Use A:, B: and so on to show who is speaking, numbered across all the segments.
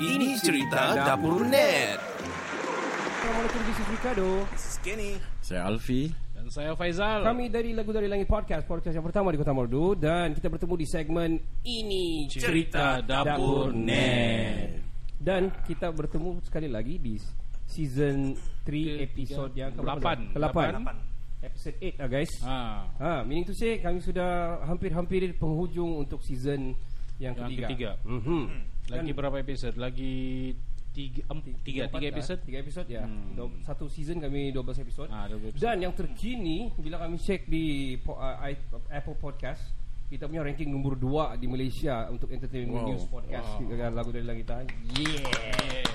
A: Ini cerita dapur net.
B: Assalamualaikum, this is Ricardo.
A: Skinny.
C: Saya Alfi.
D: Dan saya Faizal.
B: Kami dari Lagu Dari Langit Podcast, podcast yang pertama di Kota Merdu dan kita bertemu di segmen ini
D: cerita dapur net.
B: Dan kita bertemu sekali lagi di season 3 episode yang ke
D: Lapan.
B: ke-8.
D: Lapan.
B: Episode 8 lah guys.
D: Ha.
B: Ha, meaning to say kami sudah hampir-hampir di penghujung untuk season yang,
D: Yang
B: ketiga.
D: ketiga.
B: Mhm.
D: Lagi berapa episode? Lagi tiga, em, tiga,
B: Empat
D: tiga
B: lah.
D: episode.
B: Tiga episode ya.
D: Hmm.
B: Satu season kami 12 episode.
D: Ah, 12 episode.
B: Dan yang terkini bila kami check di uh, Apple Podcast, kita punya ranking nombor 2 di Malaysia untuk entertainment
C: Wow.
B: news podcast
D: Wow.
B: dengan lagu dari langit kita. Yeah.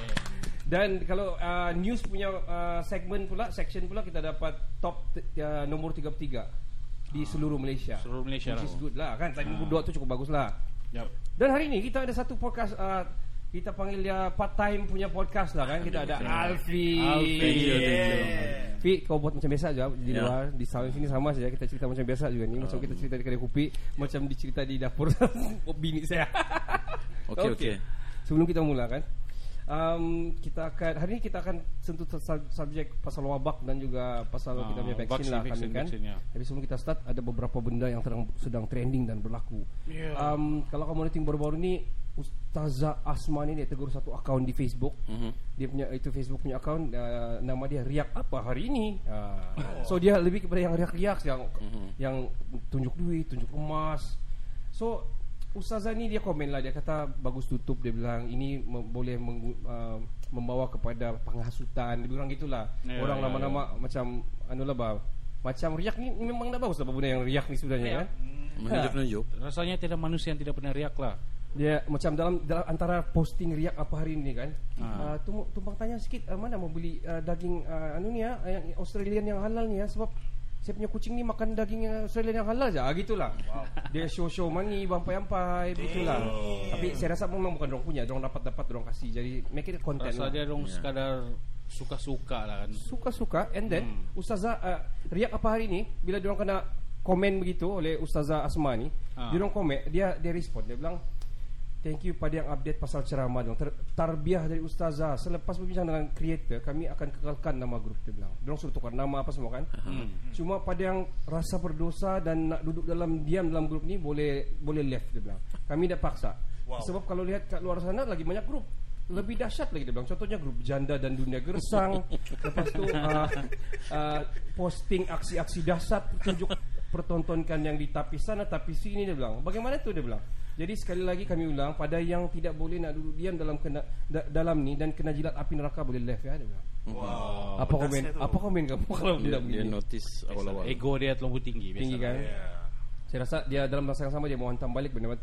B: Dan kalau uh, news punya uh, segmen pula, section pula kita dapat top uh, nombor 33 di seluruh Malaysia.
D: Ah. Seluruh Malaysia
B: Which
D: lah.
B: is good lah kan. Tadi nombor 2 tu cukup bagus lah.
D: Yep.
B: Dan hari ini kita ada satu podcast uh, kita panggil dia part time punya podcast lah kan. Kita ada Alfi.
D: Alfi.
C: Thank you, thank you.
B: Fi, kau buat macam biasa aja di luar di sound sini sama saja kita cerita macam biasa juga ni macam kita cerita di kedai kopi macam dicerita di dapur bini saya.
C: Okey, okey.
B: Sebelum kita mulakan um, kita akan hari ini kita akan sentuh sub- subjek pasal wabak dan juga pasal
D: Ah,
B: kita punya vaksin,
D: vaksin,
B: lah
D: vaksin,
B: kami kan.
D: vaksin, ya.
B: Tapi sebelum kita start ada beberapa benda yang sedang sedang trending dan berlaku.
D: Ya.
B: Um, kalau kamu lihat baru-baru ni Ustazah Asma ni dia tegur satu akaun di Facebook.
C: Mhm.
B: Dia punya itu Facebook punya akaun uh, nama dia Riak apa hari ini. Uh, so dia lebih kepada yang riak-riak yang yang tunjuk duit, tunjuk emas. So Ustazah ni dia komen lah dia kata bagus tutup dia bilang ini me- boleh menggu- uh, membawa kepada penghasutan dia bilang gitulah.
D: Ya,
B: Orang
D: ya,
B: lama-lama macam anu lah bah. Macam riak ni memang dah bagus lah benda yang riak ni sebenarnya
D: Ya.
B: kan.
C: Menunjuk-nunjuk.
D: Rasanya tidak manusia yang tidak pernah riak lah.
B: Dia macam dalam, dalam antara posting riak apa hari ini kan.
D: Ah.
B: Uh, tum, tumpang tanya sikit uh, mana mau beli uh, daging uh, anu ni ya, yang Australian yang halal ni ya sebab saya punya kucing ni makan daging yang Australian yang halal je. Ah gitulah. Wow. Dia show-show money, bampai-ampai begitulah. Tapi saya rasa memang bukan dorong punya, dorong dapat-dapat dorong kasih. Jadi make it content
D: Rasa
B: lah.
D: dia dong sekadar suka-suka lah kan.
B: Suka-suka and then
D: Hmm.
B: Ustazah uh, riak apa hari ni bila dia orang kena komen begitu oleh Ustazah Asma ni,
D: Ah.
B: dia orang komen, dia dia respond, dia bilang Thank you pada yang update pasal ceramah dong. Ter, tarbiah dari ustazah. Selepas berbincang dengan creator, kami akan kekalkan nama grup dia bilang. Dia suruh tukar nama apa semua kan.
D: Hmm.
B: Cuma pada yang rasa berdosa dan nak duduk dalam diam dalam grup ni boleh boleh left dia bilang. Kami dah paksa.
A: Wow.
B: Sebab kalau lihat kat luar sana lagi banyak grup. Lebih dahsyat lagi dia bilang. Contohnya grup janda dan dunia gersang. Lepas tu uh, uh, posting aksi-aksi dahsyat tunjuk pertontonkan yang di tapis sana tapis sini dia bilang. Bagaimana tu dia bilang? Jadi sekali lagi kami ulang pada yang tidak boleh nak duduk diam dalam kena da, dalam ni dan kena jilat api neraka boleh left ya dia bilang.
A: Wow.
B: apa komen? Apa komen kamu kalau
C: Dia,
B: tidak
C: dia notice awal-awal.
D: Ego dia terlalu tinggi. biasa
B: Tinggi kan?
A: Ya.
B: Saya rasa dia dalam masa yang sama dia mau hantam balik benda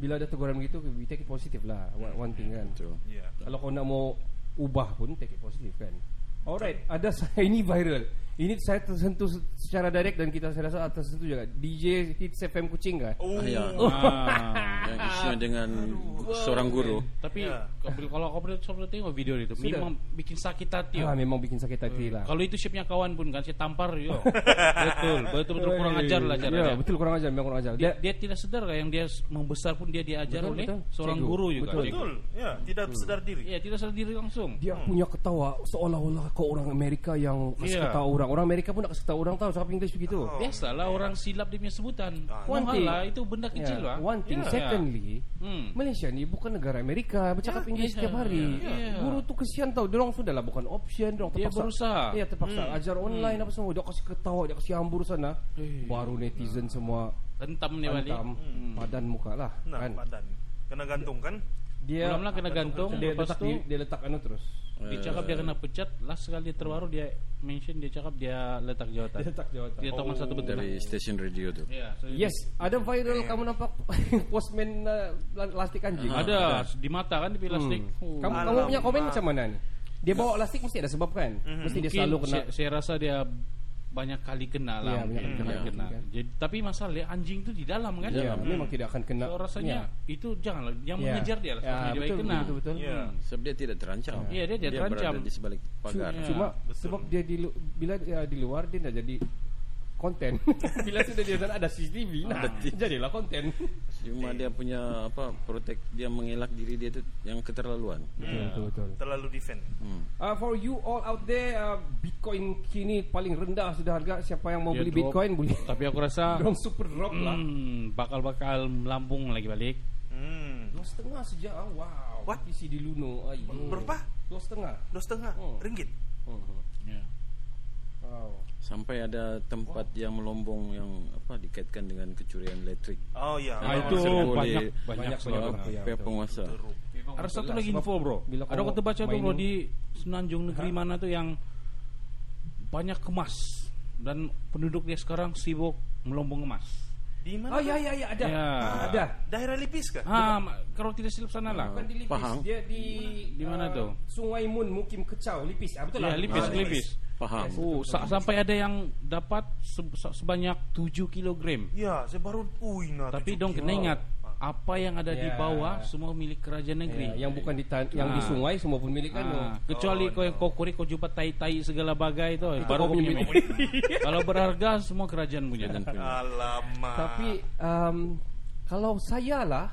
B: bila ada teguran begitu we take it positif lah one, one thing kan.
C: Betul.
A: Ya.
B: Kalau kau nak mau ubah pun take it positif kan. Alright, ada saya ini viral. Ini saya tersentuh secara direct dan kita saya rasa tersentuh juga. DJ Hits FM Kucing kan?
A: Oh.
C: Ah, ya.
D: Ah.
C: Yang isunya dengan seorang guru.
D: Tapi
A: Ya.
D: kalau kalau kau boleh coba tengok video itu,
B: Sudah.
D: memang bikin sakit hati.
B: Ah,
D: oh.
B: memang bikin sakit hati lah.
D: Kalau itu shape-nya kawan pun kan saya tampar yo. betul, betul betul kurang ajar lah cara
B: ya,
D: dia.
B: betul kurang ajar, memang kurang ajar.
D: Dia,
B: Dia,
D: dia tidak sedar kan yang dia membesar pun dia diajar
B: Betul,
D: oleh
B: betul.
D: seorang
B: Cikgu.
D: guru juga.
B: Betul.
D: cikgu.
A: Betul. Ya, tidak sedar diri.
D: Iya, tidak sadar diri langsung.
B: dia punya ketawa seolah-olah kau orang Amerika yang kasih
D: Ya.
B: ketawa orang. Orang Amerika pun nak kasih ketawa orang tahu cakap English begitu.
A: Oh.
D: Biasalah orang silap dia punya sebutan.
B: One
D: Mahal
B: thing.
D: lah itu benda kecil
B: Ya,
D: lah.
B: One thing,
D: Ya.
B: secondly,
D: Hmm.
B: Malaysia ni bukan negara Amerika bercakap
D: Ya,
B: English
D: ya,
B: setiap hari.
D: ya.
B: Guru tu kesian tau. Dia orang sudah lah bukan option, dia orang
D: Dia
B: terpaksa.
D: berusaha.
B: Ya, terpaksa ajar online apa semua. Dia kasih ketawa, dia kasih hambur sana.
D: Eh.
B: Baru netizen semua
D: Rentam dia balik.
B: hantam padan muka lah.
A: Nah,
B: Kan?
A: badan. Kena gantung kan?
B: Dia
D: Mula-mula kena gantung,
B: dia
D: lepas
B: letak dia letak anu terus.
D: Dia cakap dia kena pecat. Last sekali dia terbaru dia mention dia cakap dia letak jawatan.
B: Dia letak jawatan.
D: Dia tahu satu betul.
C: Dari stesen radio tu.
D: Ya, so
B: Yes, ada viral kamu nampak postman uh, lastik anjing.
D: Ada di mata kan di plastik.
B: Hmm.
D: Oh.
B: Kamu, kamu punya komen macam mana ni? Dia bawa lastik mesti ada sebab kan? Mesti dia
D: Mungkin
B: selalu kena
D: saya, saya rasa dia banyak kali kena
B: Ya,
D: lah.
B: banyak
D: mungkin
B: kali kena,
D: kena.
B: kan.
D: Jadi, tapi masalahnya anjing tu di dalam kan.
B: Ya, memang tidak akan kena.
D: So, rasanya
B: Ya.
D: itu janganlah yang
B: Ya.
D: mengejar dia lah.
B: Ya,
D: sebab dia
B: betul,
D: kena.
B: betul, betul, betul.
A: Ya.
C: Sebab dia tidak terancam.
D: Ya, dia tidak terancam.
C: berada di sebalik pagar.
D: Ya.
B: Cuma
A: betul.
B: sebab dia di bila dia di luar dia dah jadi konten. Bila sudah di sana ada CCTV, nah jadilah konten.
C: Cuma dia punya apa protek dia mengelak diri dia tu yang keterlaluan.
B: Betul betul.
A: Terlalu defend.
C: Hmm.
B: Uh, for you all out there, uh, Bitcoin kini paling rendah sudah harga. Siapa yang mau
D: Dia
B: beli
D: drop.
B: Bitcoin boleh.
D: Tapi aku rasa
B: Dorong super drop lah.
D: hmm, bakal-bakal melambung lagi balik.
A: Hmm.
B: Dua setengah sejak. ah. Wow.
A: What?
B: PC di Luno. Ayo.
A: Berapa?
B: Dua setengah.
A: Dua setengah
B: Oh.
A: ringgit.
B: Mhm.
D: Ya.
B: Wow.
C: Sampai ada tempat yang melombong yang apa dikaitkan dengan kecurian elektrik.
A: Oh ya.
D: Ah,
C: Ah,
D: itu banyak banyak
B: banyak ya, betul.
C: penguasa.
D: Ada satu lagi info bro.
B: bila
D: Ada
B: kau
D: aku terbaca tuh bro di Semenanjung Negeri mana tuh yang banyak kemas dan penduduk dia sekarang sibuk melombong emas.
A: Di mana?
B: Oh ya ya ya ada.
D: Ya.
B: Ada.
A: Daerah Lipis?
D: Ah, ma- kalau tidak silap sana lah.
B: Bukan di Lipis,
C: Pahang.
B: dia di
D: Di mana
B: uh,
D: tuh?
B: Sungai Mun Mukim Kecau, Lipis. Ah, betul
D: Ya,
B: lah.
D: Lipis,
B: Ah,
D: Lipis.
C: Paham.
D: Oh, sa- sampai ada yang dapat se- se- sebanyak 7 kilogram.
A: Ya, saya baru ui nah.
D: Tapi dong kena ingat apa yang ada di
B: Ya.
D: bawah semua milik kerajaan negeri.
B: Ya, yang bukan di tan- yang di
D: Ah.
B: sungai semua pun milik kan.
D: Ah, kecuali kau yang kau korek kau jumpa tai-tai segala bagai itu,
B: Itu
D: baru
B: kau punya milik.
D: Kalau berharga semua kerajaan punya.
C: Punya.
A: Alamak.
B: Tapi um, kalau saya lah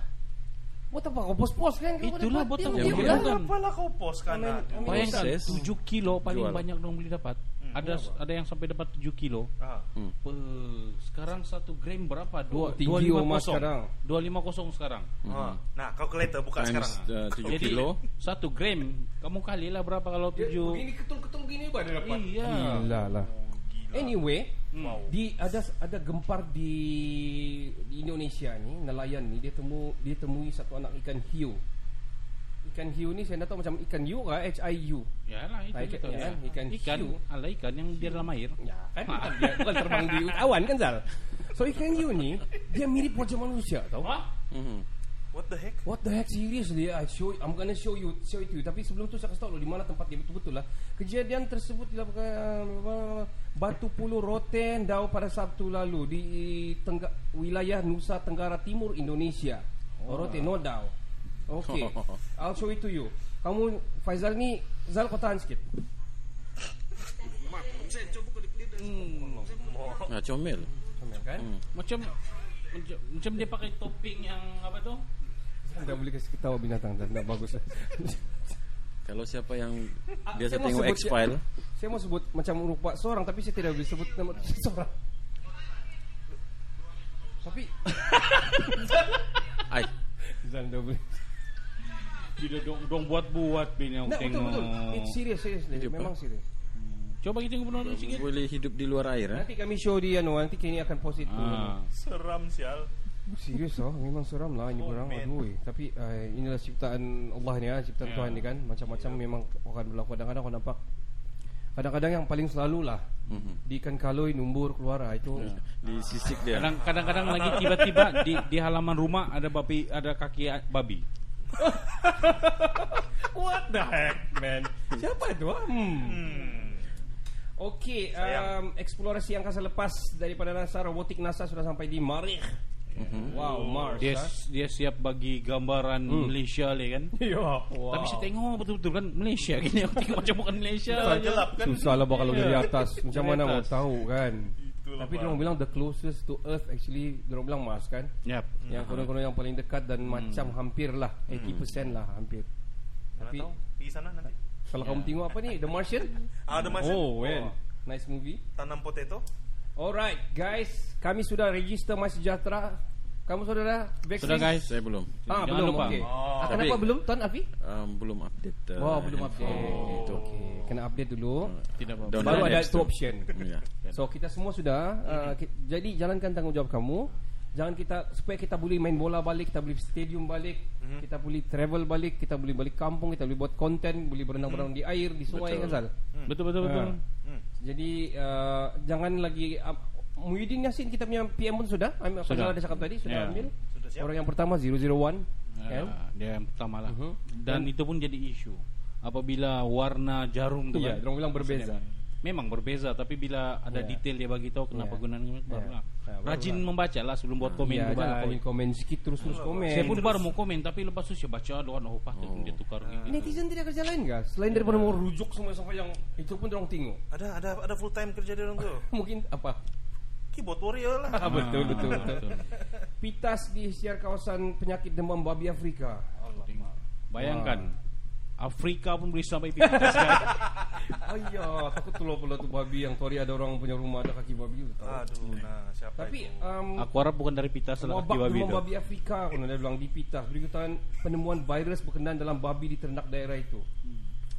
B: Buat apa kau pos-pos kan kau
D: Itulah buat apa?
A: Apalah kau pos kan?
D: Bayangkan
C: Proses.
D: 7 kilo paling
C: Jual.
D: banyak dong boleh dapat. Ada ada yang sampai dapat 7 kilo.
A: Ah.
C: Hmm.
D: Pe- sekarang 1 gram berapa?
B: Oh,
D: Dua,
B: tinggi emas sekarang.
D: 250 sekarang.
A: Ah. Nah, kalkulator buka sekarang.
C: Times uh, 7
D: Jadi
C: kilo.
D: 1 gram kamu kalilah berapa kalau 7
B: Begini ketul-ketul gini apa dia dapat?
D: Iya.
B: Gila lah. Anyway,
A: Wow.
B: di ada ada gempar di, di Indonesia ni nelayan ni dia temu dia temui satu anak ikan hiu. Ikan hiu ni saya tak tahu macam ikan hiu kah H I U.
D: Ya lah itu
B: ikan-
D: betul.
B: ya kan? Ikan
D: ikan
B: hiu.
D: ala ikan yang di dalam air.
B: Ya kan bukan, dia, bukan terbang di awan kan Zal. So ikan hiu ni dia mirip wajah manusia tau.
D: Wah,
C: Mhm.
A: What the heck?
B: What the heck seriously I show I'm gonna show you show it to you tapi sebelum tu saya kasih tahu lo di mana tempat dia betul-betul lah kejadian tersebut dilakukan uh, Batu Pulu Roten Dau pada Sabtu lalu di tengga, wilayah Nusa Tenggara Timur Indonesia oh. Roten no Dau Okay I'll show it to you kamu Faizal ni Zal kau tahan sikit
C: Ah, comel.
B: kan
D: macam macam, macam dia pakai topping yang apa tuh?
B: Anda boleh kasih ketawa binatang dan tak bagus
C: Kalau siapa yang
B: Ah,
C: biasa
B: saya
C: tengok X-File,
B: Saya mau sebut macam rupa seorang tapi saya tidak boleh sebut nama seorang. Tapi
C: ai,
B: Zan dah boleh.
D: Dia dong, dong buat-buat bini aku
B: Nah, betul
D: tengok.
B: betul. It's serious serious
C: Hidup,
B: memang
C: ah?
B: serius.
D: Coba kita ngobrol dulu sikit.
C: boleh hidup di luar air eh?
B: Nanti kami show dia anu nanti kini akan post itu.
D: Ah.
A: Seram sial.
B: Serius oh, memang seram lah ini
A: Oh,
B: orang aduh. eh. Tapi uh, inilah ciptaan Allah ni ah, ciptaan
D: Ya.
B: Tuhan ni kan. Macam-macam memang akan berlaku kadang-kadang kau nampak Kadang-kadang yang paling selalu lah
C: Mhm.
B: Di ikan kaloi numbur keluar ah, itu
C: Di sisik dia.
D: Kadang kadang-kadang lagi tiba-tiba di di halaman rumah ada babi ada kaki babi.
B: What the heck man Siapa itu ah? Hmm.
A: Hmm.
B: Okey, um, eksplorasi angkasa lepas daripada NASA, robotik NASA sudah sampai di Marikh. Wow, Mars.
D: Dia
B: ah.
D: dia siap bagi gambaran Malaysia le kan.
B: Ya, wow.
D: Tapi saya tengok betul-betul kan Malaysia gini aku tengok macam bukan Malaysia. Aja.
A: gelap kan?
B: susah lah kalau dari
D: Ya.
B: atas. Macam mana mau tahu kan?
A: Itulah,
B: Tapi dia bilang the closest to Earth actually dia bilang Mars kan.
D: Yap.
B: Yang konon-konon yang paling dekat dan macam hampir lah 80% lah hampir.
A: Mana
B: Tapi
A: tahu? Pergi sana nanti.
B: kalau kamu tengok apa ni The Martian?
A: Ah, ada masuk.
B: Oh, man. Nice movie.
A: Tanam potato.
B: Alright, guys, kami sudah register My Sejahtera. Kamu saudara vaksin?
D: Sudah guys.
C: Saya belum.
B: Ah,
D: Jangan
B: belum.
D: lupa.
B: Okey.
A: Oh.
B: Ah,
C: Tapi-
B: kenapa belum, Tuan Afi?
C: Um, belum update. uh,
B: Oh, belum
C: handphone.
B: update.
C: Itu.
B: Okey, kena update dulu.
D: Tidak apa.
B: Baru ada two option.
C: Ya.
B: So kita semua sudah uh, ki- jadi jalankan tanggungjawab kamu. Jangan kita supaya kita boleh main bola balik, kita boleh stadium balik, kita boleh travel balik, kita boleh balik kampung, kita boleh buat konten, boleh berenang-berenang di air, di sungai
C: Betul.
B: kan Zal.
D: Betul betul betul.
B: Ah.
A: Hmm.
B: Jadi uh, jangan lagi uh, Muhyiddin Yassin kita punya PM pun sudah. Ambil
D: Sudah.
B: sudah ada cakap tadi sudah
D: Ya.
B: ambil.
A: Sudah siap.
B: Orang yang pertama 001
D: Ya,
B: kan?
D: dia yang pertama lah.
B: Mhm.
D: Dan itu pun jadi isu. Apabila warna jarum tu
B: Iya,
D: kan.
B: orang bilang berbeza.
D: Memang berbeza tapi bila ada
B: Ya.
D: detail dia bagi tahu kenapa
B: Ya.
D: gunanya barulah.
B: Ya, barulah.
D: Rajin membaca lah sebelum buat komen
B: Iya,
D: tu
B: jangan
D: baru.
B: komen komen sikit terus-terus komen.
D: Saya pun baru mau komen tapi lepas tu saya baca doan oh patut dia tukar gini.
B: Netizen tidak kerja lain gak? Selain daripada mau rujuk semua sampai yang itu pun orang tengok.
A: Ada ada ada full time kerja dia orang tu.
B: Mungkin apa?
A: Keyboard warrior lah.
B: Ah, betul, betul,
D: Ah,
B: betul. Pitas di siar kawasan penyakit demam babi Afrika.
D: Bayangkan Afrika pun boleh sampai pipitas kan.
B: Ayah, takut tu pula tu babi yang tori ada orang punya rumah ada kaki babi tu.
A: Aduh, nah siapa
B: Tapi
A: itu?
B: um,
D: Aku harap bukan dari pitas lah kaki babi
B: demam
D: itu.
B: babi Afrika pun dia bilang di Pitas berikutan penemuan virus berkenaan dalam babi di ternak daerah itu.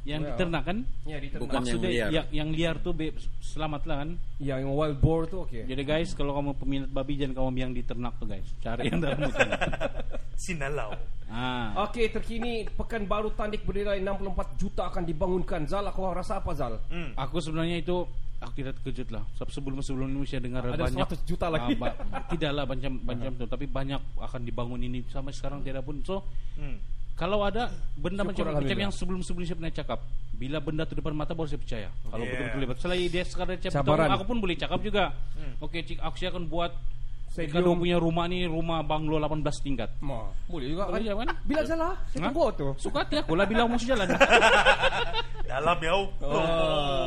D: Yang
B: Ya.
D: diternak kan?
B: Ya di ternak.
C: Bukan yang
D: Maksudnya
C: liar.
D: yang, yang liar tuh be, selamat lah kan.
B: Ya, yang wild boar tu okey.
D: Jadi guys, kalau kamu peminat babi jangan kamu yang diternak tuh guys. Cari yang dalam hutan.
A: Sinalau.
D: ah.
B: Okey, terkini pekan baru Tandik bernilai 64 juta akan dibangunkan. Zal, kau rasa apa Zal?
A: Hmm.
D: Aku sebenarnya itu aku tidak terkejut lah. Sebab sebelum sebelum ini saya dengar
B: Ada
D: banyak
B: 100 juta lagi.
D: Ah, ba- tidak lah macam macam tuh, tapi banyak akan dibangun ini sampai sekarang tidak pun. So
A: Hmm.
D: Kalau ada benda
B: Syukur
D: macam macam yang sebelum-sebelum saya pernah cakap, bila benda itu depan mata baru saya percaya. Kalau
A: Yeah.
D: betul-betul lebat. Selain dia sekarang cakap, aku pun boleh cakap juga. Oke, cik, aku saya akan buat
B: Stadium.
D: Kalau punya rumah ni rumah banglo 18 tingkat.
B: Ma, boleh juga
D: Boleh
B: kan?
D: kan?
B: Bila salah, saya
D: Ha?
B: tunggu tu.
D: Suka hati aku lah bila mau jalan.
A: Dalam ya.
B: Oh, okey.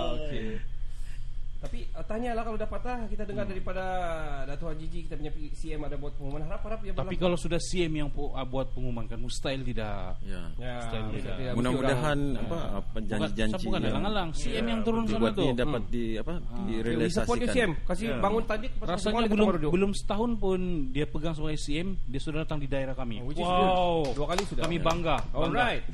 B: Uh, tanyalah kalau dapat lah kita dengar daripada Dato' Haji Ji kita punya CM ada buat pengumuman harap-harap dia
D: Tapi kalau sudah CM yang pu- ah, buat pengumuman kan mustahil tidak.
C: Ya.
B: ya, mesti
D: dia.
B: tidak. Mesti
C: Mudah-mudahan
B: orang-
C: apa janji-janji
D: bukan
C: yang
D: alang-alang. CM yang turun sana
C: ni dapat di apa
B: support dia
C: direalisasikan.
B: CM Kasih
A: Ya.
B: bangun tu
D: Rasanya belum belum setahun pun dia pegang sebagai CM, dia sudah datang di daerah kami.
B: Is
D: wow.
B: Dua kali sudah.
D: Kami bangga. bangga.
B: Alright.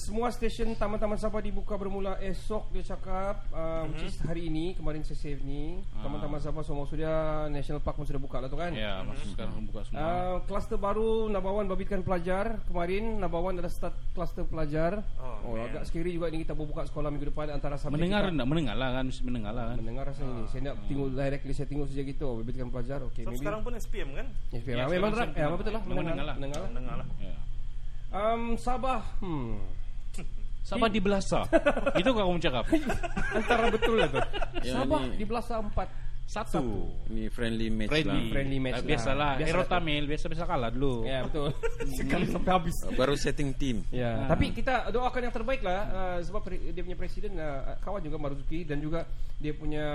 B: Semua stesen Taman-Taman Sabah dibuka bermula esok dia cakap uh, which is hari ini kemarin saya save ni Taman-Taman Sabah semua sudah National Park pun sudah buka lah tu kan
D: Ya, masuk sekarang buka semua.
B: Uh, kluster baru Nabawan babitkan pelajar Kemarin Nabawan ada start kluster pelajar
A: Oh,
B: Oh,
A: man.
B: agak scary juga ini kita buka sekolah minggu depan Antara subjek
D: mendengar
B: kita,
D: enggak? Mendengar lah kan, mesti mendengar lah kan.
B: Mendengar rasa ini Saya nak tengok directly Saya tengok saja gitu Babitkan pelajar Okay
A: So,
B: maybe
A: sekarang pun SPM kan?
B: Ya,
D: Ya,
B: memang
D: saya
B: ya, betul lah
D: mendengar
B: Mendengar
D: lah.
B: Mendengar lah
A: lah.
D: Ya.
B: um, Sabah Hmm
D: Sabah di Belasa. Itu kau kamu cakap.
B: Antara betul lah tu
C: Ya, ini-
B: di Belasa 4
D: Satu.
C: Ini friendly match
D: Friendly.
C: lah.
B: Friendly match
D: Ah,
B: lah.
D: Biasalah.
B: Biasa
D: Hero
B: lah tu.
D: Tamil biasa-biasa kalah dulu.
B: Ya betul Sekali sampai habis
C: Baru setting team.
B: Ya,
D: Ah.
B: tapi kita doakan yang terbaik lah uh, sebab dia punya presiden uh, kawan juga Marzuki dan juga dia punya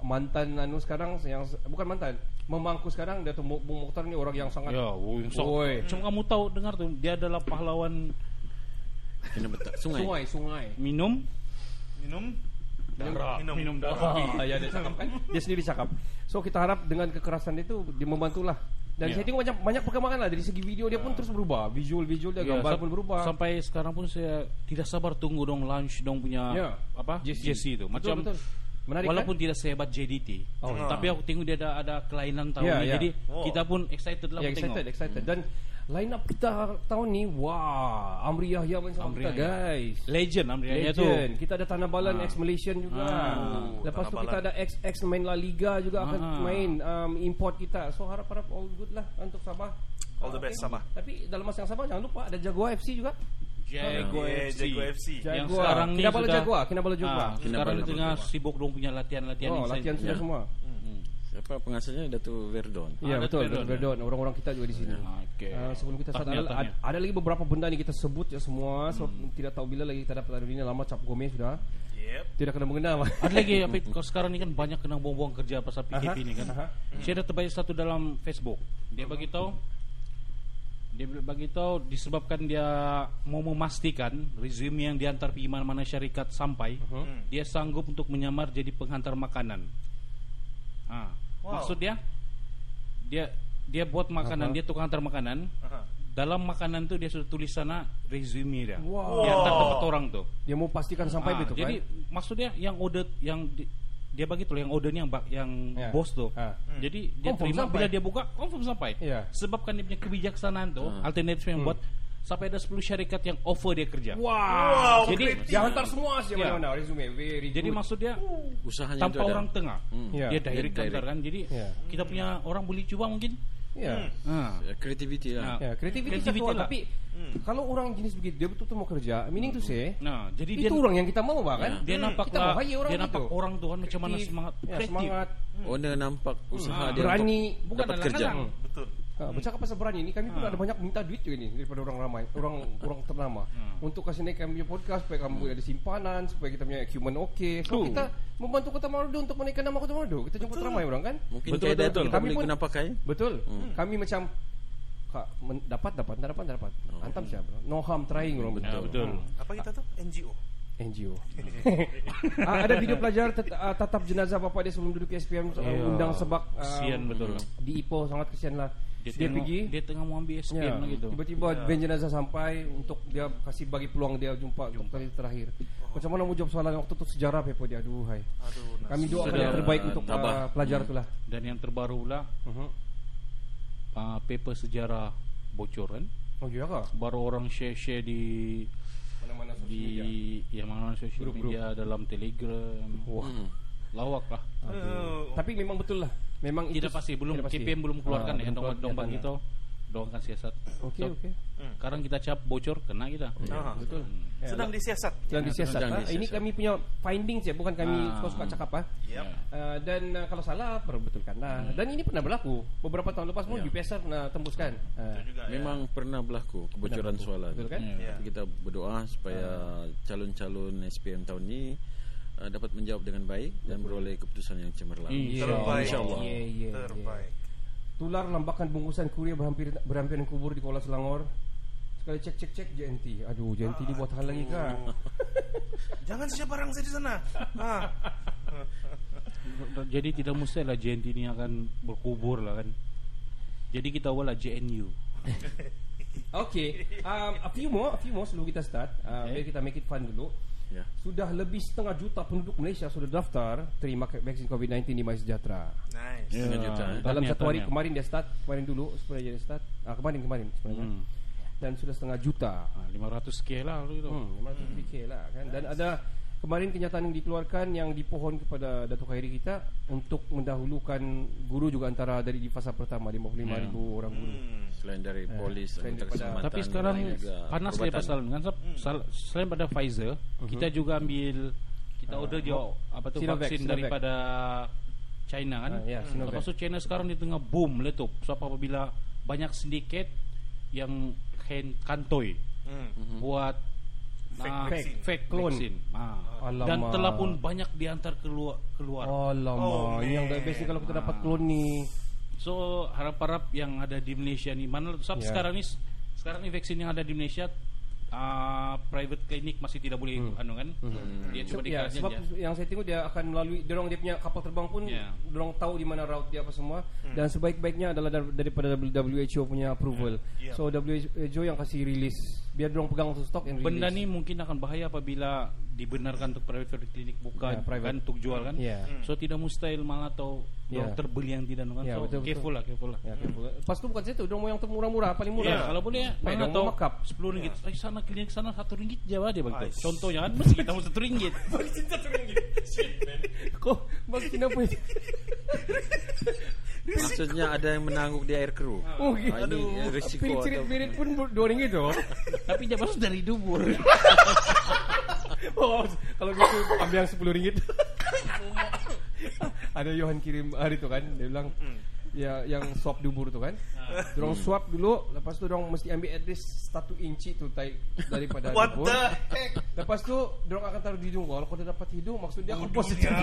B: mantan anu sekarang yang bukan mantan memangku sekarang dia tu Bung Mokhtar ni orang yang sangat
D: Ya, oh, yang sok.
B: Oi.
D: Macam kamu tahu dengar tuh, dia adalah pahlawan
C: Kena betul. Sungai.
B: sungai sungai.
D: minum
A: Minum.
D: darah.
A: Minum.
D: minum darah.
B: Ah, ya dia cakap kan. Dia sendiri cakap. So kita harap dengan kekerasan dia tu dia membantulah. Dan
D: Ya.
B: saya tengok banyak banyak perkembangan lah dari segi video dia pun terus berubah, visual-visual dia
D: Ya,
B: gambar pun berubah.
D: Sampai sekarang pun saya tidak sabar tunggu dong launch dong punya
B: Ya.
D: apa
B: Jesse.
D: Jesse itu.
B: Betul,
D: Macam
B: betul. Menarik
D: walaupun
B: kan?
D: tidak sehebat JDT,
B: Oh.
D: tapi aku tengok dia ada ada kelainan tahun
B: Ya,
D: ini.
B: ya.
D: Jadi
A: Oh.
D: kita pun excited lah
B: Ya,
D: untuk
B: excited,
D: tengok.
B: excited. Dan line up kita tahun ni, wah, Amri Yahya main sama
D: Amri
B: kita,
D: Yahya.
B: guys.
D: Legend Amrianya tu.
B: Legend. Kita ada Tanah Balan
D: Ah.
B: ex Malaysian juga.
D: Ah.
B: Lepas tu
A: Tanah
B: kita
A: Balan.
B: ada ex ex main La Liga juga akan
D: Ah.
B: main um, import kita. So harap-harap all good lah untuk Sabah.
A: All the best, Sabah.
B: Tapi dalam masa yang sama jangan lupa ada Jaguar FC juga.
D: Jaguar
A: Yeah,
D: FC.
A: Jaguar FC.
D: Yang
B: Jaguar.
D: sekarang ni
B: Kinabalu
D: sudah
B: Jaguar, Kinabalu Jaguar.
D: Ah, sekarang tengah sibuk dong punya latihan-latihan
B: Oh, latihan sudah
C: Ya.
B: semua.
D: Hmm.
C: Siapa pengasasnya Dato Verdon.
B: Ya
D: Ah,
B: betul,
D: Verdon.
B: betul Verdon. Orang-orang kita juga di sini.
D: Ah, Okey.
B: Uh, sebelum kita start ada, ada, ada lagi beberapa benda ni kita sebut ya semua sebab tidak tahu bila lagi kita dapat hari ini lama cap Gomez sudah
A: Yep.
B: tidak kena mengenal.
D: Ada lagi apa kalau sekarang ni kan banyak kena buang-buang kerja pasal PKP
B: Aha,
D: ni kan.
B: aha.
D: Saya ada terbaik satu dalam Facebook. Dia bagi tahu dia bagi tahu disebabkan dia mau memastikan resume yang diantar pergi mana-mana syarikat sampai,
A: Hmm.
D: dia sanggup untuk menyamar jadi penghantar makanan. Ah,
A: Wow.
D: maksud dia dia dia buat makanan,
B: Aha.
D: dia tukang hantar makanan.
A: Aha.
D: Dalam makanan tu dia sudah tulis sana resume dia.
B: Wow.
D: Dia hantar tempat orang tu.
B: Dia mau pastikan sampai
D: Ah,
B: betul
D: Jadi
B: kan?
D: maksudnya yang order yang di, dia bagi tuh yang ordernya yang yang
B: Ya.
D: bos tuh.
B: Ah.
D: Jadi dia
B: Confirm
D: terima
B: sampai.
D: bila dia buka confirm sampai.
B: Ya.
D: Sebab kan dia punya kebijaksanaan tuh
C: Ah.
D: alternatif yang buat sampai ada 10 syarikat yang offer dia kerja.
B: Wow.
A: Wow,
B: Jadi
A: kreatif.
B: dia hantar semua sih
D: Ya.
B: mana-mana resume very
D: Jadi
B: good.
D: maksud dia
C: Usahanya itu
D: tanpa
C: ada.
D: orang tengah.
C: Hmm.
B: Ya.
D: Dia
C: Dia
D: direct
C: direct.
D: hantar kan. Jadi
B: Ya.
D: kita punya orang boleh cuba mungkin.
B: ya.
D: Ah.
C: Ya, Creativity lah.
D: Ya.
B: Ya, kreativiti
D: Creativity
B: satu
D: lah.
B: tapi kalau orang jenis begitu dia betul-betul mau kerja, meaning to say
D: Nah, jadi dia
B: itu orang yang kita mau bahkan.
D: dia
A: Hmm.
D: nampak
B: Kita
D: lah,
B: orang
D: dia nampak
B: gitu.
D: orang tuh kan macam mana
B: Kreatif,
D: semangat
B: ya,
D: kreatif.
B: semangat,
C: Owner nampak usaha
D: Ah,
C: dia
B: berani,
D: bukan
C: dapat kerja.
A: Betul.
B: Ha, bercakap pasal berani ni kami pun ada banyak minta duit juga ni daripada orang ramai, orang orang ternama untuk kasih naik kami punya podcast supaya kami ada simpanan, supaya kita punya equipment okey. So
D: Betul.
B: kita membantu Kota Marudu untuk menaikkan nama Kota Marudu. Kita jemput ramai orang kan?
C: Mungkin
D: Betul, betul,
C: tu kita
B: Kami pun-
C: guna pakai.
B: Betul. Kami macam Kak, men, dapat dapat tak dapat tak dapat. Hantam siapa? No harm trying orang
D: Ya, betul.
A: Apa kita tu? NGO.
B: NGO. ah, ada video pelajar tet, ah, tatap jenazah bapa dia sebelum duduk SPM
D: Ya.
B: undang sebab ah,
D: Kesian betul lah.
B: di Ipoh sangat kesian lah. Dia,
D: Dia, tengok,
B: pergi
D: dia tengah mau ambil SPM
B: Ya,
D: lah gitu.
B: Tiba-tiba van jenazah sampai untuk dia kasih bagi peluang dia jumpa, untuk kali terakhir. Macam mana mau jawab soalan waktu tu sejarah paper dia. Aduh hai.
A: Aduh.
B: Kami doakan yang terbaik untuk
C: Tabah.
B: uh, pelajar
D: Hmm.
B: itulah.
D: Dan yang terbaru pula
B: Uh-huh.
D: uh, paper sejarah bocor kan.
B: Oh iya kah?
D: Baru orang share-share di
B: Mana-mana sosial
D: di
B: media.
D: yang mana sosial
B: Grup-grup.
D: media dalam Telegram.
B: Wah.
C: Hmm.
D: Lawak lah.
A: Oh.
B: Tapi memang betul lah. Memang
D: Tidak
B: itu
D: pasti belum
B: tidak pasti.
D: KPM belum keluarkan
B: Ah,
D: ya
B: belum
D: dompet
B: keluar
D: dompet
B: kenyataannya.
D: kita. Doakan siasat.
B: Okey
D: So,
B: okey.
D: Sekarang kita cap bocor kena kita.
A: Ah,
B: Betul. Ya,
A: Sedang disiasat.
B: Sedang disiasat.
C: sedang
B: ah.
C: disiasat.
B: Ini kami punya findings ya, bukan kami
D: Ah.
B: suka-suka cakap ah.
A: Yep.
B: Uh, dan uh, kalau salah perbetulkan lah. Dan ini pernah berlaku beberapa tahun lepas pun
C: Ya.
B: UPSR pernah tembuskan. Uh,
A: Itu juga ya.
C: Memang pernah berlaku kebocoran soalan.
B: betul kan?
D: Ya.
A: Ya.
C: Tapi kita berdoa supaya calon-calon SPM tahun ini uh, dapat menjawab dengan baik dan beroleh keputusan yang cemerlang.
A: Terbaik.
C: InsyaAllah.
B: Ya, ya, ya.
A: Terbaik.
B: Tular lambakan bungkusan kurir berhampir berhampiran kubur di Kuala Selangor. Sekali cek cek cek JNT. Aduh, JNT dibuat hal lagi kah?
A: Jangan saja barang saya di sana. Ah.
D: Jadi tidak mesti lah JNT ini akan berkubur lah kan. Jadi kita awal lah JNU.
B: Okay, um, a few more, a few more sebelum kita start. Uh,
D: Okay.
B: Mari kita make it fun dulu.
C: Ya.
B: Sudah lebih setengah juta penduduk Malaysia sudah daftar terima vaksin COVID-19 di My Sejahtera.
A: Nice.
C: Setengah juta, eh?
B: Dalam satu hari kemarin dia start, kemarin dulu sebenarnya dia start. Ah kemarin kemarin sebenarnya.
D: Hmm.
B: Dan sudah setengah juta.
D: Ah, 500k lah.
B: Hmm, 500 lebih K lah kan. Dan ada kemarin kenyataan yang dikeluarkan yang dipohon kepada Datuk Khairi kita untuk mendahulukan guru juga antara dari di fasa pertama 55 ribu orang guru.
A: Hmm.
C: Selain dari polis,
B: selain daripada-
D: Tapi sekarang panas dia pasal kan sel- sel- selain pada Pfizer, kita juga ambil kita order juga apa tu
B: Sinovac,
D: vaksin
B: Sinovac.
D: daripada China kan.
B: Ah, ya, Sinovac.
D: Lepas tu China sekarang di tengah boom letup. So apabila banyak sindiket yang hand kantoi
A: Hmm.
D: buat
A: Fake
D: ah,
A: vaksin.
D: fake
B: Clone.
D: vaksin. Ah.
B: Alamak.
D: Dan telah pun banyak diantar keluar keluar.
B: Alamak,
A: Oh,
B: ini yang best ni kalau kita dapat klon ni.
D: So harap-harap yang ada di Malaysia ni mana sebab
B: Ya.
D: sekarang ni sekarang ni vaksin yang ada di Malaysia uh, private clinic masih tidak boleh anu kan. Dia
B: So,
D: cuma
B: ya,
D: dikasih
B: sebab
D: je.
B: yang saya tengok dia akan melalui dorong dia punya kapal terbang pun
D: Ya.
B: dorong tahu di mana route dia apa semua dan sebaik-baiknya adalah dar- daripada WHO punya approval.
A: Ya.
B: So WHO yang kasih release biar dorong pegang tu stok and release.
D: Benda ni mungkin akan bahaya apabila dibenarkan untuk private clinic bukan
B: Ya, private.
D: kan untuk jual kan.
B: Ya.
D: So tidak mustahil malah atau
B: Ya.
D: dokter beli yang tidak kan.
B: Ya,
D: so
B: betul, betul.
D: careful lah, careful lah.
B: Ya, careful. Lepas tu bukan situ, dorong mau yang termurah-murah, paling murah.
D: Ya, kalau boleh
B: Baik,
D: mana
B: dong,
D: tahu
B: markup.
D: 10 ringgit. Eh sana klinik sana 1 ringgit je lah dia begitu.
A: Ais.
D: Contohnya kan mesti kita mau 1 ringgit.
B: Kok vaksin apa itu?
C: Maksudnya ada yang menangguk di air keruh.
B: Oh, gitu.
C: Ah, ini risiko
B: Pirit
C: atau
B: pirit pun dua ringgit tu.
D: Tapi dia masuk dari dubur.
B: Oh, kalau gitu ambil yang sepuluh ringgit. Ada Johan kirim hari tu kan, dia bilang ya yang swab dubur tu kan. Dorong swab dulu, lepas tu dorong mesti ambil at least satu inci tu tai daripada
A: What
B: dubur.
A: the heck?
B: Lepas tu dorong akan taruh di hidung. Kalau kau dapat hidung, maksud dia hembus
A: Bodohnya.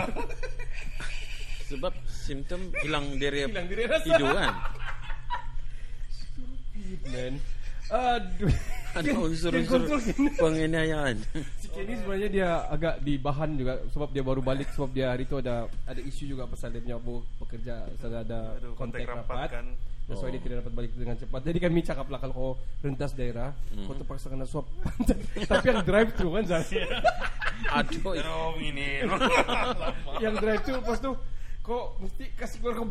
C: sebab simptom hilang dari
B: Hilang dari rasa.
C: hidung kan.
B: Man. Aduh.
C: Ada unsur-unsur penganiayaan.
B: Si Kenny sebenarnya dia agak di bahan juga sebab dia baru balik sebab dia hari tu ada ada isu juga pasal dia punya bu, pekerja pasal ada
A: Aduh,
B: kontak
A: kontak
B: rapat.
A: kan.
B: That's why
C: Oh.
B: dia tidak dapat balik dengan cepat. Jadi kami cakap lah kalau kau rentas daerah, kau terpaksa kena swab. Tapi yang drive thru kan Zah.
C: Aduh,
A: Terong ini.
B: yang drive thru lepas tu kau mesti kasih keluar kau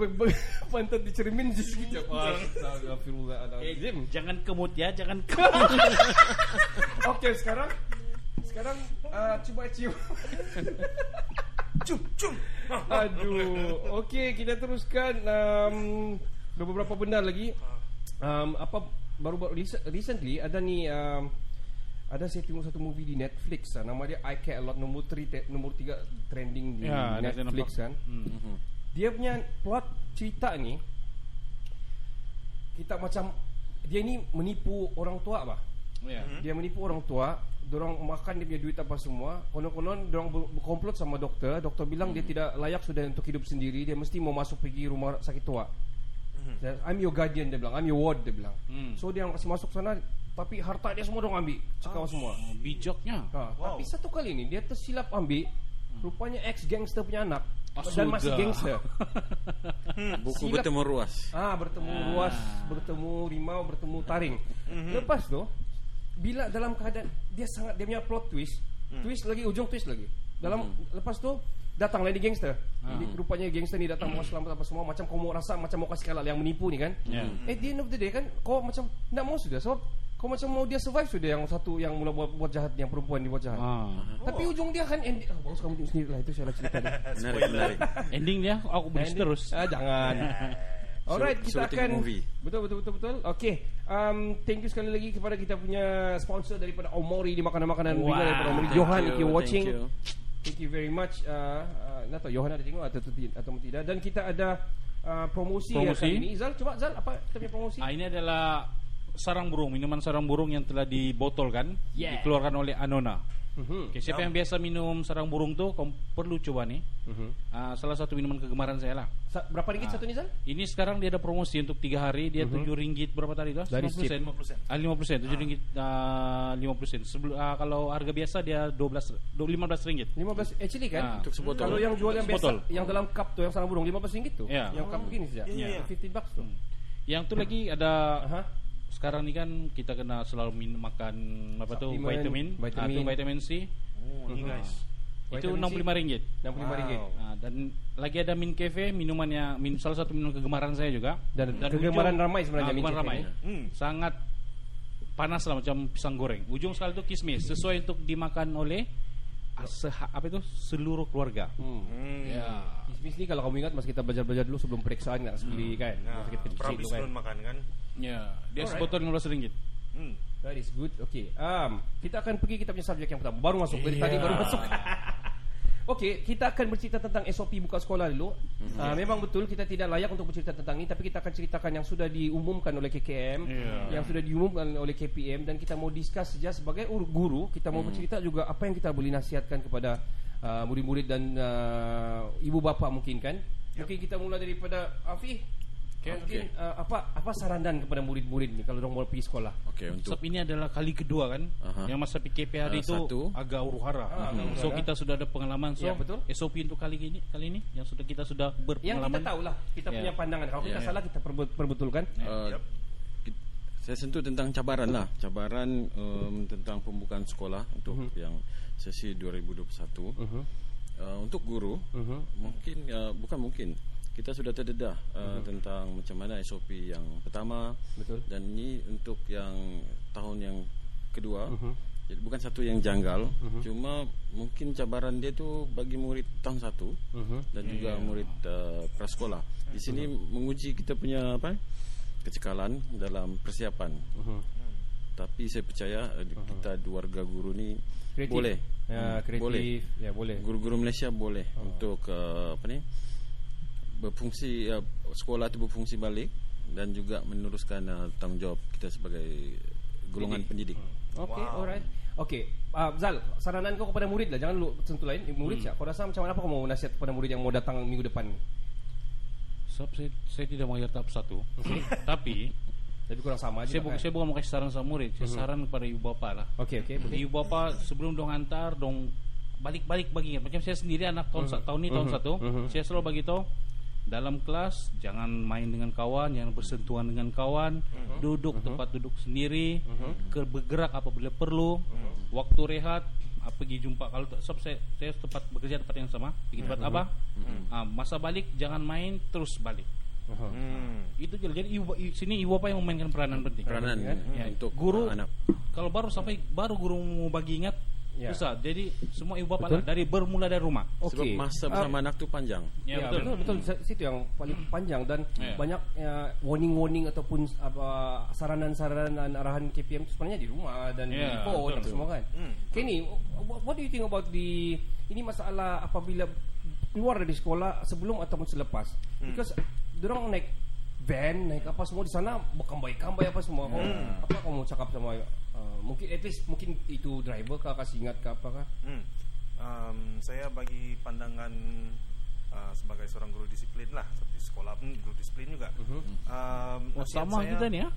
B: pantat di cermin di sekejap. Astagfirullahaladzim.
D: jangan kemut ya, jangan kemut.
B: Okey sekarang sekarang uh, cuba cium.
A: Cum, cum.
B: Aduh. Okey, kita teruskan um, beberapa benda lagi. Um, apa baru baru rec- recently ada ni um, ada saya tengok satu movie di Netflix ah, nama dia I Care A Lot nombor 3 nombor 3 trending di
D: Ya,
B: Netflix
D: nampak.
B: kan. Dia punya plot cerita ni kita macam dia ni menipu orang tua apa?
D: Ya.
B: Dia menipu orang tua, dorang makan dia punya duit apa semua. Konon-konon dorang ber- berkomplot sama doktor. Doktor bilang dia tidak layak sudah untuk hidup sendiri. Dia mesti mau masuk pergi rumah sakit tua. Dan, I'm your guardian dia bilang. I'm your ward dia bilang.
D: Hmm.
B: So dia kasih masuk sana tapi harta dia semua dorang ambil. Cekau semua.
D: Oh, bijaknya.
B: Ha,
A: Wow.
B: Tapi satu kali ni dia tersilap ambil rupanya ex gangster punya anak
D: Ah,
B: dan masih gangster.
C: Buku
B: Silap.
C: bertemu ruas.
B: Ah bertemu ruas, bertemu rimau, bertemu taring. Lepas tu bila dalam keadaan dia sangat dia punya plot twist, twist lagi ujung twist lagi. Dalam lepas tu datang lagi gangster. Jadi rupanya gangster ni datang mau selamat apa semua macam kau mau rasa macam mau kasih kalah yang menipu ni kan.
D: Ya.
B: At the end of the day kan kau macam nak mau sudah sebab kau macam mau dia survive sudah yang satu yang mula buat, buat jahat yang perempuan ni buat jahat.
D: Ah.
B: Tapi ujung dia kan ending. Oh, bagus kamu tengok sendiri lah itu saya nak cerita dia.
C: Menarik, menarik.
D: Ending dia aku
B: Ending-
D: terus.
B: Ah, jangan. Alright,
C: Suruh-
B: kita
C: suruh
B: akan
C: movie.
B: Betul betul betul betul. Okey. Um thank you sekali lagi kepada kita punya sponsor daripada Omori di makanan-makanan
D: Wow.
B: ringan daripada Omori
C: Thank
B: Johan
C: you,
B: if you're watching.
C: thank you.
B: Thank you very much. Uh, uh, nak tahu Johan ada tengok atau tidak atau tidak dan kita ada uh, promosi,
D: Promosi.
B: kali ini. Zal, coba Zal apa kita punya promosi?
D: Ah, ini adalah sarang burung, minuman sarang burung yang telah dibotolkan,
B: Yeah.
D: dikeluarkan oleh Anona.
B: Mhm.
D: Okay, siapa yang biasa minum sarang burung tuh, kamu perlu coba nih.
B: Mhm.
D: Ah, salah satu minuman kegemaran saya lah.
B: Sa- berapa ringgit satu ni Zal?
D: Ini sekarang dia ada promosi untuk tiga hari, dia tujuh ringgit berapa tadi tuh?
B: Dari
D: 50 sen.
A: 50 sen.
D: Ah, 50 sen, tujuh ringgit ah, 50 sen. Sebelum ah, kalau harga biasa dia 12 do- 15 ringgit.
B: 15 actually kan
D: Ah.
C: Untuk sebotol.
B: Kalau yang jual yang biasa
D: Sebotol.
B: yang dalam cup tu yang sarang burung 15 ringgit tu.
D: Ya.
B: Yang cup begini saja.
A: Ya, ya.
B: 15 bucks tu.
D: Yang tu lagi ada
B: Aha.
D: Sekarang ni kan kita kena selalu min, makan apa tuh vitamin,
B: vitamin.
D: Ah, tu vitamin C.
A: Oh, ni guys.
D: Itu
B: Vitamin C.
D: 65 ringgit.
B: 65 ringgit.
D: Ah, dan lagi ada Min Cafe minumannya min, salah satu minuman kegemaran saya juga
B: Dan kegemaran
D: ujung-
B: ramai sebenarnya
D: ah,
B: Min Cafe
D: ramai
B: ini.
A: Hmm.
D: sangat panas lah macam pisang goreng ujung sekali itu kismis sesuai untuk dimakan oleh ah, seha, apa itu seluruh keluarga
B: Hmm.
A: Hmm.
D: ya
B: Kismis ni kalau kamu ingat masa kita belajar-belajar dulu sebelum periksaan nggak sebeli kan.
A: Nah,
B: kita kecil kan.
A: makan kan.
D: Ya dia
B: Alright.
D: sebotol 15 ringgit
A: Hmm.
B: That is good. Okay. Um, kita akan pergi kita punya subjek yang pertama. Baru masuk. Dari
A: Yeah.
B: tadi baru masuk. Okey, kita akan bercerita tentang SOP buka sekolah dulu. Uh, memang betul kita tidak layak untuk bercerita tentang ini, tapi kita akan ceritakan yang sudah diumumkan oleh KKM,
D: Yeah.
B: yang sudah diumumkan oleh KPM dan kita mau discuss saja sebagai ur- guru, kita mau bercerita juga apa yang kita boleh nasihatkan kepada uh, murid-murid dan uh, ibu bapa mungkin kan. Mungkin kita mula daripada Afi.
C: Okay,
B: mungkin
C: okay.
B: uh, apa apa saranan kepada murid-murid ni kalau orang mau pergi sekolah?
C: Okey, untuk
D: sebab ini adalah kali kedua kan
C: Aha.
D: yang masa PKP hari
C: Ah,
D: itu
C: satu.
D: agak huru hara
B: Ah, agak
D: so
B: huru-hara.
D: kita sudah ada pengalaman so
B: Ya, betul.
D: SOP untuk kali ini kali ini yang sudah kita sudah
B: Yang
D: berpengalaman
B: kita tahu lah Kita
D: Ya.
B: punya pandangan Kalau kita
D: Ya.
B: salah Kita perbe- perbetulkan
C: uh,
A: Yep.
C: saya sentuh tentang cabaran lah, cabaran um, tentang pembukaan sekolah untuk yang sesi 2021.
B: Mhm.
C: Uh, untuk guru,
B: Mhm.
C: mungkin uh, bukan mungkin kita sudah terdedah uh, tentang macam mana SOP yang pertama
B: Betul.
C: dan ini untuk yang tahun yang kedua.
B: Mhm.
C: Jadi bukan satu yang janggal, cuma mungkin cabaran dia tu bagi murid tahun satu
B: Mhm.
C: dan juga murid uh, prasekolah. Di sini menguji kita punya apa? kecekalan dalam persiapan.
B: Mhm.
C: Tapi saya percaya uh, kita dua warga guru ni
B: Kreatif.
C: boleh.
B: Ya,
C: Hmm,
B: kreatif.
C: Boleh.
B: Ya, boleh.
C: Guru-guru Malaysia boleh untuk uh, apa ni? Berfungsi uh, sekolah itu berfungsi balik dan juga meneruskan uh, tanggungjawab kita sebagai golongan pendidik.
B: Okey,
A: Wow.
B: alright. Okey, uh, Zal, saranan kau kepada murid lah. Jangan lu sentuh lain. Murid hmm. Kau rasa macam mana apa kau mau nasihat kepada murid yang mau datang minggu depan?
D: Sebab saya, saya tidak mau tahap satu tapi
B: Tapi kurang sama aja.
D: saya, bu-
B: kan?
D: saya bukan mau kasih saran sama murid saya saran kepada ibu bapa lah
B: Okey, okey,
D: ibu bapa sebelum dong hantar dong balik-balik bagi ingat macam saya sendiri anak tahun sa- tahun ini tahun satu saya selalu bagi tahu dalam kelas jangan main dengan kawan jangan bersentuhan dengan kawan. Duduk tempat duduk sendiri. Ke bergerak apabila perlu. Waktu rehat ah, pergi jumpa. Kalau sebab saya saya tempat bekerja tempat yang sama. Pergi tempat abah Ah, masa balik jangan main terus balik.
B: Aha.
A: Hmm.
D: itu jadi ibu sini ibu apa yang memainkan peranan penting?
C: Peranan
D: Ya,
C: untuk
D: guru
C: anak.
D: kalau baru sampai baru guru mau bagi ingat
B: Ya.
D: susah jadi semua ibu
B: Betul.
D: lah, dari bermula dari rumah
C: Sebab
B: Okey.
C: masa
B: Ah,
C: bersama anak tu panjang.
B: Ya,
D: ya,
B: betul.
D: betul,
B: betul betul situ yang paling panjang dan
D: Ya.
B: banyak ya, warning-warning ataupun apa saranan-saranan arahan KPM itu sebenarnya di rumah dan di
D: Ya,
B: phone dan
D: betul.
B: semua kan.
A: Hmm.
B: Kenny, what, what do you think about the ini masalah apabila keluar dari sekolah sebelum ataupun selepas? Because dorang naik band naik apa semua di sana berkambai-kambai apa semua Kau- apa kamu mau cakap sama uh, mungkin at least mungkin itu driver kah kasih ingat ke apa kah
A: Hmm. Um, saya bagi pandangan uh, sebagai seorang guru disiplin lah seperti sekolah pun guru disiplin juga. Um,
D: Oh, sama
A: saya-
D: kita nih ya.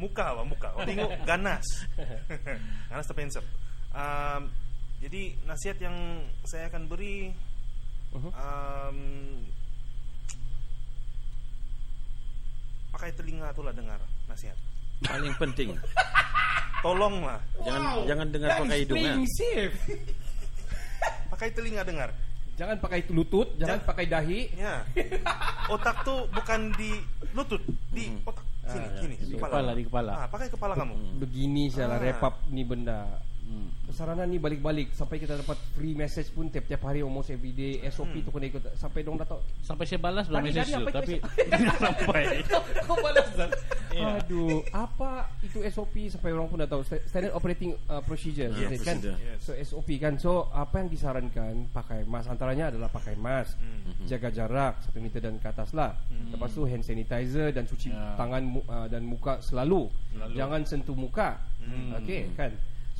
A: Muka apa muka? Oh, tengok ganas. ganas terpensel. Um, jadi nasihat yang saya akan beri um, pakai telinga itulah dengar nasihat.
C: Paling penting
A: Tolonglah
C: jangan jangan dengar pakai hidung ya.
A: pakai telinga dengar.
B: jangan pakai lutut jangan
A: Jangan.
B: pakai dahi
A: Ya. Otak tuh bukan di lutut, di otak sini,
B: Ah,
A: sini,
D: Di kepala, di kepala.
A: Ah, pakai kepala kamu.
B: begini salah
A: Ah.
B: wrap up ni benda
D: Hmm.
B: Saranan ni balik-balik. Sampai kita dapat free message pun tiap-tiap hari almost every day SOP tu kena ikut. Sampai dong dah tahu
D: Sampai saya balas belum
B: Tadi-
D: message tu tapi tidak sampai.
B: Kau balas Zal
D: Ya.
B: Aduh Apa itu SOP Sampai orang pun dah tahu? Sta- Standard Operating uh, Procedure
C: Yes,
B: kan?
C: procedure.
A: Yes.
B: So SOP kan. So apa yang disarankan? Pakai mask. Antaranya adalah pakai mask. Jaga jarak Satu meter dan ke atas lah. Lepas tu hand sanitizer Dan cuci
D: Ya.
B: tangan uh, Dan muka selalu.
D: Selalu.
B: Jangan sentuh muka. Okay kan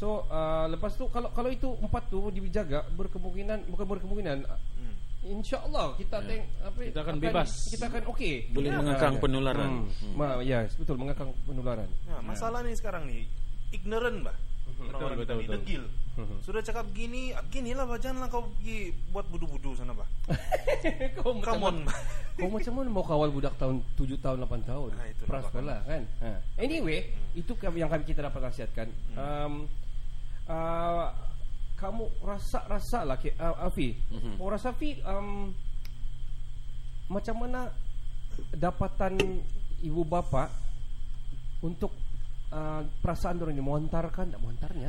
B: So uh, lepas tu kalau kalau itu empat tu dijaga berkemungkinan bukan berkemungkinan
A: Hmm.
B: InsyaAllah kita
C: Ya.
B: teng, apa,
D: Kita akan bebas.
B: Kita akan okey.
C: Boleh
B: Ya.
C: mengekang
B: Ya.
C: penularan.
B: Hmm.
C: Hmm.
B: Ma, ya, yes, betul mengekang penularan.
A: Nah, masalah nih sekarang nih ignorant bah. Orang-orang
D: betul,
A: kita ni
D: betul.
A: degil. Sudah cakap gini, ginilah bah janganlah kau pergi buat budu-budu sana bah.
B: kau macam
A: Come on bah.
B: Kau macam mana mau kawal budak tahun 7 tahun 8 tahun
A: Ah, itulah
B: Prasekolah kan ha. Anyway Itu ke- yang kami kita dapat nasihatkan um, uh, Kamu rasa-rasa lah Ki- uh, Afi Kau rasa Afi um, Macam mana Dapatan Ibu bapa Untuk uh, Perasaan orang ni? Menghantarkan Tak menghantarnya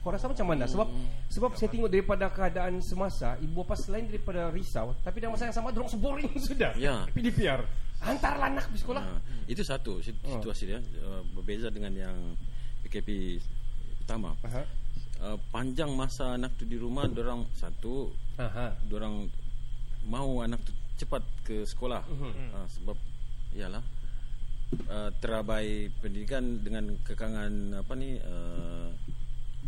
B: Kau rasa macam mana? Sebab Sebab saya tengok daripada keadaan semasa Ibu bapa selain daripada risau Tapi dalam masa yang sama Diorang seboring sudah.
C: Ya.
B: PDPR Hantarlah anak di sekolah.
C: Ha, itu satu
B: Oh.
C: situasi dia uh, berbeza dengan yang PKP pertama.
B: Aha.
C: Uh, panjang masa anak tu di rumah, orang satu,
B: Aha.
C: orang mau anak tu cepat ke sekolah
B: Mhm.
C: uh, sebab iyalah uh, terabai pendidikan dengan kekangan apa ni uh,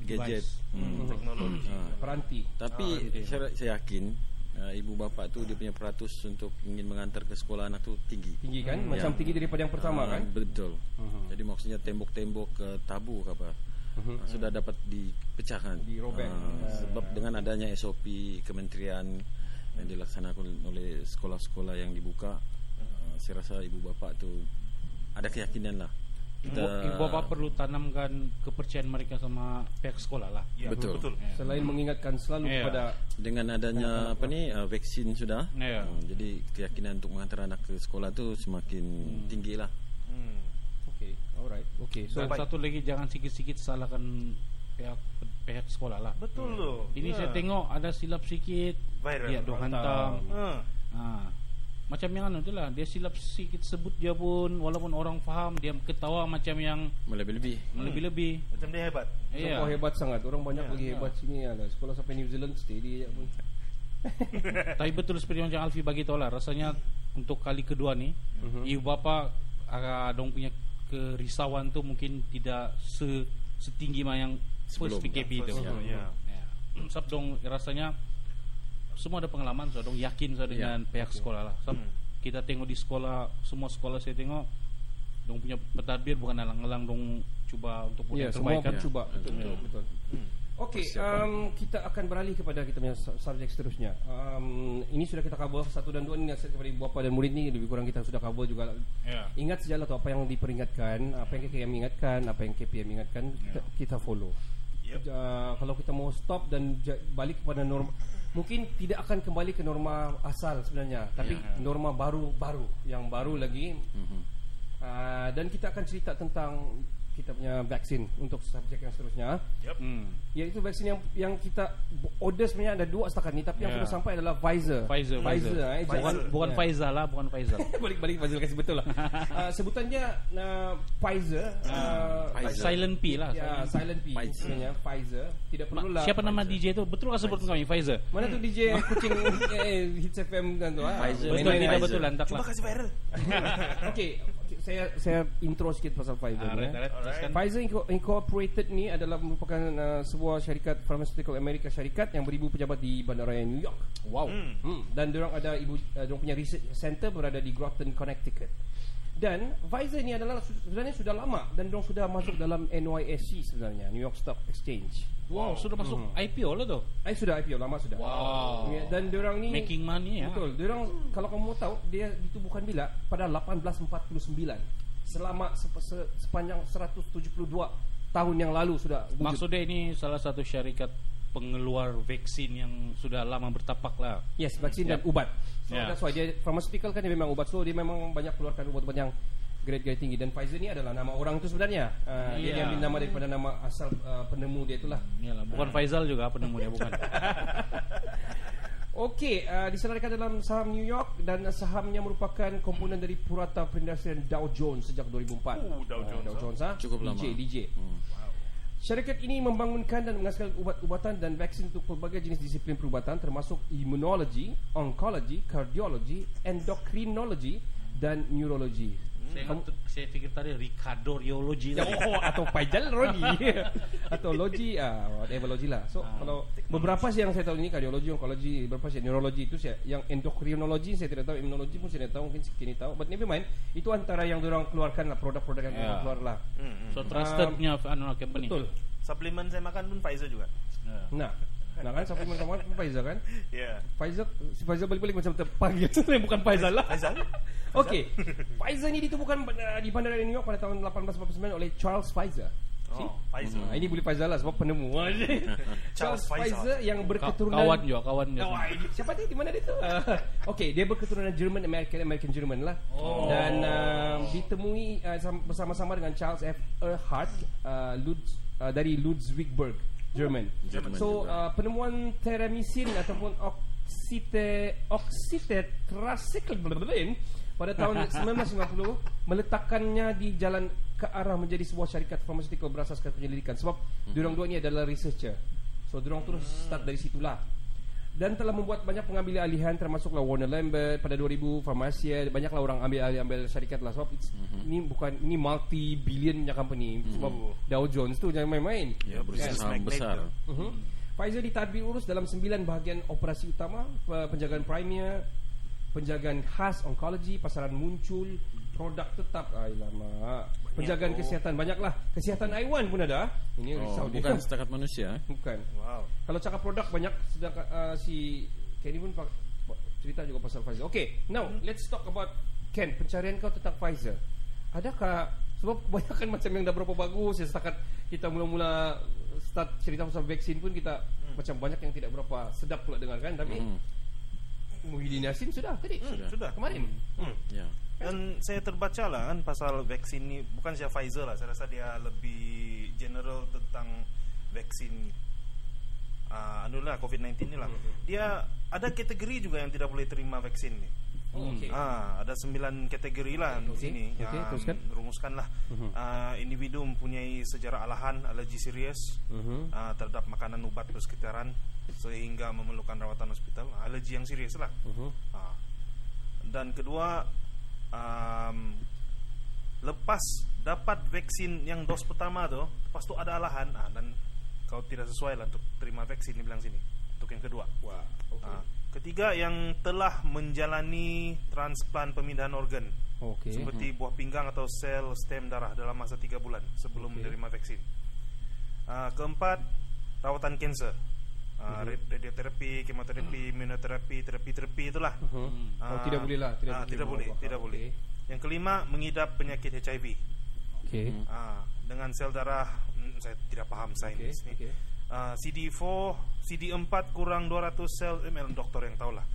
C: gadget. Hmm.
A: Teknologi.
C: Ha.
B: Peranti
C: Tapi saya, saya yakin uh, ibu bapa tu dia punya peratus untuk ingin mengantar ke sekolah anak tu tinggi.
B: Tinggi kan Macam
C: Ya.
B: tinggi daripada yang pertama
C: Ah,
B: kan
C: Betul. Jadi maksudnya tembok-tembok ke tabu ke apa ah, sudah dapat dipecahkan.
B: Dirobek.
C: Ah, sebab dengan adanya SOP kementerian yang dilaksanakan oleh sekolah-sekolah yang dibuka, ah, saya rasa ibu bapa tu ada keyakinan lah. Kita
D: Ibu bapak perlu tanamkan kepercayaan mereka sama pihak sekolah lah.
A: Ya,
C: Betul.
A: betul.
B: Selain mengingatkan selalu
D: Ya.
B: kepada
C: dengan adanya apa ni ah, vaksin sudah,
D: Ya.
C: ah, jadi keyakinan untuk mengantar anak ke sekolah tu semakin tinggi lah.
A: Hmm.
B: Okay Alright Okay So
D: Dan satu lagi jangan sikit-sikit salahkan pihak pihak sekolah lah.
A: Betul loh.
D: Ini
A: Ya.
D: saya tengok ada silap sikit,
A: Viral.
D: dia dong hantam.
A: Ha.
D: Ha. Macam yang anu tu lah, dia silap sikit sebut dia pun walaupun orang faham dia ketawa macam yang
C: Melebih-lebih.
D: lebih-lebih.
A: Macam dia hebat.
D: Iya.
B: kau hebat sangat Orang banyak
A: Ya.
B: lagi hebat sini ya. Sekolah sampai New Zealand Steady je pun
D: Tapi betul seperti macam Alfi bagi tahu lah rasanya untuk kali kedua ni
B: Mhm.
D: ibu bapa uh, dong punya kerisauan tu mungkin tidak se setinggi mah yang first
C: Sebelum.
D: PKP tu.
A: First, ya.
D: Ya. Sebab dong rasanya semua ada pengalaman so dong yakin so dengan pihak sekolah lah. Sebab
A: Hmm.
D: kita tengok di sekolah semua sekolah saya tengok dong punya pentadbir bukan alang-alang dong cuba untuk buat
B: Ya
D: yang
B: semua
D: terbaik kan.
B: cuba Betul betul, betul. Okey, um, kita akan beralih kepada kita punya su- subjek seterusnya. Um, ini sudah kita cover satu dan dua ni nasihat kepada ibu bapa dan murid ni lebih kurang kita sudah cover juga.
D: Ya.
B: Ingat sajalah tu apa yang diperingatkan, apa yang KKM ingatkan, apa yang KPM ingatkan, kita, kita follow.
A: Yep.
B: Uh, kalau kita mau stop dan balik kepada norma mungkin tidak akan kembali ke norma asal sebenarnya, tapi norma baru baru yang baru lagi
C: Mhm.
B: Uh, dan kita akan cerita tentang kita punya vaksin untuk subjek yang seterusnya.
A: Yep.
D: Hmm.
B: Iaitu vaksin yang yang kita order sebenarnya ada dua setakat ni tapi yang
D: Ya.
B: sudah sampai adalah Pfizer.
D: Pfizer,
B: Pfizer.
D: Pfizer.
B: eh,
D: Bukan, bukan
B: ya.
D: Faizal lah, bukan Faizal.
B: Balik-balik Pfizer kasih betul lah. uh, sebutannya uh, Pfizer. Uh,
C: Pfizer.
D: Silent P lah.
B: Ya, silent P
C: Pfizer.
B: sebenarnya Pfizer. Tidak
D: Ma-
B: perlulah.
D: Siapa nama DJ tu? Betul ke sebut kami Faizal?
B: Mana tu DJ kucing eh, Hits FM kan tu ah.
C: Pfizer.
D: Betul tidak
B: Pfizer.
D: betul lantak
A: Cuba
D: lah.
A: kasih viral.
B: Okey, okay, saya saya intro sikit pasal Pfizer.
D: Ah,
B: ni,
D: right, right, teruskan.
B: Pfizer Inco- Incorporated ni adalah merupakan uh, sebuah syarikat pharmaceutical Amerika syarikat yang beribu pejabat di bandaraya New York.
D: Wow.
A: Hmm.
B: Hmm, dan diorang ada ibu uh, diorang punya research center berada di Groton, Connecticut. Dan Pfizer ni adalah sebenarnya sudah lama dan diorang sudah masuk dalam NYSE sebenarnya, New York Stock Exchange.
D: Wow, sudah masuk IPO lah tu.
B: Eh sudah IPO lama sudah.
D: Wow.
B: Ya, dan diorang ni
D: Making money ya.
B: Betul. Diorang kalau kamu mau tahu dia ditubuhkan bila pada 1849. Selama sep- se- sepanjang 172 tahun yang lalu sudah wujud.
D: Maksudnya ini salah satu syarikat pengeluar vaksin yang sudah lama bertapak lah.
B: Yes, vaksin dan
D: Yep.
B: ubat. So
D: Yeah.
B: that's why dia pharmaceutical kan dia memang ubat. So dia memang banyak keluarkan ubat-ubat yang grade-grade tinggi dan Pfizer ni adalah nama orang itu sebenarnya. Uh, Dia
D: Yeah.
B: diambil nama daripada nama asal uh, penemu dia itulah.
D: Iyalah, bukan Faizal juga penemu dia bukan.
B: Okey, uh, disenaraikan dalam saham New York dan sahamnya merupakan komponen dari purata perindustrian Dow Jones sejak 2004.
A: Oh, Dow
B: Ah,
A: Jones,
B: Dow
A: oh.
B: Jones ah.
C: Cukup
B: DJ,
C: lama.
B: DJ.
C: Hmm.
B: Syarikat ini membangunkan dan menghasilkan ubat-ubatan dan vaksin untuk pelbagai jenis disiplin perubatan termasuk immunology, oncology, cardiology, endocrinology dan neurology.
D: Saya, ingat, saya fikir tadi Ricardo
B: Ya,
D: tadi.
B: oh, atau Faisal Rodi atau logi ah whatever logi lah. So kalau beberapa sih yang saya tahu ini kardiologi, onkologi, beberapa sih neurologi itu saya yang endokrinologi saya tidak tahu, immunologi pun saya tidak tahu, mungkin sekini tahu. But never mind, itu antara yang orang keluarkan lah produk-produk yang
D: Ya.
B: yeah. keluar lah.
A: Hmm, hmm.
D: So trustednya anu lah company.
B: Betul.
A: Supplement saya makan pun Pfizer juga.
D: Ya.
B: Nah, nah kan sampai kamu kan Pfizer kan?
A: Ya.
B: Pfizer si Pfizer balik-balik macam terpanggil Sebenarnya bukan Pfizer lah
A: Pfizer?
B: Okey Pfizer ni ditubuhkan pada- di bandara New York pada tahun 1849 oleh Charles Pfizer
A: Oh, Pfizer.
B: Nah, ini boleh Pfizer lah sebab penemu. Charles Pfizer
A: Pfizer.
B: yang
D: Ka-
B: berketurunan
D: kawan juga, kawan dia.
B: Oh, siapa dia? Di mana dia tu? Uh, Okey, dia berketurunan German American American German lah.
D: Oh.
B: Dan uh, ditemui uh, sam- bersama-sama dengan Charles F. Earhart uh, Lutz, uh, dari Ludwigsburg, German.
C: Jerman
B: so uh, penemuan teramisin ataupun oksite oksitetracycline pada tahun 1950 meletakkannya di jalan ke arah menjadi sebuah syarikat farmaceutical berasaskan penyelidikan sebab
C: Mhm.
B: diorang dua ni adalah researcher. So diorang terus start dari situlah. Dan telah membuat banyak pengambil alihan termasuklah Warner Lambert pada 2000 Pharmacia banyaklah orang ambil alih ambil syarikat lah sebab
C: Mhm.
B: ini bukan ini multi billion punya company sebab Dow Jones tu jangan main-main.
C: Ya, berusaha saham
A: magnate
C: besar.
B: Uh-huh. Pfizer ditadbir urus dalam sembilan bahagian operasi utama pe- penjagaan premier, penjagaan khas onkologi, pasaran muncul, produk tetap. Ay lama. Penjagaan
A: oh.
B: kesihatan banyaklah. Kesihatan haiwan pun ada. Ini
C: Oh,
B: risau dia.
C: bukan setakat manusia. eh?
B: bukan.
A: Wow.
B: Kalau cakap produk banyak sedangkan uh, si Kenny pun cerita juga pasal Pfizer. Okay, now let's talk about Ken. Pencarian kau tentang Pfizer. Adakah sebab kebanyakan macam yang dah berapa bagus ya setakat kita mula-mula start cerita pasal vaksin pun kita macam banyak yang tidak berapa sedap pula dengarkan tapi
C: Hmm.
B: Muhyiddin Yassin sudah tadi
A: Hmm, sudah.
B: kemarin. Hmm.
C: Ya.
A: Dan saya terbaca lah kan pasal vaksin ni bukan saja Pfizer lah. Saya rasa dia lebih general tentang vaksin uh, anu lah COVID-19 ni lah. Dia ada kategori juga yang tidak boleh terima vaksin ni.
B: Oh, okay.
A: Ah, ada sembilan kategori lah di
B: Okey,
A: sini
B: okey,
A: yang
B: teruskan.
A: rumuskan lah. Ah, individu mempunyai sejarah alahan, alergi serius
B: Mhm.
A: ah, terhadap makanan ubat persekitaran sehingga memerlukan rawatan hospital. Alergi yang serius lah.
B: Mhm.
A: Ah. Dan kedua, um, lepas dapat vaksin yang dos pertama tu, lepas tu ada alahan ah, dan kau tidak sesuai lah untuk terima vaksin di bilang sini. Untuk yang kedua.
B: Wah, okay.
A: Ah, ketiga yang telah menjalani transplant pemindahan organ
B: Okey.
A: seperti buah pinggang atau sel stem darah dalam masa 3 bulan sebelum
B: Okey.
A: menerima vaksin. Ah, keempat, rawatan kanser. Ah,
B: Mhm.
A: ra- radioterapi, kemoterapi, imunoterapi, terapi-terapi itulah.
B: Mhm. Oh,
A: Ah,
B: tidak boleh lah, tidak boleh
A: tidak boleh,
B: bawa.
A: tidak boleh. Yang kelima, mengidap penyakit HIV.
B: Okey.
A: Ah, dengan sel darah, hmm, saya tidak paham sains ni.
B: Okey.
A: Ah, CD4, CD4 kurang 200 sel ml doktor yang tahulah.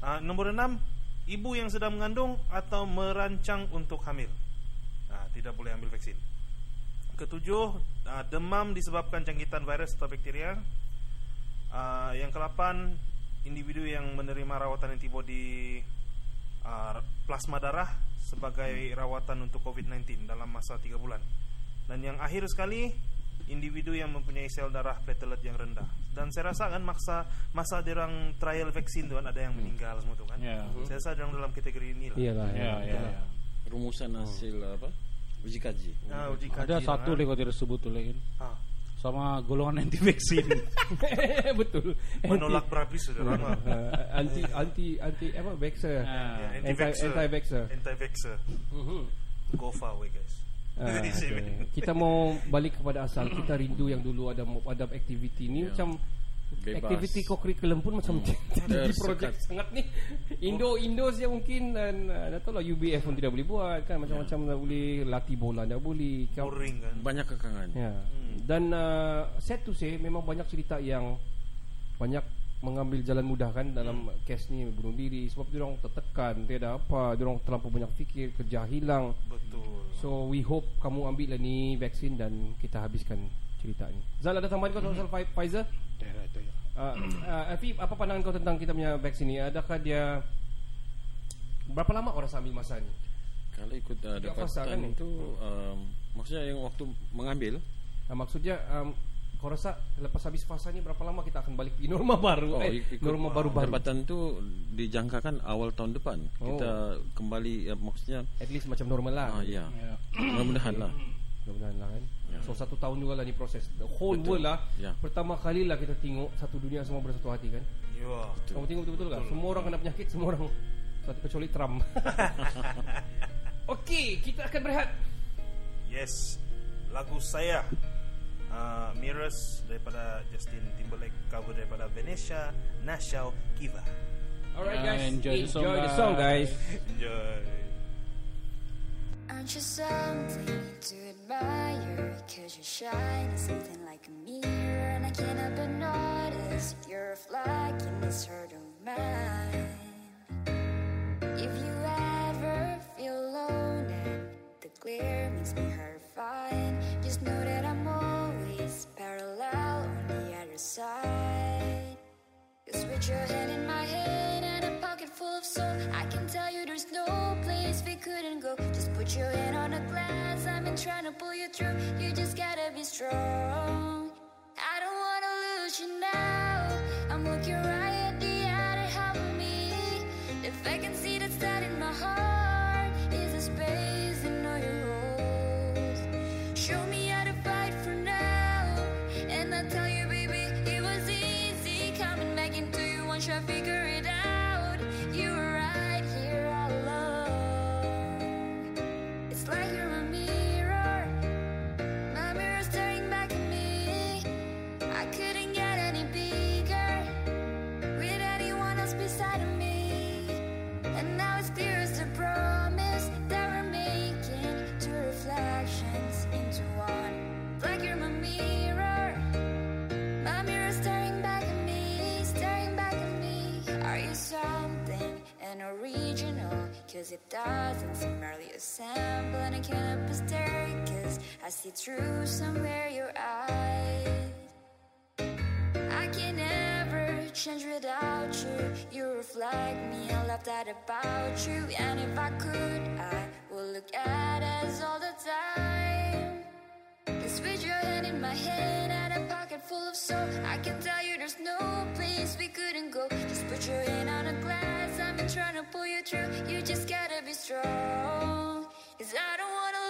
A: Ah, nombor enam, ibu yang sedang mengandung atau merancang untuk hamil. Ah, tidak boleh ambil vaksin. ketujuh uh, demam disebabkan jangkitan virus atau bakteria. Uh, yang kelapan individu yang menerima rawatan antibodi uh, plasma darah sebagai rawatan untuk COVID-19 dalam masa 3 bulan. Dan yang akhir sekali individu yang mempunyai sel darah platelet yang rendah. Dan saya rasa kan masa masa dirang trial vaksin tu kan ada yang meninggal semua tu kan.
D: Ya.
A: Saya rasa dirang dalam kategori ini lah.
B: Iyalah.
D: Ya, ya, ya.
C: Rumusan hasil apa? Uji kaji.
A: Ah, uji kaji
D: Ada satu deh kalau tidak sebut tuh lagi.
A: Ah,
D: Sama golongan anti vaksin.
B: Betul.
A: menolak berhabis sudah lama.
B: Uh, anti anti anti apa vaxxer.
D: Ah.
B: Anti anti vaxxer.
A: Anti-vaxxer. Go far away guys.
B: Ah, okay. Kita mau balik kepada asal kita rindu yang dulu ada ada aktiviti ni
C: Ya.
B: macam
C: Bebas.
B: aktiviti co-curriculum pun macam di
C: Tersekat.
B: projek sangat ni Indo Indo saja mungkin dan uh, tak tahu lah UBF pun tidak boleh buat kan macam-macam tak boleh latih bola tak boleh
A: Boring kan.
C: Banyak kekangan.
B: Ya. Dan uh, sad to say memang banyak cerita yang banyak mengambil jalan mudah kan dalam kes ni bunuh diri sebab dia orang tertekan, tiada apa, dia orang terlalu banyak fikir, kerja hilang.
A: Betul.
B: So we hope kamu ambil lah ni vaksin dan kita habiskan cerita ni. Zal ada tambahan kau soal Pfi- Pfizer?
D: Ya, ya.
B: Uh, uh, Afi, apa pandangan kau tentang kita punya vaksin ni? Adakah dia berapa lama kau rasa ambil masa ni?
C: Kalau ikut uh,
B: fasa kan
C: dapatan
B: ni?
C: itu um, maksudnya yang waktu mengambil
B: Uh, maksudnya um, kau rasa lepas habis fasa ni berapa lama kita akan balik di norma baru?
C: Oh,
B: eh,
C: ikut-
B: norma baru-baru.
C: dapatan itu dijangkakan awal tahun depan.
B: Oh.
C: Kita kembali ya, maksudnya
B: At least macam normal lah.
C: ah ya.
D: Ya.
C: Mudah-mudahan lah.
B: Mudah-mudahan lah kan. So satu tahun juga lah ni proses. The whole
C: Betul.
B: world lah.
C: Ya.
B: Pertama kali lah kita tengok satu dunia semua bersatu hati kan.
A: Ya.
B: Kamu tengok betul-betul kan? Semua orang kena penyakit, semua orang satu kecuali Trump. Okey, kita akan berehat.
A: Yes. Lagu saya uh, Mirrors daripada Justin Timberlake cover daripada Venetia Nashau Kiva.
B: Alright
D: Yeah,
B: guys,
D: enjoy the song,
B: the song guys.
A: Enjoy.
E: Aren't you something to admire? Cause you shine something like a mirror And I help but notice You're reflecting this heart of mine. If you ever feel alone the glare makes me horrified Just know that I'm always parallel on the other side. Cause with your hand in my hand and a pocket full of soul, I can couldn't go. Just put your hand on the glass, I've been trying to pull you through. You just gotta be strong. Cause it doesn't seem merely a sample, and I can't but stare. Cause I see through somewhere your eyes. I can never change without you. You reflect me, I love that about you. And if I could, I would look at us all the time. Cause with your hand in my hand and a pocket full of soap, I can tell you there's no place we couldn't go. Just put your hand on a glass, trying to pull you through. You just gotta be strong. Cause I don't wanna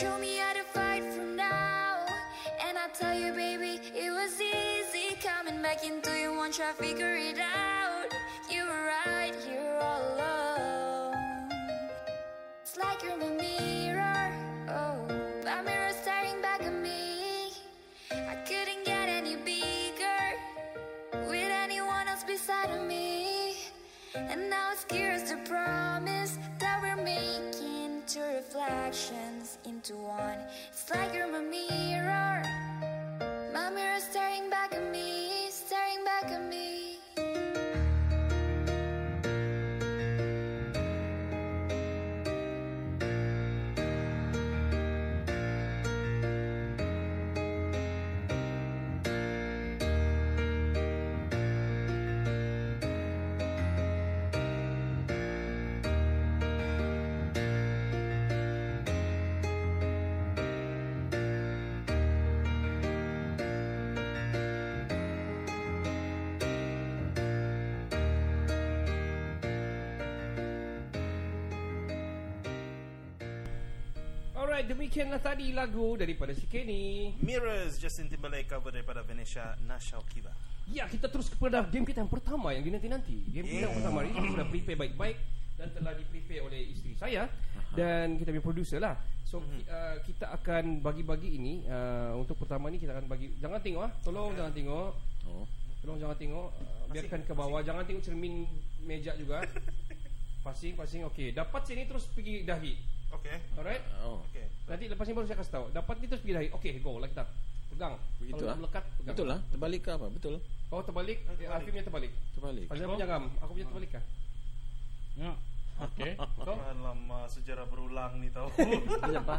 E: Show me how to fight from now. And I tell you, baby, it was easy coming back into you once I figure it out. You were right here all alone. It's like you're a mirror. Oh, a mirror staring back at me. I couldn't get any bigger with anyone else beside of me. And now it's curious to promise that we're making two reflections into one. It's like you're my mirror. My mirror staring back at me, staring back at me.
B: Alright, demikianlah tadi lagu daripada si Kenny.
A: Mirrors Justin Timberlake cover daripada Venetia Nasha Kiba.
B: Ya, kita terus kepada game kita yang pertama yang dinanti-nanti. Game kita yang pertama ini sudah prepare baik-baik dan telah di-prepare oleh isteri saya dan kita punya producer lah. So ki- uh, kita akan bagi-bagi ini uh, untuk pertama ni kita akan bagi jangan tengok ah. Tolong jangan tengok.
C: Oh.
B: Tolong jangan tengok. Uh, biarkan ke bawah. Jangan tengok cermin meja juga. Passing, passing. Okey, dapat sini terus pergi dahi.
A: Okay.
B: Alright?
C: Oh.
A: Okay.
B: Nanti lepas ni baru saya kasih tahu. Dapat ni terus pergi dahi. Okey, go lah kita. Pegang.
C: Begitu
B: Kalau
C: ah.
B: melekat, pegang.
C: Betul lah. Terbalik ke apa? Betul.
B: Oh, terbalik. Eh,
A: terbalik.
B: Afif punya terbalik.
C: Terbalik.
B: Fazal punya ngam. Aku punya terbalik kah?
D: Ya. Okey.
B: Kau?
A: Lama sejarah berulang ni tahu.
C: Apa?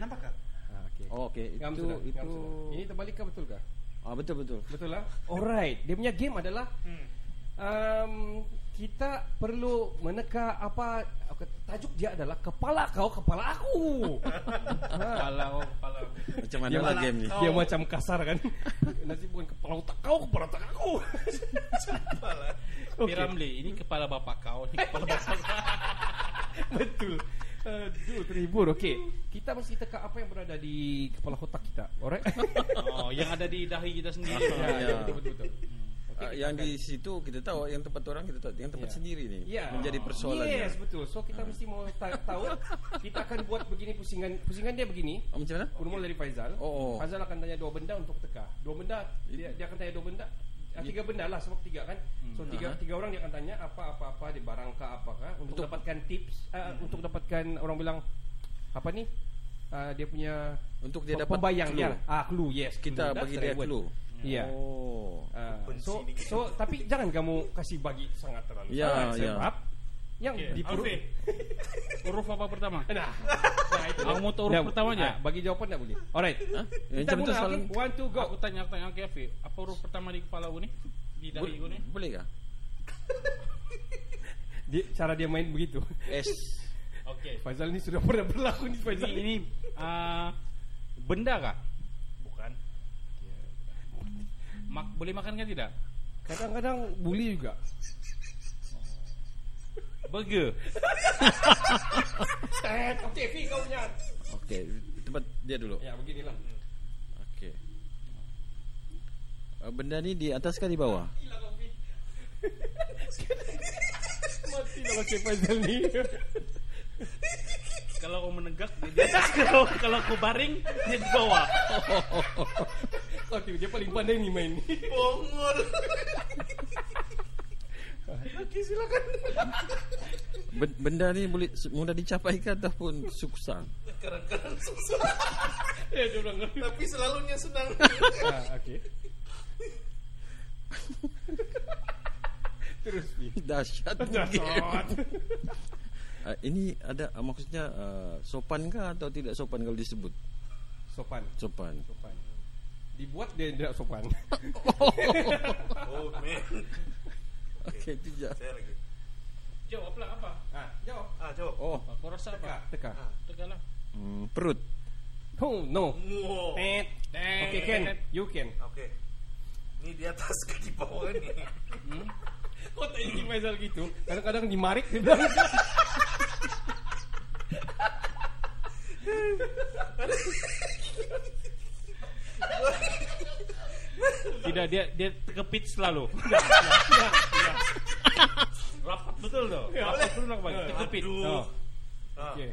A: Nampak tak?
B: Ah, okey.
C: Oh, okey.
B: Ngam
C: Itu
B: ngam
C: itu
B: sudah. Ini terbalik kah betul kah?
C: ah betul betul.
B: Betul lah. Alright. Dia punya game adalah
A: Hmm.
B: um, kita perlu meneka apa tajuk dia adalah kepala kau kepala aku.
D: Kepala oh, kepala.
C: Macam mana lah
B: macam-
C: game ni?
B: Dia macam kasar kan. Nanti bukan kepala otak kau kepala otak aku. Okey.
D: Piramli, ini kepala bapak kau, ini kepala bapak kau.
B: Betul. Aduh, terhibur. Okey. Kita mesti teka apa yang berada di kepala otak kita. Alright?
D: Oh, yang ada di dahi kita sendiri.
B: ya,
C: ya.
B: ya, betul betul betul.
C: Ah, yang di situ kita tahu yang tempat orang kita tahu yang tempat
B: Ya.
C: sendiri ni
B: Ya.
C: menjadi persoalannya.
B: Yes, betul. So kita mesti mau ta- tahu kita akan buat begini pusingan. Pusingan dia begini.
C: Oh, macam mana?
B: Bermula dari Faizal.
C: Oh, oh.
B: Faizal akan tanya dua benda untuk teka. Dua benda dia, dia akan tanya dua benda. Ah, tiga benda lah sebab tiga kan. So tiga
C: Aha.
B: tiga orang dia akan tanya apa apa apa di barang kah apakah untuk
C: Untuk-
B: dapatkan tips ah, untuk dapatkan orang bilang apa ni? Ah, dia punya
C: Untuk dia dapat
B: pembayang
C: clue.
B: dia. Ah clue, yes.
C: Kita
B: clue.
C: bagi dia clue.
B: Ya.
C: Oh.
B: Ah,
A: Benci
B: so so tapi jangan kamu kasih bagi sangat terlalu
C: Ya,
B: sangat
C: ya.
B: sebab yang
D: Okey,
B: di.
D: Huruf apa pertama?
B: Nah, nah itu
D: Aku mau tahu huruf
B: Dah,
D: pertama aja.
B: ah, Bagi jawapan tak boleh. Alright.
C: Hah?
B: Kita mula
C: soalan.
B: okay? One, two, go.
D: Aku tanya, aku tanya ke Afi, apa huruf pertama di kepala aku ni? Di dahi aku ni?
C: Boleh kah?
B: Dia, cara dia main begitu.
C: S.
D: Okey.
B: Faizal ni sudah pernah berlaku ni Faizal
D: Ini ini ah, benda kah?
A: Bukan.
D: Mak, boleh makan kan tidak?
B: Kadang-kadang bully juga.
D: Burger.
B: Eh, Okey, Fi kau punya.
C: Okey, tempat dia dulu.
B: Ya, beginilah.
C: Okey. Uh, benda ni di atas ke di bawah?
B: Kau Fi. Mati kalau Cik Faizal ni.
D: Kalau kau menegak dia di atas, kalau kalau aku baring dia di bawah.
B: Okey, dia paling pandai ni main ni.
A: Bongol. Okey, silakan.
C: Ben- Benda ni boleh mudah dicapai ke ataupun susah?
A: Kadang-kadang susah,
B: dia orang.
A: tapi selalunya senang.
B: Ah, okey. Terus Fi.
C: Dahsyat.
B: Dasar.
C: Uh, ini ada uh, maksudnya uh, sopan ke atau tidak sopan kalau disebut?
B: Sopan.
C: Sopan.
B: Sopan. Dibuat dia tidak sopan.
A: Oh, man.
C: Okey, itu je.
A: Saya lagi.
D: Jawablah apa?
B: Ah,
A: jawab.
C: Oh,
D: Aku rasa apa?
B: Teka.
D: Teka lah.
C: hmm, perut.
B: Oh, no.
A: Wow.
B: Oke Ken, you Ken.
A: Oke. Ini di atas ke di bawah nih.
B: Kok tak ingin Faisal gitu? Kadang-kadang dimarik dia bilang.
D: Tidak dia dia kepit selalu. Rapat betul tuh. Rapat betul nak bagi. Kepit.
B: Oh.
A: Ah,
B: Oke.
A: eh?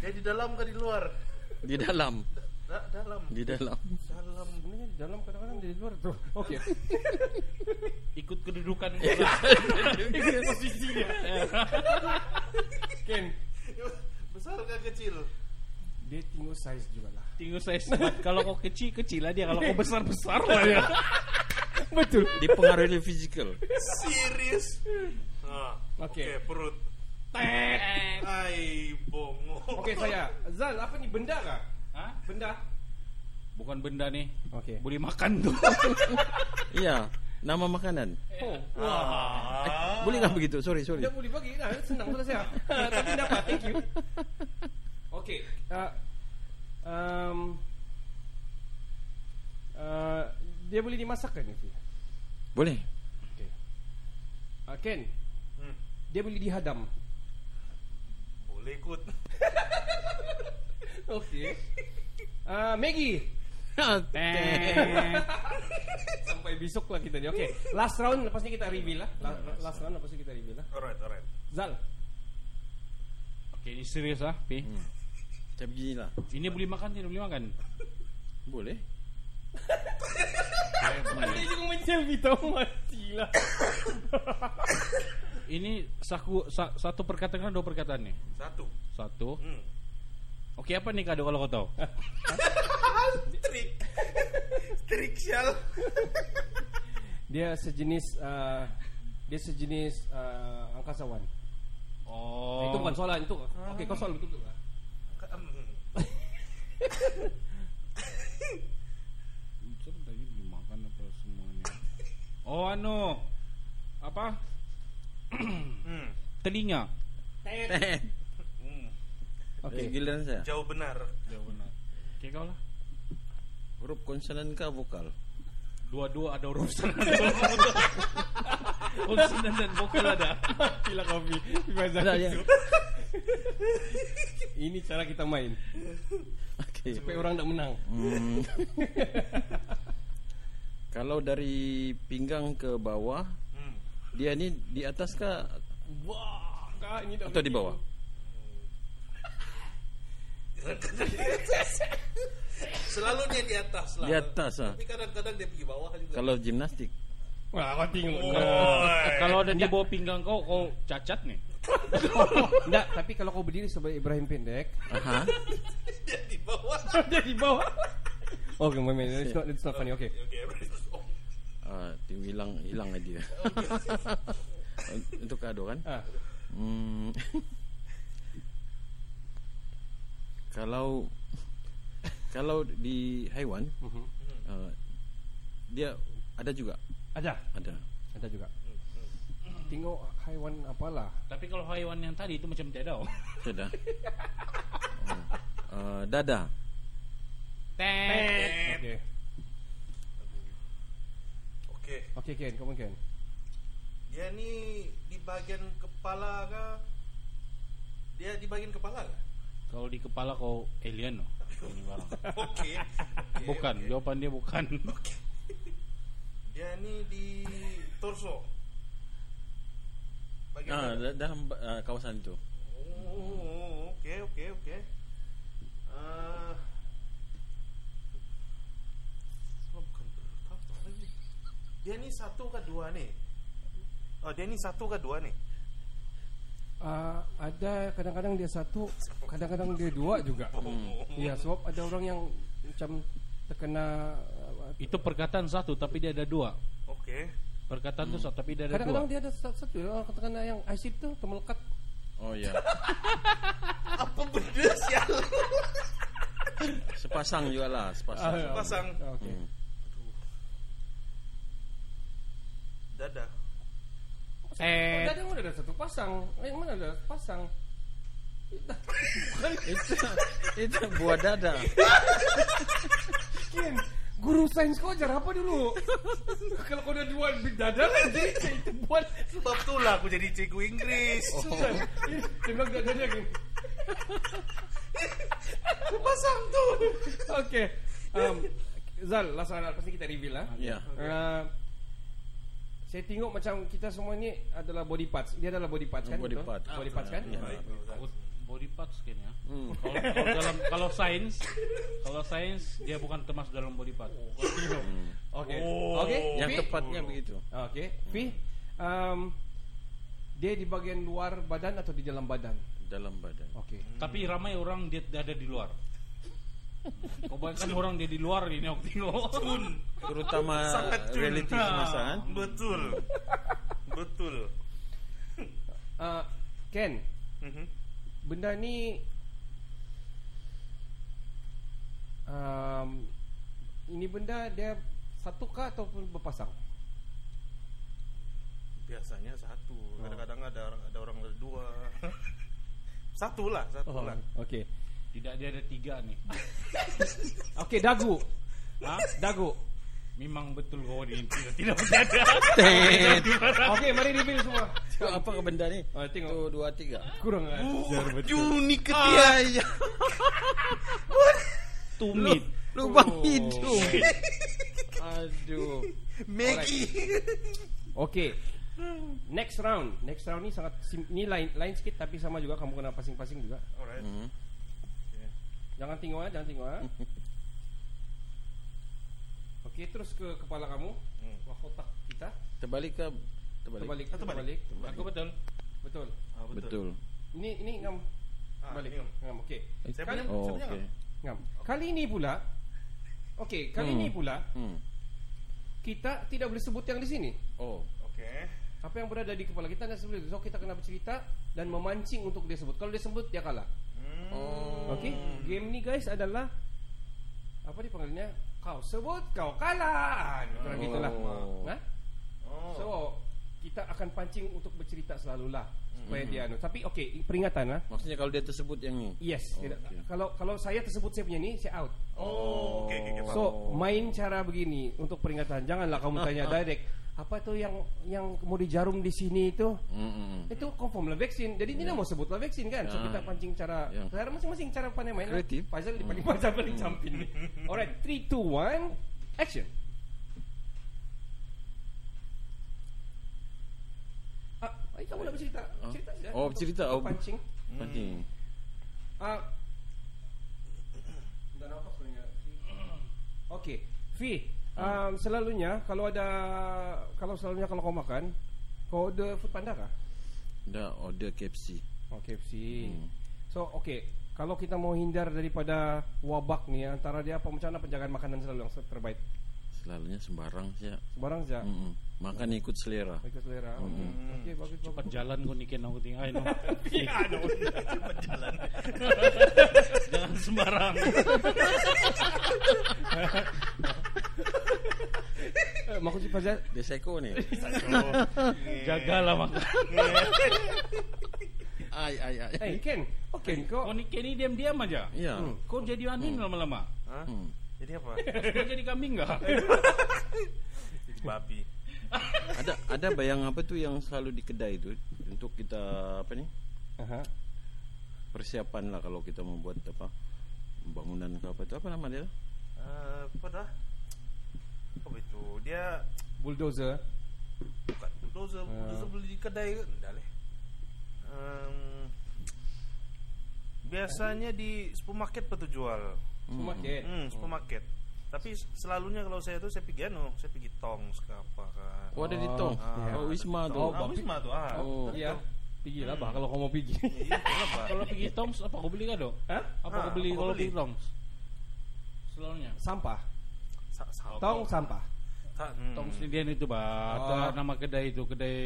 A: Dia di dalam ke di luar?
C: Di dalam.
A: Da- dalam.
C: Di dalam.
A: Dalam.
B: Di dalam kadang-kadang di luar tuh. Oke.
D: Ikut kedudukan.
B: Ikut posisinya. Ken,
A: Besar ke kecil?
B: Dia tinggal size juga lah.
D: Tinggal saya kalau kau kecil kecil lah dia, kalau kau besar besar lah dia.
B: Betul.
C: Dipengaruhi physical.
A: Serius? Ah,
B: Oke.
A: Oke, perut.
B: Tet.
A: Ai, bongo.
B: Oke saya. Zal, apa nih benda kah?
D: Hah?
B: Benda.
D: Bukan benda nih.
B: Oke.
D: Boleh makan tuh.
C: Iya, nama makanan.
B: Oh.
A: Ah.
C: Eh, boleh nggak begitu? Sorry, sorry.
B: Tidak boleh bagi, nah, senang betul saya. Tapi dapat, thank you. Oke, uh, um, uh, dia boleh dimasak kan itu?
C: Boleh.
B: Oke. Uh, Ken,
A: Hmm,
B: dia boleh dihadam.
A: boleh ikut.
B: Oke. Uh, Maggie. Sampai besok lah kita ni. Oke, last round lepas ni kita reveal lah. La- Last round lepas ni kita reveal lah.
A: Alright, alright.
B: Zal.
D: Oke, ini serius ah, Pi.
C: Macam begini lah.
D: Ini boleh makan tidak boleh makan?
C: Boleh.
B: Dia juga men-selfie tau mati lah.
D: Ini saku sa, satu perkataan dua perkataan nih.
A: Satu.
D: Satu.
A: Hmm.
D: Oke apa nih kado kalau kau tahu?
A: Trik. Trik sial.
B: Dia sejenis uh, dia sejenis uh, angkasawan.
D: Oh.
B: Itu bukan soalan itu. Oke, kau soal betul betul.
A: Hmm.
D: Betul tadi dimakan apa semuanya? Oh anu apa?
A: Hmm.
D: Telinga.
C: Tet.
A: Hmm.
B: Oke.
C: Okay. Giliran saya.
A: Jauh benar.
D: Jauh benar. Oke kau lah.
C: Huruf konsonan kah vokal?
D: Dua-dua ada urusan. Konsonan dan vokal ada.
B: Gila kopi. Gimana
C: Ada, ya.
B: Ini cara kita main
C: Okey.
B: supaya orang tak menang.
C: Hmm. Kalau dari pinggang ke bawah,
A: Hmm.
C: dia ni di atas kah
B: Wah, kak ini
C: atau di bawah?
A: Selalu dia di atas lah.
C: Di atas ah.
A: Tapi kadang-kadang dia pergi bawah juga.
C: Kalau gimnastik.
B: Wah, kau tengok.
A: Oi.
D: Kalau ada di bawah pinggang kau, kau cacat nih.
B: Enggak, tapi kalau kau berdiri sebagai Ibrahim pendek,
C: Aha.
A: Dia di bawah.
B: okay, main It's not, it's not funny. Oke,
A: oh.
C: Ah, tim hilang hilang dia. Untuk kado kan?
B: Ah,
C: Hmm. kalau kalau di haiwan uh, dia ada juga
B: ada,
C: ada.
B: ada juga. Tengok haiwan apalah.
D: Tapi kalau haiwan yang tadi itu macam tidak ada. oh.
C: Ada. Oh. Uh, dada.
B: Oke.
A: Oke.
B: Oke, Ken, kamu Ken.
A: Dia ni di bagian kepala kah? Dia di bagian kepala kah?
D: Kalau di kepala kau alien. oh. Ini barang.
A: Oke. Oke,
D: Bukan,
A: oke.
D: jawaban dia bukan.
A: Oke. Dia ni di torso. Bagian
C: Ah, da- dalam uh, kawasan itu.
A: Oh, oke oke oke. Ah. Oh, bukan perut, apa lagi? Dia ni satu ke dua nih? Oh, dia ni satu ke dua nih?
B: Ah, ada kadang-kadang dia satu, kadang-kadang dia dua juga. Iya, sebab ada orang yang macam terkena uh,
D: itu perkataan satu tapi dia ada dua.
A: Oke.
D: Perkataan itu satu tapi dia ada
B: kadang-kadang
D: dua.
B: dia ada satu, satu orang terkena yang acid tuh termelekat.
C: Oh ya.
A: Apa benda sial?
C: Sepasang juga lah, sepasang.
B: Ah,
A: Pasang
B: Oke.
C: Hmm.
A: Dada.
D: Set.
B: Dadang udah ada satu pasang. Yang mana ada pasang?
C: itu itu buah dada.
B: Ken, guru sains kau ajar apa dulu? Kalau kau udah dua dada jadi itu buat
A: Sebab itulah aku jadi cikgu Inggris.
B: tembak dadanya Ken. Pasang tuh. Oke. Um, Zal, last one pasti kita reveal lah.
C: Ya.
B: Uh, saya tengok macam kita semua ni adalah body parts. Dia adalah body parts kan?
C: Body
B: betul?
C: parts.
B: Body parts kan?
C: Ya.
D: Body parts kan ya.
C: Hmm.
D: Kalau, kalau dalam kalau sains, kalau sains dia bukan termasuk dalam body part.
B: Oke.
A: Oh.
B: Oke.
C: Yang
B: Fi?
C: tepatnya begitu.
B: Oke. Fi, um, dia di bagian luar badan atau di dalam badan?
C: Dalam badan.
B: Oke.
D: Tapi ramai orang dia ada di luar. Kau bayangkan orang dia di luar ini aku tengok.
C: Terutama
A: Sangat cun.
C: reality semasa kan.
A: Betul. Betul.
B: Uh, Ken,
A: Mhm.
B: benda ni um, ini benda dia satu kah ataupun berpasang?
A: Biasanya satu. Kadang-kadang ada orang ada orang ada dua. satu lah, satu lah.
B: Okey.
D: Tidak dia ada tiga nih.
B: Okey, dagu.
D: Hah?
B: Dagu.
D: Memang betul kau ini tidak tidak berada.
B: Okey, mari reveal semua.
C: Tengok apa ke benda ni?
B: Oh, tengok.
C: Satu, dua, tiga.
B: Kurang ajar betul.
A: Juni
C: Ya,
A: ketiak.
C: ya.
D: Tumit.
C: Lubang hidung. Aduh.
A: Maggie.
B: Okey. Next round. Next round ni sangat sim- ni lain lain sikit tapi sama juga kamu kena pasing-pasing juga.
A: Alright.
C: Hmm.
B: Jangan tengok ah, jangan tengok ah. Okey, terus ke kepala kamu.
A: Hmm.
B: Mahkotak kita.
C: Terbalik ke? Terbalik.
B: Terbalik,
A: Ah, terbalik.
B: terbalik.
D: Aku betul.
B: Betul.
A: Ah,
C: Betul.
B: Ini ini ngam.
A: Ah,
B: Balik.
A: ini ngam.
B: Ngam. Okey.
A: Saya punya,
C: Oh,
A: saya punya
C: okey.
B: ngam. Kali ini pula Okey, kali
C: Hmm.
B: ini pula
C: Hmm.
B: kita tidak boleh sebut yang di sini.
C: Oh.
A: Okey.
B: Apa yang berada di kepala kita dan sebelum itu. So kita kena bercerita dan memancing untuk dia sebut. Kalau dia sebut dia kalah.
A: Hmm.
C: Oh.
B: Okey. Game ni guys adalah apa dipanggilnya? Kau sebut kau kalah. Kurang
C: Oh.
B: gitulah. Ha?
A: Oh.
B: So kita akan pancing untuk bercerita selalulah supaya dia anu. Tapi okey, peringatan lah.
C: Maksudnya kalau dia tersebut yang ni.
B: Yes.
C: Oh,
B: tidak.
C: okey.
B: Kalau kalau saya tersebut saya punya ni, saya out.
A: Oh, okey okey.
B: So main cara begini untuk peringatan. Janganlah kamu tanya direct. Apa tu yang yang mau dijarum di sini itu?
C: Hmm, hmm, hmm.
B: Itu confirm lah vaksin. Jadi tidak mau sebutlah vaksin kan. So
C: Ya.
B: kita pancing cara
C: Ya.
B: cara masing-masing cara pandai main. lah.
C: Kreatif.
B: Fazal di paling Fazal paling campin ni. Alright, 3 2 1 action. Ah, ay, kamu nak bercerita.
C: Ah.
B: Cerita saja.
C: Oh, bercerita. Oh,
B: Pancing.
C: Pancing.
B: Ah. Dah nampak sebenarnya. Okey, Fi. Um, selalunya kalau ada kalau selalunya kalau kau makan, kau order food panda kah?
C: Dah order KFC.
B: Oh, KFC.
C: Hmm.
B: So, okey. Kalau kita mau hindar daripada wabak ni antara dia apa macam mana penjagaan makanan selalu yang terbaik?
C: Selalunya sembarang saja.
B: Sembarang saja.
C: Hmm, hmm. Makan ikut selera.
B: Ikut selera.
C: Hmm.
B: Okey, bagus
D: Cepat
B: bagus.
D: jalan kau niken aku. Ay, no.
A: cepat jalan.
D: Jangan sembarang.
B: Eh, Mak Cik Fazal.
C: Dia seko ni.
D: Jagalah makan.
C: ai ai ai.
B: Eh, Ken. Okey, kau
D: Kau niken ni diam-diam aja.
C: Ya.
B: Hmm.
D: Kau jadi anin lama-lama.
A: Hah?
C: Hmm.
A: Jadi apa?
D: Kau jadi kambing enggak?
A: Jadi babi.
C: Ada ada bayang apa tu yang selalu di kedai tu untuk kita apa ni?
B: Aha.
C: Persiapan lah kalau kita membuat apa? Bangunan ke apa tu apa nama dia?
A: Ah, apa dah? Apa itu? Dia
B: Bulldozer.
A: bukan bulldozer, bulldozer beli di kedai ke? Enggak leh. Um, biasanya di supermarket apa tuh jual?
B: Supermarket.
A: Hmm, supermarket. Tapi selalunya kalau saya tuh saya pergi anu, saya pergi Tongs ke apa kan.
C: Oh ada di tong.
A: Ah.
C: Oh Wisma tu.
B: Oh,
A: Ah, Wisma tuh ah.
C: Oh.
B: Iya. Pergilah bah kalau kau mau pergi.
A: Iya?
D: Kalau pergi Tongs apa kau beli kado?
B: Hah?
D: Apa
A: Ah,
D: kau beli
A: apa
D: kalau
A: beli?
D: pergi Tongs? Selalunya.
B: Sampah.
A: Sa sa
B: Tong sampah.
A: sa- hmm.
D: Tongs ni dia itu bah.
B: Oh.
D: Ada nama kedai itu kedai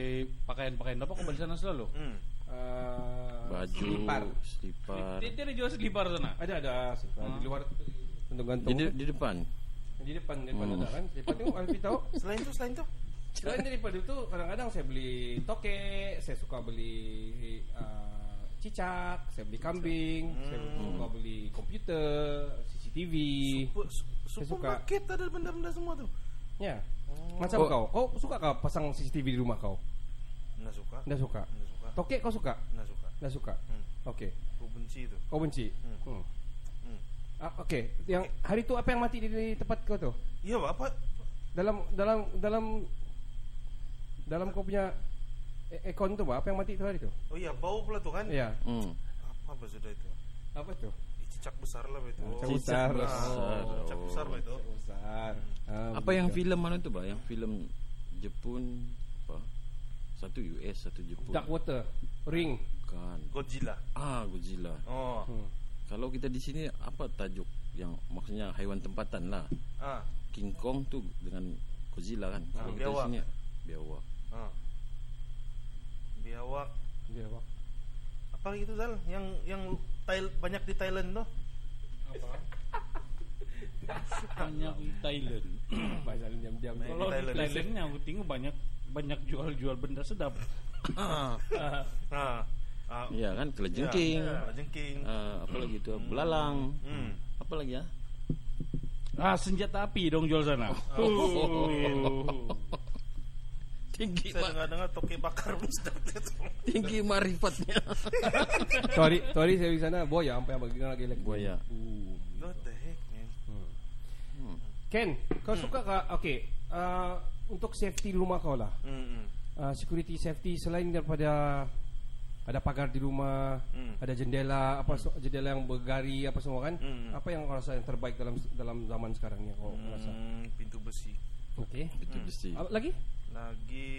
D: pakaian-pakaian. Apa kau beli sana selalu?
A: Hmm.
B: Uh,
C: Baju,
B: Selipar.
C: selipar.
D: Dia, dia ada jual selipar sana.
B: Ada ada selipar di luar untuk gantung.
C: Di, di depan.
B: di depan depan
C: Hmm.
B: ada kan. Depan tengok Alfi tahu.
A: Selain itu, selain itu.
B: Selain daripada itu kadang-kadang saya beli toke, saya suka beli uh, cicak, saya beli kambing, saya suka beli komputer, CCTV.
A: Super,
B: Saya suka.
A: supermarket ada benda-benda semua tuh.
B: Ya. Macam
C: Oh.
B: kau, kau suka kau pasang CCTV di rumah kau?
A: Nggak suka.
B: Tidak suka.
A: Nggak suka.
B: Toke kau suka?
A: Nggak suka.
B: Tidak suka.
A: Hmm.
B: Oke.
A: Aku benci itu.
B: Kau benci.
A: Hmm.
B: Hmm.
A: Hmm.
B: Ah, Oke. Yang hari itu apa yang mati di, di tempat kau?
A: Iya, Pak. Apa?
B: Dalam dalam dalam dalam kau punya e- ekon Pak, apa yang mati itu hari itu?
A: Oh iya, bau pula tuh kan?
B: Iya.
C: Hmm.
A: Apa sudah itu?
B: Apa itu?
A: Cicak besar lah itu.
B: Cicak besar.
A: Ah,
C: besar.
A: Besar Pak, itu.
B: Besar. Ah,
C: Apa yang filem mana tu bah? Yang filem Jepun apa? Satu US, satu Jepun.
B: Dark Water, Ring.
C: Bukan.
A: Godzilla.
C: Ah, Godzilla.
A: Oh.
B: Hmm.
C: Kalau kita di sini apa tajuk yang maksudnya haiwan tempatan lah.
A: Ah.
C: King Kong tu dengan Godzilla kan.
A: Ah,
C: Kalau kita di
A: biawak.
C: sini biawak.
A: Ah. Biawak.
B: Dia apa?
A: Gitu Zal? Yang yang Thail- banyak di Thailand tuh.
D: Banyak di Thailand.
B: Diam-diam.
A: Main
D: Kalau di
A: Thailand.
D: Thailandnya aku tengok banyak banyak jual-jual benda sedap.
A: Ah. Ah. Ah.
C: Iya kan kelajengking.
A: Ya, jengking.
C: Ah, apa lagi tu? Belalang.
A: Hmm.
C: Apa lagi ya?
D: Ah, senjata api dong jual sana. Oh.
C: Tinggi
A: Saya
C: ma-
A: dengar-dengar toke bakar pun sedap itu.
C: tinggi marifatnya.
B: Tu hari saya di sana buaya sampai yang bagi lagi lagi.
C: Buaya.
A: What the heck, man?
B: Ken, kau suka kah? Okey, uh, untuk safety di rumah kau lah.
A: Hmm. hmm.
B: Uh, security safety selain daripada ada pagar di rumah,
A: Hmm.
B: ada jendela apa so, jendela yang bergari apa semua kan?
A: Hmm.
B: Apa yang kau rasa yang terbaik dalam dalam zaman sekarang ni kau rasa?
A: Hmm, pintu besi.
B: Okey.
C: Itu besi.
B: Apa lagi?
A: Lagi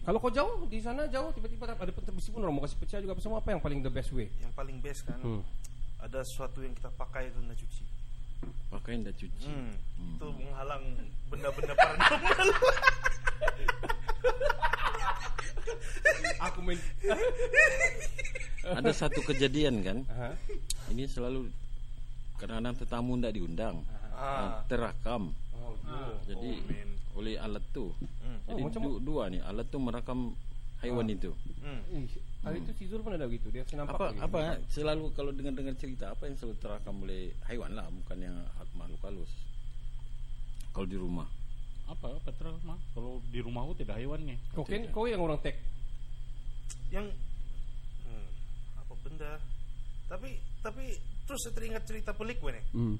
B: Kalau kau jauh di sana jauh tiba-tiba ada pintu besi pun orang mau kasih pecah juga apa semua apa yang paling the best way?
A: yang paling best kan
B: Hmm.
A: ada sesuatu yang kita pakai itu nak cuci.
C: Pakaian dah cuci.
A: Hmm. Itu menghalang benda-benda paranormal.
B: Aku main
C: Ada satu kejadian kan.
B: Aha.
C: Ini selalu kadang-kadang tetamu tidak diundang.
A: ah.
C: Terakam.
B: Oh, no.
C: Jadi
A: Oh, man.
C: Oleh alat tu.
A: Hmm.
C: Jadi
B: Oh, macam-
C: du- dua ni alat tu merakam haiwan itu.
A: Hmm.
B: Eh, hari itu si Zul pun ada begitu dia senampak
C: Apa
B: lagi.
C: apa eh, selalu kalau dengar-dengar cerita apa yang selalu terakam oleh haiwan lah bukan yang makhluk halus. Kalau di rumah.
D: Apa apa terus mah? Kalau di rumahku tidak hewannya.
B: Kau Ken, kau yang orang tag.
A: Yang hmm, apa benda? Tapi tapi terus saya teringat cerita pelik gue nih.
B: Hmm.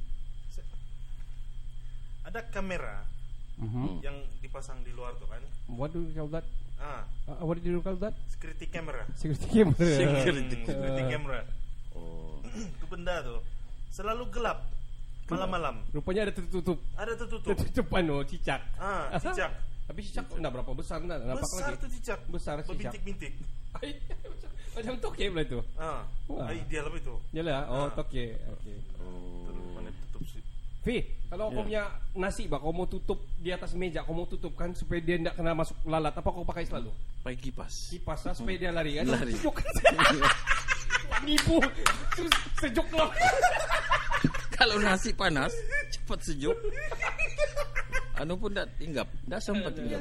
A: Ada kamera
B: Mhm.
A: yang dipasang di luar tuh kan.
B: What do you call that?
A: Ah,
B: Uh, what do you call that?
A: security camera.
B: Security camera.
A: Security, security camera.
C: Oh.
A: Itu benda tuh selalu gelap malam-malam.
B: Rupanya ada tertutup.
A: Ada tertutup.
B: Tertutupan oh, cicak.
A: Ah, cicak.
B: Tapi cicak enggak berapa besar enggak nampak
A: Besar
B: lagi.
A: tuh cicak.
B: Besar cicak.
A: Berbintik-bintik.
B: Ay, Macam toke pula itu.
A: Ah,
B: Wah.
A: ay, dia lebih tuh.
B: Yalah, oh
A: Ah.
B: toke. Okey.
A: Terus mana tutup sih.
B: Fi, kalau kau punya nasi bah, kau mau tutup di atas meja, kau mau tutup kan supaya dia tidak kena masuk lalat. Apa kau pakai selalu?
C: Pakai kipas.
B: Kipas lah supaya dia lari kan?
C: Lari.
B: Sejuk. Nipu. Terus sejuk lah.
C: Kalau nasi panas cepat sejuk. Anu pun tak tinggap, tak sempat tinggap.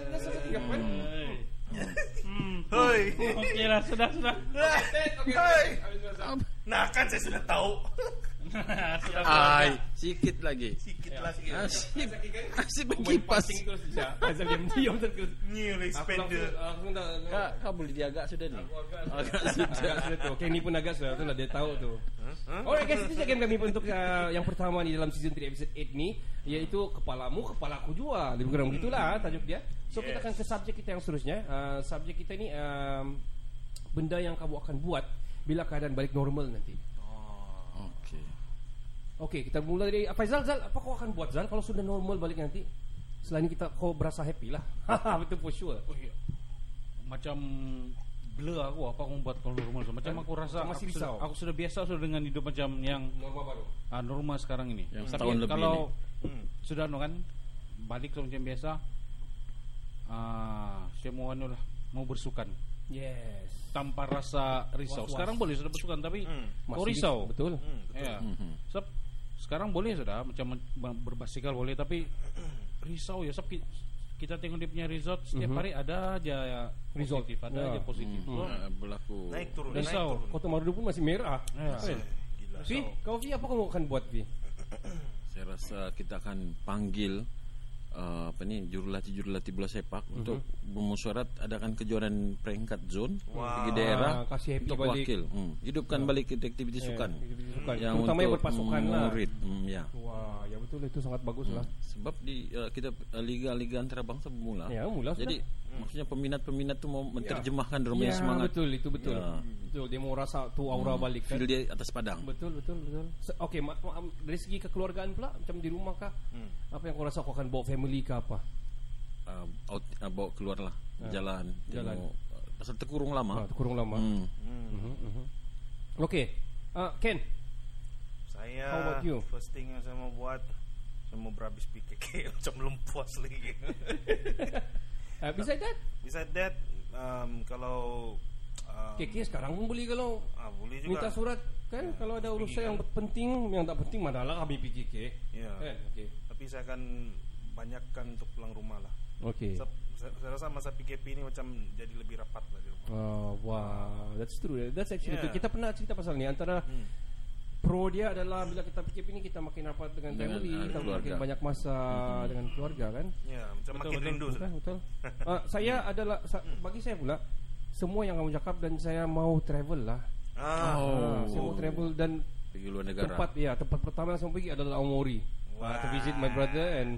A: Hoi.
D: Okey lah, sudah sudah.
A: Hoi. Nah, kan saya sudah tahu.
D: Sudah.
C: Ai, sikit lagi.
A: Sikit lagi.
C: Asip, asip
B: Main
C: berkipas.
B: passing terus dia. Asal diam diam terus.
A: New
B: Aku
A: expander.
B: aku dah.
C: Kak, kak boleh diagak sudah ni. Agak
B: Agak
C: sudah.
B: sudah tu. Okay, ni pun agak sudah tu lah dia tahu tu. Alright guys, itu game kami untuk uh, yang pertama ni dalam season 3 episode 8 ni iaitu kepalamu kepalaku jua. Lebih kurang begitulah tajuk dia. So kita akan ke subjek kita yang seterusnya. Uh, subjek kita ni um, benda yang kamu akan buat bila keadaan balik normal nanti.
C: Okey.
B: Kita mula dari uh, Faizal Zal, apa kau akan buat Zal kalau sudah normal balik nanti? Selain kita kau berasa happy lah. Betul for sure.
D: Oh, iya. Macam blur aku apa aku buat kalau normal so. Macam aku rasa
B: masih
D: aku sudah,
B: risau.
D: aku sudah biasa sudah dengan hidup macam yang
B: Normal baru.
D: ah, normal sekarang ini.
C: Yang
D: Tapi
C: lebih
D: kalau
A: Hmm.
D: sudah no kan balik so, macam biasa ah saya mau anu lah mau bersukan
B: Yes.
D: tanpa rasa risau.
B: Was-was.
D: Sekarang boleh sudah bersukan tapi
A: Hmm.
D: kau risau.
B: Betul.
A: Hmm, betul.
D: Ya.
C: Mhm.
D: Sebab sekarang boleh sudah macam berbasikal boleh tapi risau ya sebab ki- kita tengok dia punya result setiap hari ada aja ya
B: Result.
D: positif, ada
B: Ya.
D: aja positif. So,
C: Uh, berlaku
A: Naik turun,
B: Dan
A: naik
D: Risau.
A: turun.
B: Kota Marudu pun masih merah.
D: Ya.
B: Kan?
A: Gila.
B: Vi, kau Vi apa kamu akan buat Vi?
C: saya rasa kita akan panggil uh, apa ni jurulatih jurulatih bola sepak
B: Mhm.
C: untuk bermusyarat adakan kejuaraan peringkat zone
A: Wow.
C: di daerah
B: Ah, kasih happy
C: untuk
B: balik.
C: wakil hmm. hidupkan balik aktiviti
B: Ya,
C: sukan
B: aktiviti sukan.
C: yang
B: Terutama
C: untuk
B: berpasukan lah.
C: murid hmm, ya
B: Wah, ya betul itu sangat bagus lah.
C: sebab di uh, kita uh, liga-liga antarabangsa bermula
B: Ya, mula sudah.
C: jadi maksudnya peminat-peminat tu mau menerjemahkan
B: Ya,
C: dorang punya semangat
B: betul itu betul.
C: Ya.
B: Betul dia mau rasa tu aura balik kan.
C: feel dia atas padang
B: Betul betul betul. Se- Okey, ma- ma- dari segi kekeluargaan pula macam di rumah kah? Apa yang kau rasa kau akan bawa family ke apa?
C: uh, out, uh, bawa keluar lah jalan
B: Ya. Jalan.
C: tengok uh, pasal terkurung lama
B: Ah, kurung lama.
C: hmm.
B: Okey. Ah, Ken.
A: Saya
B: How about you?
A: first thing yang saya mau buat saya mau berhabis PKK macam belum puas lagi.
B: Uh, besides that,
A: Besides that, um, kalau um,
B: KK sekarang pun boleh kalau
A: ah, boleh juga.
B: minta surat kan kalau ada urusan yang penting yang tak penting manalah kami PKK.
A: Ya.
B: Kan? Okey.
A: Tapi saya akan banyakkan untuk pulang rumah lah.
B: Okey.
A: Sa- Saya, saya rasa masa PKP ini macam jadi lebih rapat lah di rumah.
B: Oh, wow, that's true. That's actually
A: Yeah.
B: betul. Kita pernah cerita pasal ni antara
A: Hmm.
B: Pro dia adalah bila kita PKP ni kita makin rapat dengan
C: Dengan,
B: family,
C: ah,
B: kita
C: keluarga.
B: makin banyak masa dengan keluarga kan.
A: Ya, macam makin
B: betul,
A: rindu.
B: betul, betul. Ah, saya adalah sa- bagi saya pula semua yang kamu cakap dan saya mau travel lah.
A: Ah,
B: Ah, saya mau travel dan
C: pergi luar negara
B: tempat ya tempat pertama yang saya pergi adalah Aomori. Ah, to visit my brother and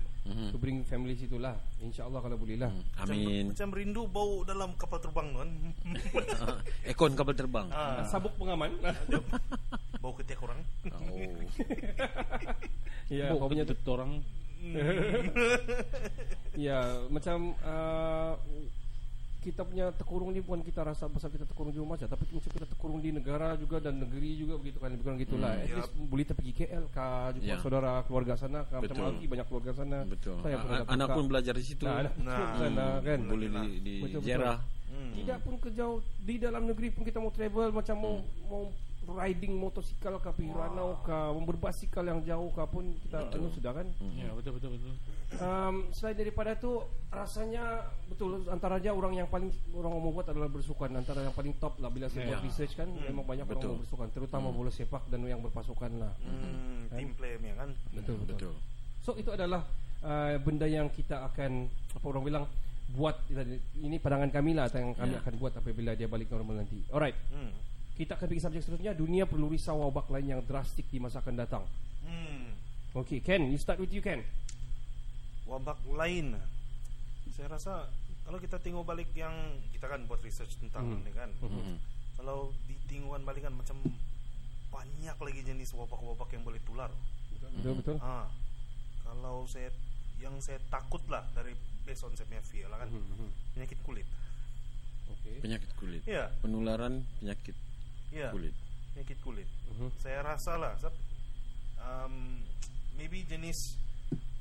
B: to bring family situ lah. InsyaAllah kalau boleh lah.
A: macam,
C: amin
A: macam rindu bau dalam kapal terbang tu kan.
C: ekon kapal terbang
A: ah,
B: Sabuk pengaman.
A: bau ketiak orang.
C: oh.
B: ya,
D: Bok
B: kau punya
D: ketut orang
B: Ya, macam uh, kita punya terkurung ni bukan kita rasa pasal kita terkurung di rumah saja, tapi macam kita terkurung di negara juga dan negeri juga begitu kan, kurang gitulah. At
A: Yup.
B: least boleh pergi KL kah, jumpa
C: Ya.
B: saudara keluarga sana kah, macam
C: Betul.
B: Alki banyak keluarga sana.
C: betul
B: Saya dapat
C: anak
B: buka-
C: pun belajar di situ
B: Nah, anak pun
A: Nah,
B: ke sana kan.
C: boleh di, di
B: Betul, betul.
C: Jerah
B: Tidak pun ke jauh di dalam negeri pun kita mau travel macam mau mau riding motosikal kah, pergi ranau kah, mau berbasikal yang jauh kah pun kita anu sudah kan.
D: ya betul betul betul
B: Um, selain daripada itu rasanya betul antara aja orang yang paling orang mau buat adalah bersukan antara yang paling top lah bila saya
C: Ya.
B: buat research kan memang banyak orang
C: Betul.
B: mau bersukan terutama bola sepak dan yang berpasukan lah
A: Hmm, team play kan.
B: betul betul.
C: betul
B: so itu adalah uh, benda yang kita akan apa orang bilang buat ini pandangan kami lah yang kami
C: Ya.
B: akan buat apabila dia balik normal nanti alright
A: Hmm.
B: kita akan pergi subjek seterusnya dunia perlu risau wabak lain yang drastik di masa akan datang
A: Hmm.
B: Okay Ken you start with you Ken
A: wabak lain. Saya rasa kalau kita tengok balik yang kita kan buat research tentang
B: Hmm.
A: ini kan. Kalau ditengokkan balik kan macam banyak lagi jenis wabak-wabak yang boleh tular.
B: Betul betul.
A: Ah kalau saya yang saya takut lah dari based on saya punya fear lah kan. Penyakit kulit.
B: Okay.
C: penyakit kulit.
A: Iya.
C: penularan penyakit
A: Iya.
C: kulit.
A: Penyakit kulit. Saya rasa lah um, maybe jenis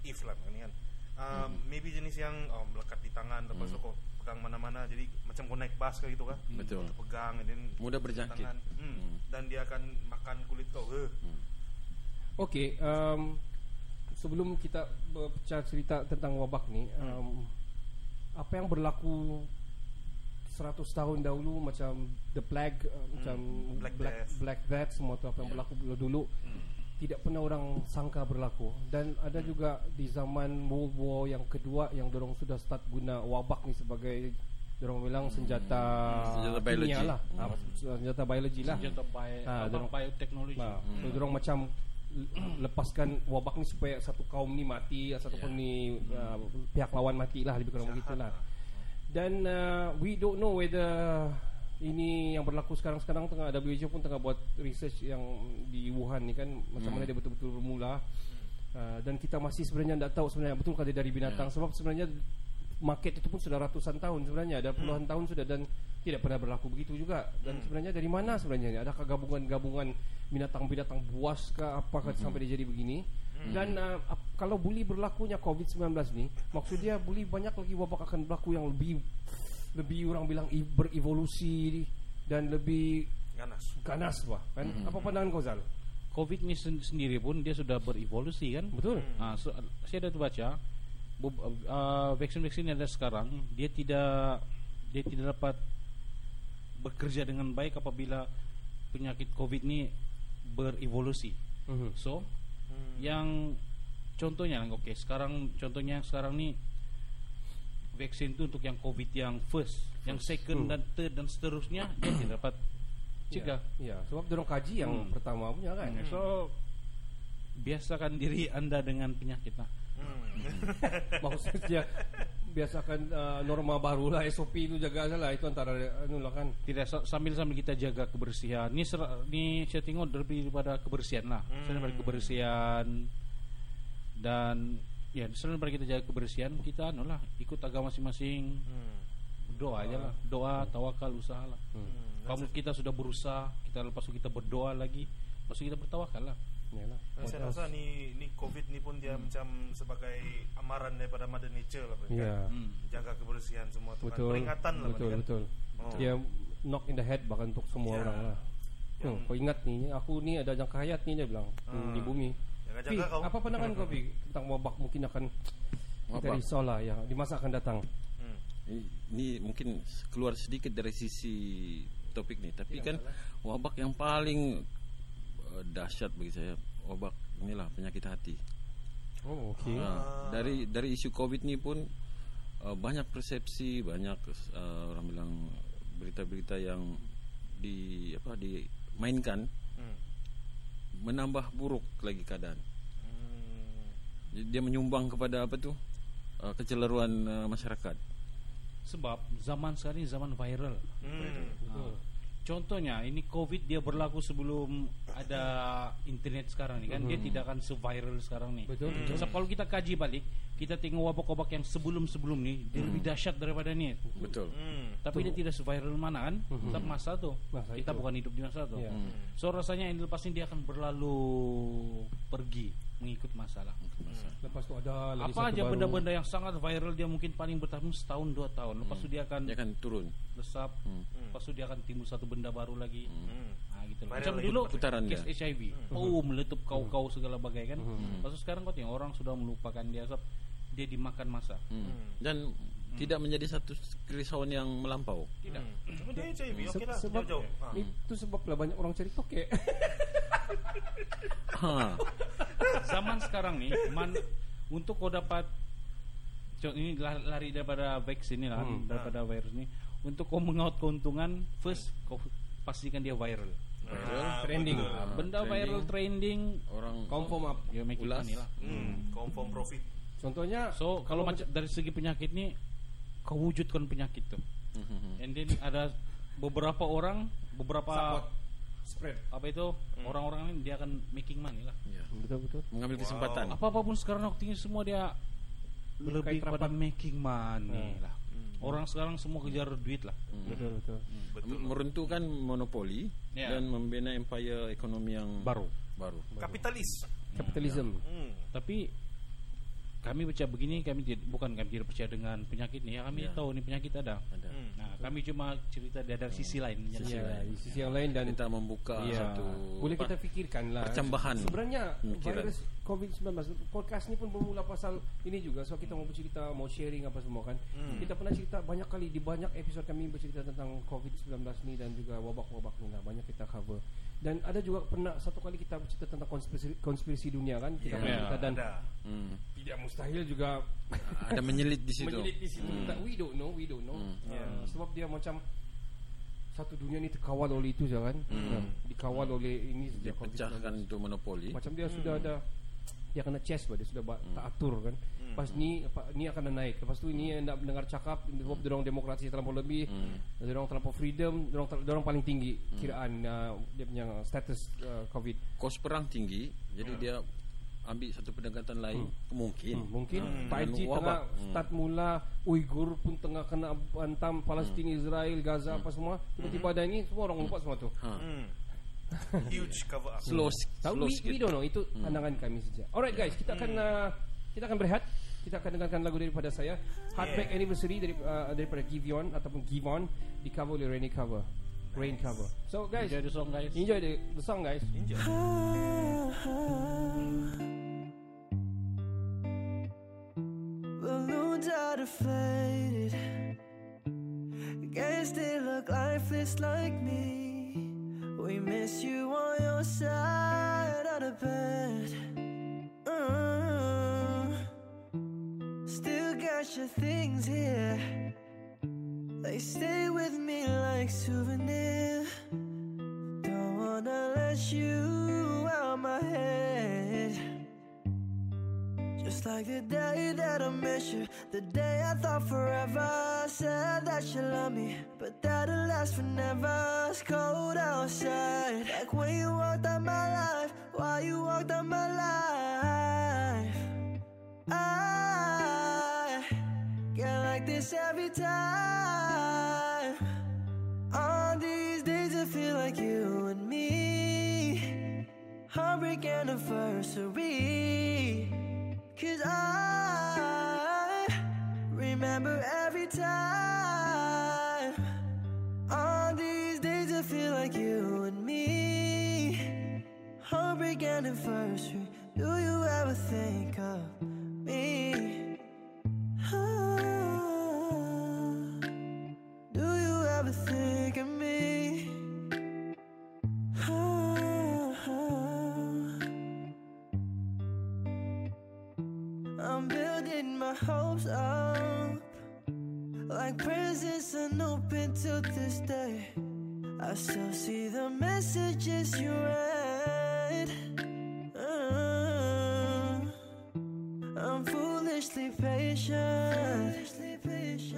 A: if lah ini kan um, maybe jenis yang oh, melekat di tangan lepas tu kau pegang mana-mana jadi macam kau naik bas kayak gitu kan
C: Betul.
A: Kau pegang dan
C: Mudah berjangkit.
A: tangan. Hmm. dan dia akan makan kulit kau eh.
B: Okey, um, sebelum kita berbicara cerita tentang wabak ni, um, apa yang berlaku 100 tahun dahulu macam the plague, uh, macam
A: Black
B: black
A: Death.
B: black death semua tu apa yang berlaku dulu, dulu tidak pernah orang sangka berlaku. Dan ada juga di zaman World War yang kedua yang dorong sudah start guna wabak ni sebagai dorong bilang senjata
C: Senjata biologi.
B: lah, Ah, senjata biologi lah.
D: senjata bio,
B: Ah,
D: apa,
B: dorong-
D: bioteknologi.
B: Nah, so dorong macam lepaskan wabak ni supaya satu kaum ni mati ataupun ni uh, pihak lawan mati lah lebih kurang begitu lah. Dan uh, we don't know whether ini yang berlaku sekarang-sekarang tengah WHO pun tengah buat research yang di Wuhan ni kan macam mana dia betul-betul bermula. Uh, dan kita masih sebenarnya tidak tahu sebenarnya betul dia dari binatang. Sebab sebenarnya market itu pun sudah ratusan tahun sebenarnya ada puluhan tahun sudah dan tidak pernah berlaku begitu juga. Dan sebenarnya dari mana sebenarnya ini adakah gabungan-gabungan binatang-binatang buas ke apakah sampai dia jadi begini? Dan uh, kalau boleh berlakunya COVID-19 ni maksud dia boleh banyak lagi wabak akan berlaku yang lebih lebih orang bilang berevolusi dan lebih
A: ganas.
B: ganas bah kan? Apa pandangan kau Zal?
D: COVID ni sen- sendiri pun dia sudah berevolusi kan?
B: Betul.
D: Ah, so, saya ada baca uh, vaksin-vaksin yang ada sekarang dia tidak dia tidak dapat bekerja dengan baik apabila penyakit COVID ni berevolusi.
B: Mhm.
D: So, yang contohnya oke sekarang contohnya sekarang ni vaksin tu untuk yang COVID yang first, yang second dan third dan seterusnya dia tidak dapat cegah.
B: Ya, sebab dorong kaji yang
D: Hmm.
B: pertama punya kan.
D: Hmm. So biasakan diri anda dengan penyakit lah.
B: Maksudnya biasakan uh, norma baru lah SOP itu jaga saja lah itu antara anu lah kan.
D: Tidak sa- sambil-sambil kita jaga kebersihan. Ni ser- ni saya tengok lebih daripada kebersihan lah. Selain daripada kebersihan dan ya selain daripada kita jaga kebersihan, kita anu lah ikut agama masing-masing. Doa aja lah. Doa, tawakal, usaha lah. Kamu kita sudah berusaha, kita lepas itu kita berdoa lagi, lepas itu kita bertawakal lah.
B: Yalah.
A: Nah, saya rasa ni ni COVID ni pun dia macam sebagai amaran daripada Mother Nature lah. kan?
B: Ya.
D: Hmm.
A: Jaga kebersihan semua tu kan.
B: Betul.
A: Peringatan lah
B: Betul
A: kan?
B: betul.
A: Oh.
B: Dia knock in the head bahkan untuk semua
A: Ya.
B: orang lah. Oh, kau ingat ni, aku ni ada jangka hayat ni dia bilang
A: Ah.
B: di bumi. Fi,
A: kau.
B: apa pandangan kau Fi tentang wabak mungkin akan kita
C: Wabak.
B: risau lah ya di masa akan datang.
A: Hmm.
C: Ini, mungkin keluar sedikit dari sisi topik nih, tapi kan wabak yang paling uh, dahsyat bagi saya wabak inilah penyakit hati.
B: Oh okey.
C: Nah, dari dari isu Covid ni pun uh, banyak persepsi, banyak uh, orang bilang berita-berita yang di apa dimainkan. Menambah buruk lagi keadaan.
A: Hmm.
C: Jadi dia menyumbang kepada apa tuh uh, keceleruan uh, masyarakat.
D: Sebab zaman sekarang ini zaman viral.
A: Hmm.
D: Ah. Contohnya ini COVID dia berlaku sebelum ada internet sekarang ni kan dia tidak akan se-viral sekarang ni.
B: Betul, betul.
D: Sebab kalau kita kaji balik, kita tengok wabak-wabak yang sebelum-sebelum ni dia lebih dahsyat daripada ni.
C: Betul.
A: Hmm.
D: Tapi dia tidak se-viral mana kan? Sebab masa tu.
B: Masa
D: kita
B: itu.
D: bukan hidup di masa tu.
B: Ya.
D: So rasanya yang lepas ini dia akan berlalu pergi mengikut masalah.
B: Lepas tu ada lagi
D: Apa aja benda-benda yang sangat viral dia mungkin paling bertahan setahun dua tahun. Lepas tu dia akan
C: Dia akan turun.
D: lesap. Lepas tu dia akan timbul satu benda baru lagi.
A: Hmm.
D: Ha, gitu.
A: Viral
D: Macam dulu
C: putaran
D: kes
C: dia.
D: HIV. Oh, meletup kau-kau segala bagai kan. Lepas tu sekarang kau tengok orang sudah melupakan dia sebab dia dimakan masa.
C: Hmm. Dan tidak menjadi satu kerisauan yang melampau.
D: Tidak.
A: Cuma dia HIV, lah.
B: sebab
A: Jauh-jauh. Ha.
B: itu sebablah banyak orang cari tokek.
C: Ha.
D: Zaman sekarang ni man, untuk kau dapat ini la- lari daripada vaksin ni lah
B: Hmm.
D: daripada virus ni untuk kau mengaut keuntungan first kau pastikan dia viral.
A: Ah,
B: Trending.
A: betul.
C: Ah,
D: Benda
C: trending.
D: viral trending
C: Orang
B: Confirm up.
D: ya make it
C: Ulas.
D: lah.
A: Hmm. Confirm profit.
B: Contohnya
D: So kalau macam dari segi penyakit ni kau wujudkan penyakit tu.
C: Mhm.
D: And then ada beberapa orang, beberapa
B: support spread.
D: apa itu orang-orang ini dia akan making money lah.
C: ya.
B: Betul betul.
C: mengambil kesempatan.
D: Apa-apapun sekarang aku tinggi semua dia lebih
B: Berkait
D: pada
B: rapat.
D: making money lah. Orang sekarang semua kejar duit lah.
B: Betul betul.
A: Betul.
C: Meruntuhkan monopoli
D: Ya.
C: dan membina empire ekonomi yang
D: Baru.
C: baru.
A: Kapitalis.
B: Kapitalism.
A: Hmm.
D: Tapi kami percaya begini, kami tidak, bukan kami tidak percaya dengan penyakit ni. Ya, kami
C: Ya.
D: tahu ni penyakit ada.
C: Ada.
A: Hmm.
D: Nah, kami cuma cerita dari sisi lain.
C: Sisi
B: Ya,
C: lain.
B: sisi yang lain dan
C: Kita membuka
B: ya,
C: satu
B: boleh kita fikirkan lah.
C: percambahan
B: Sebenarnya virus COVID-19 podcast ni pun bermula pasal ini juga. So kita mau bercerita, mau sharing apa semua kan. Kita pernah cerita banyak kali di banyak episod kami bercerita tentang COVID-19 ni dan juga wabak-wabak ni lah. Banyak kita cover. Dan ada juga pernah satu kali kita bercerita tentang konspirasi, konspirasi dunia kan. Kita
A: Ya,
B: pernah cerita dan
A: ada.
C: Hmm.
B: tidak mustahil juga
C: ada menyelit di situ.
B: menyelit di situ. Tak, We don't know, we don't know. Uh, sebab dia macam satu dunia ni terkawal oleh itu je kan. Uh, dikawal oleh ini
C: Dia
B: sejak COVID-19.
C: pecahkan itu monopoli.
B: Macam dia sudah ada dia kena chess bah, dia sudah ba- tak atur kan. Lepas ni apa, ni akan naik. Lepas tu ini nak mendengar cakap sebab dia orang demokrasi terlampau lebih. Dia orang terlampau freedom, dia orang ter- dia orang paling tinggi kiraan uh, dia punya status uh, COVID.
C: Kos perang tinggi, jadi dia ambil satu pendekatan lain mungkin.
B: Hmm, mungkin
C: Hmm.
B: 5G
C: Wabak.
B: tengah
C: Hmm.
B: start mula Uyghur pun tengah kena hantam Palestin, Israel, Gaza apa semua. Tiba-tiba ada ini semua orang lupa semua tu.
C: Ha.
A: Hmm. Huge cover up.
C: Slow,
B: Tahu
C: slow
B: we,
C: sikit.
B: we don't know itu pandangan kami saja. Alright guys, kita akan uh, kita akan berehat. Kita akan dengarkan lagu daripada saya Heartbreak Anniversary dari, uh, daripada Giveon ataupun Givon di cover oleh Rainy cover. Rain cover. So guys,
D: Enjoy the song guys.
B: enjoy the, the song guys.
A: Enjoy.
F: Faded. Guess they look lifeless like me. We miss you on your side of bed. Uh, still got your things here. They stay with me like souvenir. Don't wanna let you out my head. Just like the day that I met you, the day I thought forever. Said that you love me, but that'll last forever. It's cold outside, like when you walked out my life. Why you walked out my life? I get like this every time. On these days, I feel like you and me. Heartbreak anniversary. I remember every time. On these days, I feel like you and me. Heartbreak anniversary. Do you ever think of me? Hopes up like presents unopened till this day. I still see the messages you read. Uh, I'm foolishly patient.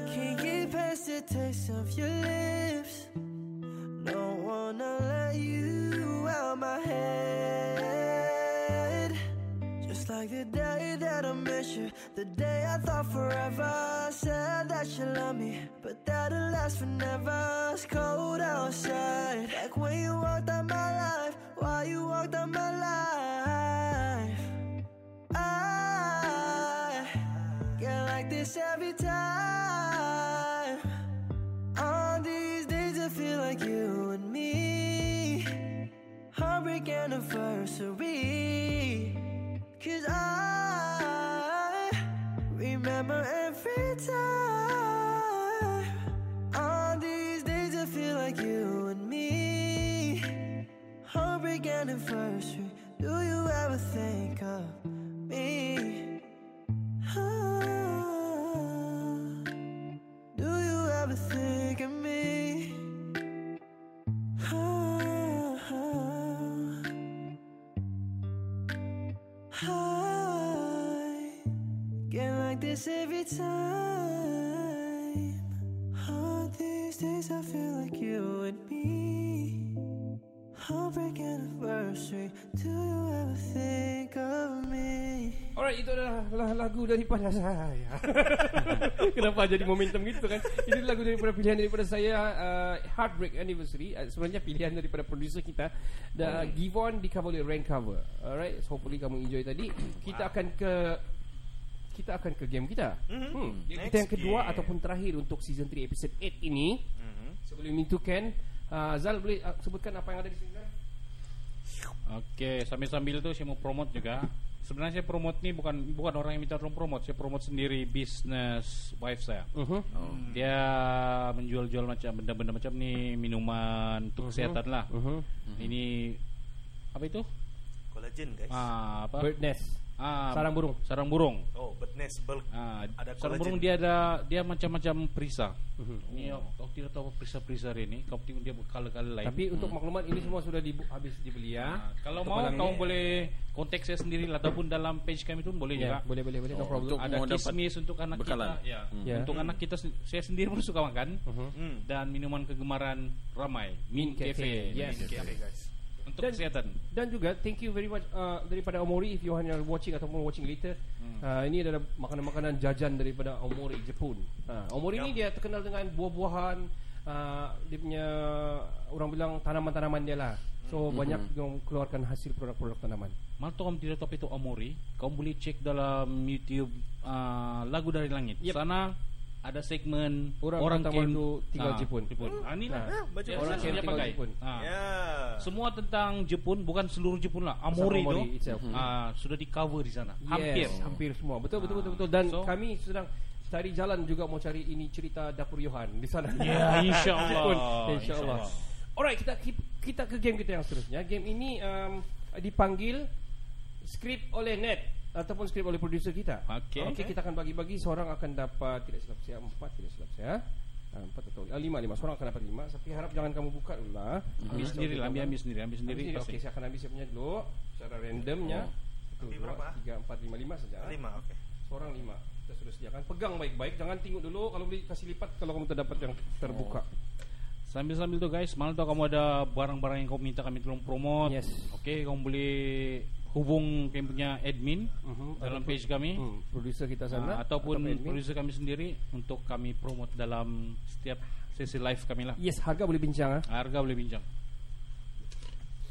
F: Can't get past the taste of your lips. Don't wanna let you out my head. Like the day that I met you, the day I thought forever. Said that you love me, but that'll last forever. It's cold outside, like when you walked out my life. Why you walked out my life? I get like this every time. On these days, I feel like you and me. Heartbreak anniversary. Cause I remember every time. On these days, I feel like you and me. Heartbreak anniversary. Do you ever think of me? Do you ever think of me? This every time. All these days I feel like you and me. Heartbreak anniversary. Do you ever think of me?
B: Alright, itu adalah lagu daripada saya. Kenapa jadi momentum gitu kan? Itu lagu daripada pilihan daripada saya uh, Heartbreak Anniversary. Uh, sebenarnya pilihan daripada producer kita. The Givon di cover oleh Rank Cover. Alright, so hopefully kamu enjoy tadi. Kita akan ke kita akan ke game kita. Hmm. Game kita yang kedua
A: game.
B: ataupun terakhir untuk season 3 episode 8 ini. Sebelum itu Ken, uh, Zal boleh uh, sebutkan apa yang ada di sini? Zal?
D: Oke, sambil-sambil itu saya mau promote juga. Sebenarnya saya promote nih bukan bukan orang yang minta tolong promote, saya promote sendiri bisnis wife saya.
B: Uh-huh.
D: Dia menjual-jual macam benda-benda macam nih minuman untuk kesehatan lah.
B: Uh-huh.
D: Ini apa itu?
A: Collagen guys.
D: Ah, apa?
B: Bird nest.
D: Ah,
B: Sarang burung.
D: Sarang burung.
A: Oh, bird nest bulk.
D: Ah,
A: Ada
D: sarang burung dia ada dia macam-macam perisa.
B: Mhm.
D: Ini kau tidak tahu perisa-perisa ini, kau tengok dia berkala-kala lain.
B: Tapi untuk maklumat ini semua sudah dibu- habis dibeli ya.
D: Ah, kalau
B: Untuk
D: mau
B: barangnya.
D: kamu boleh kontak saya sendiri lah ataupun dalam page kami itu boleh
B: Ya,
D: juga.
B: boleh boleh boleh no
C: Oh,
B: problem.
C: untuk-
D: ada kismis untuk anak
C: bekalan.
D: kita. Ya.
C: Hmm.
B: Ya.
D: Untuk anak kita saya sendiri pun suka makan
A: Hmm.
D: dan minuman kegemaran ramai. Min
B: Cafe,
D: Cafe.
B: yes.
D: Min
A: Okay, guys.
D: Untuk
B: Dan-
D: kesehatan.
B: Dan juga thank you very much uh, daripada Omori if you are watching ataupun watching later. Uh, ini adalah makanan-makanan jajan daripada Omori Jepun. Uh, Omori ini dia terkenal dengan buah-buahan uh, dia punya orang bilang tanaman-tanaman dia lah. So banyak yang keluarkan hasil produk-produk tanaman.
D: Mal tahu kamu tidak apa itu Omori? Kamu boleh cek dalam YouTube ah, lagu dari langit.
B: Yep.
D: Sana ada segmen
B: Orang
D: orang,
B: itu tinggal
D: ah,
B: Jepun.
D: Ah, ini lah.
B: Ah,
A: baju
D: Ya,
A: orang
D: dia
B: tinggal
D: pakai.
B: Jepun.
D: Ah.
A: Ya.
D: Semua tentang Jepun, bukan seluruh Jepun lah. Amori
B: itself.
D: ah, sudah di cover di sana. Hampir.
B: Yes, hampir semua. Betul betul betul betul dan
D: So-
B: kami sedang cari jalan juga mau cari ini cerita dapur Yohan di sana.
D: Ya, insyaallah.
B: Jepun. Insyaallah.
D: Insyaallah.
B: Alright, kita kita ke game kita yang seterusnya. Game ini um, dipanggil skrip oleh Net ataupun skrip oleh producer kita.
D: Okey.
B: Okey, kita akan bagi-bagi seorang akan dapat tidak silap saya empat tidak silap saya. Ah, Empat atau ah, lima lima seorang akan dapat lima. Tapi harap jangan kamu buka dulu lah.
D: Ambil sendiri lah, ambil ambil sendiri, ambil sendiri.
B: Okey, saya akan ambil saya punya dulu secara randomnya. Satu,
A: Ambil
B: dua,
A: berapa?
B: tiga, empat, lima, lima saja.
A: Lima, oke.
B: Seorang lima. Kita sudah sediakan. Pegang baik-baik. Jangan tengok dulu. Kalau boleh kasih lipat kalau kamu terdapat yang terbuka.
D: Sambil-sambil tuh guys, malam tuh kamu ada barang-barang yang kamu minta kami tolong promote.
B: Yes.
D: Oke, kamu boleh hubung kami punya admin
B: Mhm.
D: dalam
B: Ataupun-
D: page kami.
B: Hmm, producer kita sana
D: Ah, ataupun
B: admin.
D: produser kami sendiri untuk kami promote dalam setiap sesi live kami lah.
B: Yes, harga boleh bincang ah.
D: Harga boleh bincang.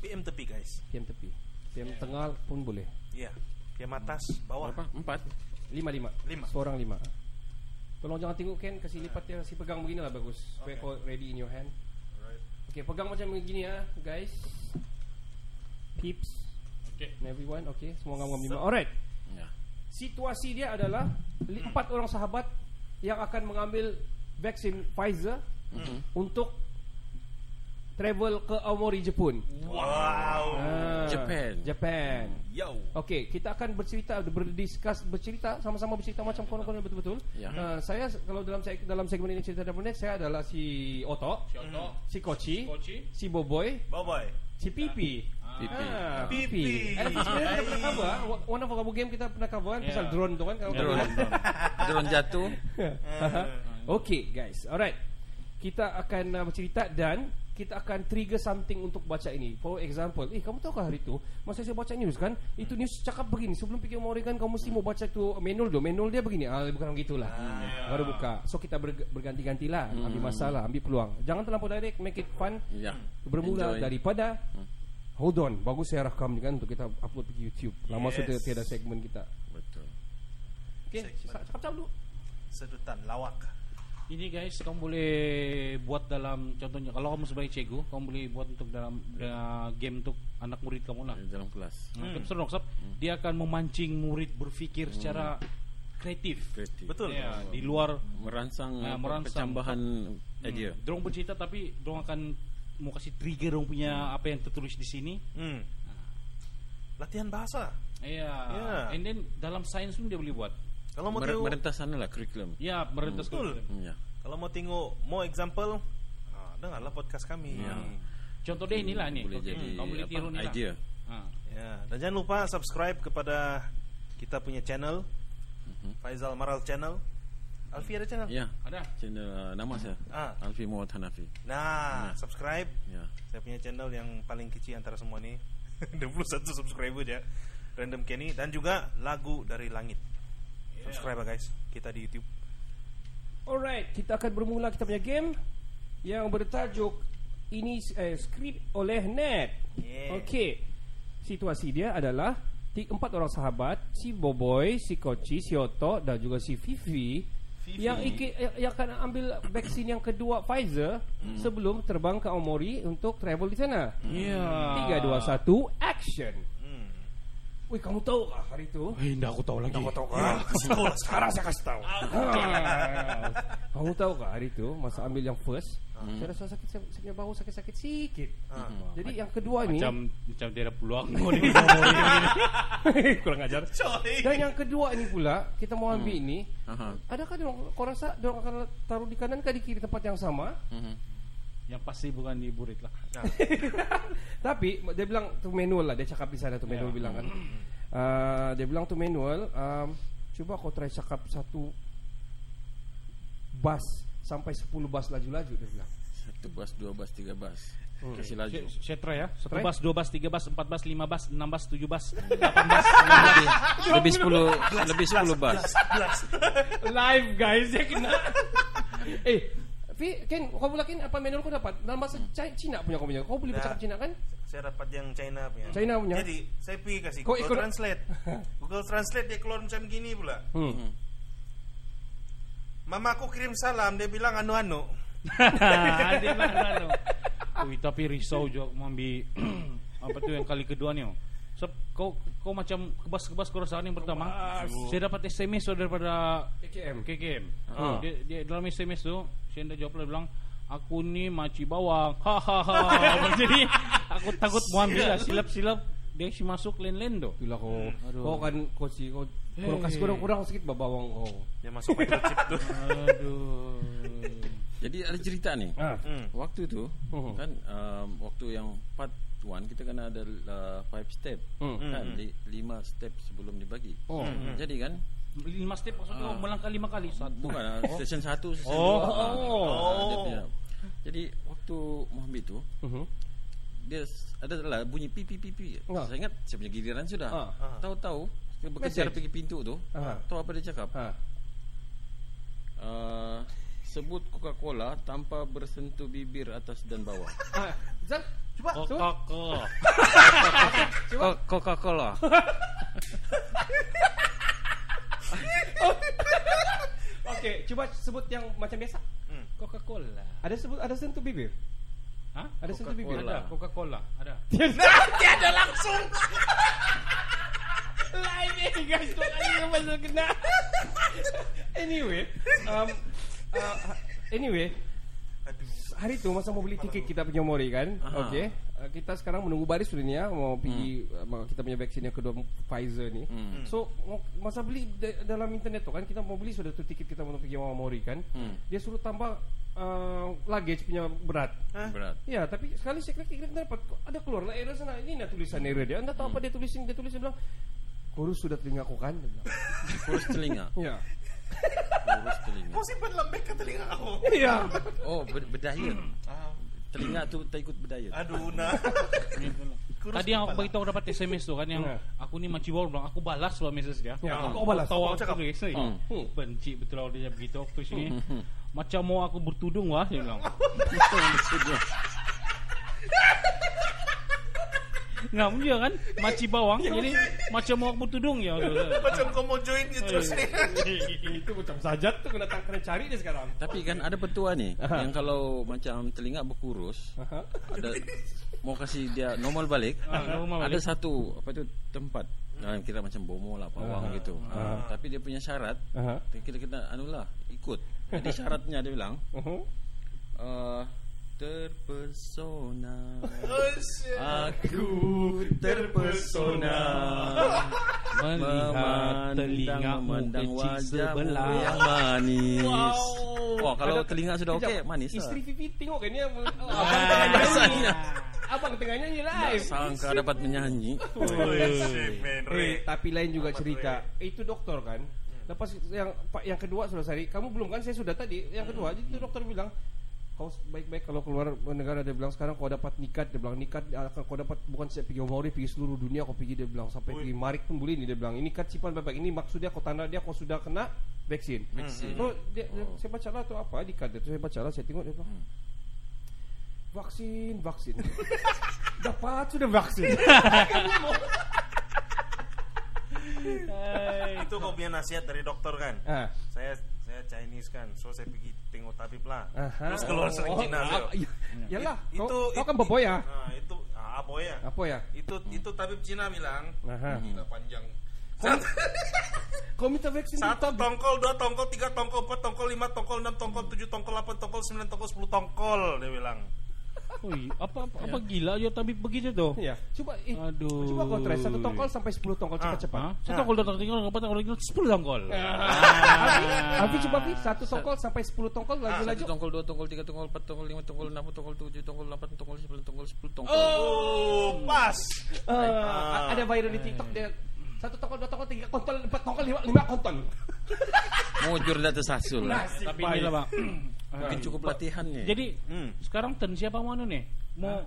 A: PM tepi guys.
B: PM tepi. PM tengah pun boleh.
A: Iya. PM atas, bawah.
C: Berapa? Empat.
B: Lima lima.
A: Lima.
B: Seorang lima. Tolong jangan tengok Ken, kasih lipat dia, kasih pegang begini lah bagus. Supaya kau ready in your hand. Okay, pegang macam begini ya, guys. Peeps.
D: Oke.
B: And everyone, okay. Semua ngam-ngam lima. Alright.
C: Ya.
B: Situasi dia adalah empat orang sahabat yang akan mengambil vaksin Pfizer untuk travel ke Aomori Jepun.
A: Wow.
B: Ah,
C: Japan.
B: Japan.
A: Yo.
B: Okey, kita akan bercerita berdiskus bercerita sama-sama bercerita macam konon-konon betul-betul.
C: Ya.
B: Uh, saya kalau dalam dalam segmen ini cerita Net saya adalah si Oto,
D: Si Oto,
B: si Koci,
D: Koci.
B: si Boboy,
A: bye.
B: si Pipi.
C: Pipi.
B: Ah,
A: Pipi.
B: Eh, sebenarnya kita pernah cover. ah. One of our game kita pernah cover kan
D: Ya.
B: pasal drone tu kan. Kalau
C: Drone. Drone jatuh.
B: Okey guys, alright. Kita akan uh, bercerita dan kita akan trigger something untuk baca ini. For example, eh kamu tahu kah hari tu masa saya baca news kan, itu news cakap begini, sebelum pergi Oregon kamu mesti mau baca tu manual tu. Manual dia begini. Ah bukan begitulah. Baru buka. So kita ber- berganti-gantilah, ambil masalah, ambil peluang. Jangan terlampau direct, make it fun.
C: Ya.
B: Bermula
C: Enjoy.
B: daripada Hold on, bagus saya rakam ni kan untuk kita upload pergi YouTube. Lama
A: Yes.
B: sudah tiada segmen kita.
C: Betul.
B: Okey, cakap-cakap dulu.
A: Sedutan lawak.
D: Ini guys, kamu boleh buat dalam contohnya kalau kamu sebagai cikgu, kamu boleh buat untuk dalam da- game untuk anak murid kamu lah.
C: Dalam kelas.
D: Hmm. Seru dong, Sob. Dia akan memancing murid berpikir secara kreatif.
C: Kreatif.
A: Betul.
D: Ya, di luar
C: Merangsang, apa,
D: merangsang.
C: percambahan idea.
D: Hmm. Dorong bercerita tapi dorong akan mau kasih trigger dorong punya apa yang tertulis di sini.
A: Hmm. Latihan bahasa.
D: Iya.
A: Ya.
D: And then dalam sains pun dia boleh buat.
A: Kalau mau
C: Mer-
A: tengok
C: merentas sana lah kurikulum.
D: Ya, merentas
A: Betul.
D: kurikulum.
C: Hmm, Ya.
A: kalau mau tengok more example, ah, dengarlah podcast kami.
C: Ya.
D: Contoh dia inilah nih.
C: Boleh
D: Okey,
C: jadi
D: kamu boleh tiru ni
C: idea.
D: Ha.
A: Ya, dan jangan lupa subscribe kepada kita punya channel Faizal Maral channel. Alfi ada channel?
C: Ya.
D: Ada.
C: Channel uh, nama saya.
A: Ah.
C: Alfi Muhammad Hanafi.
A: Nah, subscribe.
C: Ya.
A: Saya punya channel yang paling kecil antara semua ni 21 subscriber aja Random Kenny dan juga lagu dari langit Subscribe lah guys Kita di YouTube
B: Alright, kita akan bermula kita punya game yang bertajuk ini eh, skrip oleh Net.
A: Yeah.
B: Okey. Situasi dia adalah empat orang sahabat, si Boboy, si Koci, si Otto dan juga si Fifi. Yang iki, yang- yang akan ambil vaksin yang kedua Pfizer
A: Hmm.
B: sebelum terbang ke Omori untuk travel di sana.
D: Ya.
B: Tiga, dua, satu, action.
A: Hmm.
B: Wih, kamu tahu kah hari itu?
D: Eh, enggak aku tahu lagi.
B: Kamu tahu kan? Kasih tahu lah sekarang saya kasih tahu. Ah. Kamu tahu kah hari itu masa ambil yang first, saya rasa sakit saya, saya punya bahu sakit-sakit sikit.
A: Ah.
B: Jadi yang kedua ni
D: Macam macam dia ada peluang
B: kurang ajar. Dan yang kedua ini pula kita mau ambil ini,
C: Aha.
B: adakah dia kau rasa dia akan taruh di kanan ke di kiri tempat yang sama?
C: Mhm.
D: Yang pasti bukan di burit lah.
B: Tapi dia bilang tu manual lah dia cakap di sana tu manual
D: Ya.
B: bilang kan. Uh, dia bilang tu manual um, Cuba kau try cakap satu Bas Sampai 10 bas laju-laju Dia bilang
C: Satu bas, dua bas, tiga bas. Kasih laju.
D: Saya, try ya. Satu
B: Try.
D: bas, dua bas, tiga bas, empat bas, lima bas, enam bas, tujuh bas, delapan bas, sembilan bas.
C: lebih sepuluh, lebih sepuluh bas.
B: Live guys Dia kena Eh Fi, Ken, kau pula Ken, apa manual kau dapat? Dalam bahasa Ci- Cina punya kau punya. Kau boleh bercakap Cina kan?
A: Saya dapat yang China punya
B: China punya?
A: Jadi saya pergi kasih
B: Kau
A: Google
B: ikut-
A: Translate Google Translate dia keluar macam gini pula
B: Hmm.
A: Mama aku kirim salam Dia bilang anu-anu
D: Ada lah, ada. Ui, tapi risau juga mau ambil apa tu yang kali kedua ni. oh. So, kau kau macam kebas-kebas keresahan yang pertama. Saya dapat SMS tu daripada
B: KKM.
D: KKM.
B: Ah.
D: Dia, dia dalam SMS tu, saya dah jawab dia bilang, aku ni maci bawang. Ha ha ha. Jadi aku takut mau ambil lah silap-silap dia si masuk len-len tu.
B: Itulah kau.
D: Aduh.
B: Kau kan kau si kau kurang kasih kurang-kurang sikit babawang kau.
A: Dia masuk microchip tuh.
D: Aduh.
C: Jadi ada cerita nih.
B: Ah.
A: Hmm.
C: Waktu itu
B: Hmm.
C: kan um, waktu yang part one kita kan ada uh, five step
B: Hmm.
C: kan li, lima step sebelum dibagi.
B: Oh.
C: Jadi kan
D: Lima step maksudnya oh, melangkah lima kali. Satu.
C: bukan uh, session satu session
D: Oh.
C: dua. Ah,
B: Oh.
C: ah, dia punya. Jadi waktu ambil tu
B: Mhm.
C: dia ada lah bunyi pi pi pi pi.
B: Ah.
C: Saya ingat saya punya giliran sudah.
B: Ah.
C: Tahu-tahu dia berkejar pergi pintu tu.
B: Ah.
C: Tahu apa dia cakap?
B: Ha.
C: Uh, sebut Coca-Cola tanpa bersentuh bibir atas dan bawah.
B: Ah, cuba.
D: Coca-Cola. Coca-Cola.
B: Okey, cuba sebut yang macam biasa.
D: Coca-Cola.
B: Ada sebut ada sentuh bibir.
D: Hah?
B: Ada sentuh bibir.
D: Ada Coca-Cola. Ada.
B: Tiada langsung. Lain ni guys, kau kali yang pasal kena. anyway, um, uh, anyway, hari tu masa mau beli tiket kita punya Mori kan,
C: Aha.
B: okey. Uh, kita sekarang menunggu baris sudah ni ya mau pergi uh, kita punya vaksin yang kedua Pfizer ni.
C: Hmm.
B: So mau- masa beli da- dalam internet tu kan kita mau beli sudah tu tiket kita mau pergi Mama Mori kan.
C: Hmm.
B: Dia suruh tambah uh, luggage punya berat.
C: Berat.
B: Ya, tapi sekali saya klik klik dapat kok ada keluar lah error sana. Ini nak tulisan error dia. Anda tahu apa dia tulisin? Dia tulis dia bilang kurus sudah telingaku kan? Dia bilang.
C: Kurus telinga.
B: Ya.
C: Kurus telinga.
A: Kau simpan lembek ke telinga kamu?
B: Iya.
C: Oh, ber- berdaya.
A: Ah,
C: Telinga tu tak ikut berdaya.
A: aduh nah. Kurus
D: Tadi yang aku
A: kepala.
D: beritahu dapat SMS tu kan yang
B: Ya.
D: aku ni maci bawang bilang aku balas lah message dia.
B: Ya,
D: Aku
B: balas.
D: Tahu aku
A: cakap.
D: tulis. eh.
B: Hmm.
D: Benci betul kalau dia begitu waktu sini. Macam mau aku bertudung wah dia bilang. Ngam dia kan maci bawang jadi macam mau aku bertudung ya.
A: Macam kau mau join gitu terus nih.
B: Itu macam sajat tu kena tak kena cari dia sekarang.
C: Tapi kan ada petua nih yang kalau macam telinga berkurus ada mau kasih dia normal balik.
D: Ah, normal
C: ada satu apa itu tempat Nah, kira macam bomo lah pawang gitu. Ah, tapi dia punya syarat
B: Aha.
C: kita kita anulah ikut. Jadi syaratnya dia bilang
B: Uh-huh.
C: uh, terpesona aku terpesona
D: Melihat telinga
C: memandang wajahmu
D: sebelah.
C: yang manis.
B: Wow.
C: Wah, kalau
B: Ada-
C: telinga sudah okey, manis lah.
B: Isteri Vivi tengok kan dia. Oh,
C: Ah,
B: abang tengah nyanyi.
C: rasanya.
B: Abang tengah nyanyi live.
C: Sangka dapat menyanyi.
A: Oh.
B: Eh, tapi lain juga cerita. Eh, itu doktor kan. Lepas yang pak- yang kedua sudah Sari, kamu belum kan? Saya sudah tadi. Yang kedua, jadi itu dokter bilang, kau baik-baik kalau keluar negara dia bilang sekarang kau dapat nikat dia bilang nikat akan kau dapat bukan saya pergi Maori pergi seluruh dunia kau pergi dia bilang sampai pergi Marik pun boleh ni dia bilang ini kat sipan baik ini maksudnya kau tanda dia kau sudah kena vaksin.
C: Vaksin.
B: So, dia, dia, saya baca lah tu apa di kad dia tu saya baca lah saya tengok dia bilang vaksin vaksin. Dapat sudah vaksin.
A: Itu kau punya nasihat dari dokter kan?
B: ah.
A: Saya saya Chinese kan, so saya pergi tengok tabib lah.
B: Aha.
A: Terus keluar sering Cina
B: Oh,
A: saya.
B: ah, iya. Yalah,
A: It-
B: kau,
A: itu
B: kau
A: it-
B: kan boboya.
A: Nah, itu ah, apa ya?
B: Apa ya?
A: Itu itu tabib Cina bilang,
B: Aha.
A: gila panjang.
B: Kau minta vaksin
A: Satu tongkol, dua tongkol, tiga tongkol, empat tongkol, lima tongkol, enam tongkol, tujuh tongkol, delapan tongkol, sembilan tongkol, sepuluh tongkol, dia bilang.
D: Oi, apa apa, apa gila yo tapi begitu tuh.
B: Ya, coba eh,
D: Aduh.
B: coba kau try satu tongkol sampai 10 tongkol cepat-cepat.
D: Hah? Satu tongkol datang tinggal, empat tongkol tinggal, sepuluh tongkol.
B: Abi coba Abi satu tongkol sampai 10 tongkol
C: Satu
B: laju-laju.
C: tongkol, dua tongkol, tiga tongkol, empat tongkol, lima tongkol, enam tongkol, tujuh tongkol, delapan tongkol, sembilan tongkol, sepuluh tongkol.
A: Oh, pas.
B: Eh, ada viral di TikTok dia satu tongkol, dua tongkol, tiga kontol, empat tongkol, lima, lima kontol.
C: Mujur dah tersasul.
B: Nasib
D: Tapi inilah bang.
C: Mungkin cukup latihannya.
D: Jadi
A: Hmm.
D: sekarang ten siapa mau nih? Mau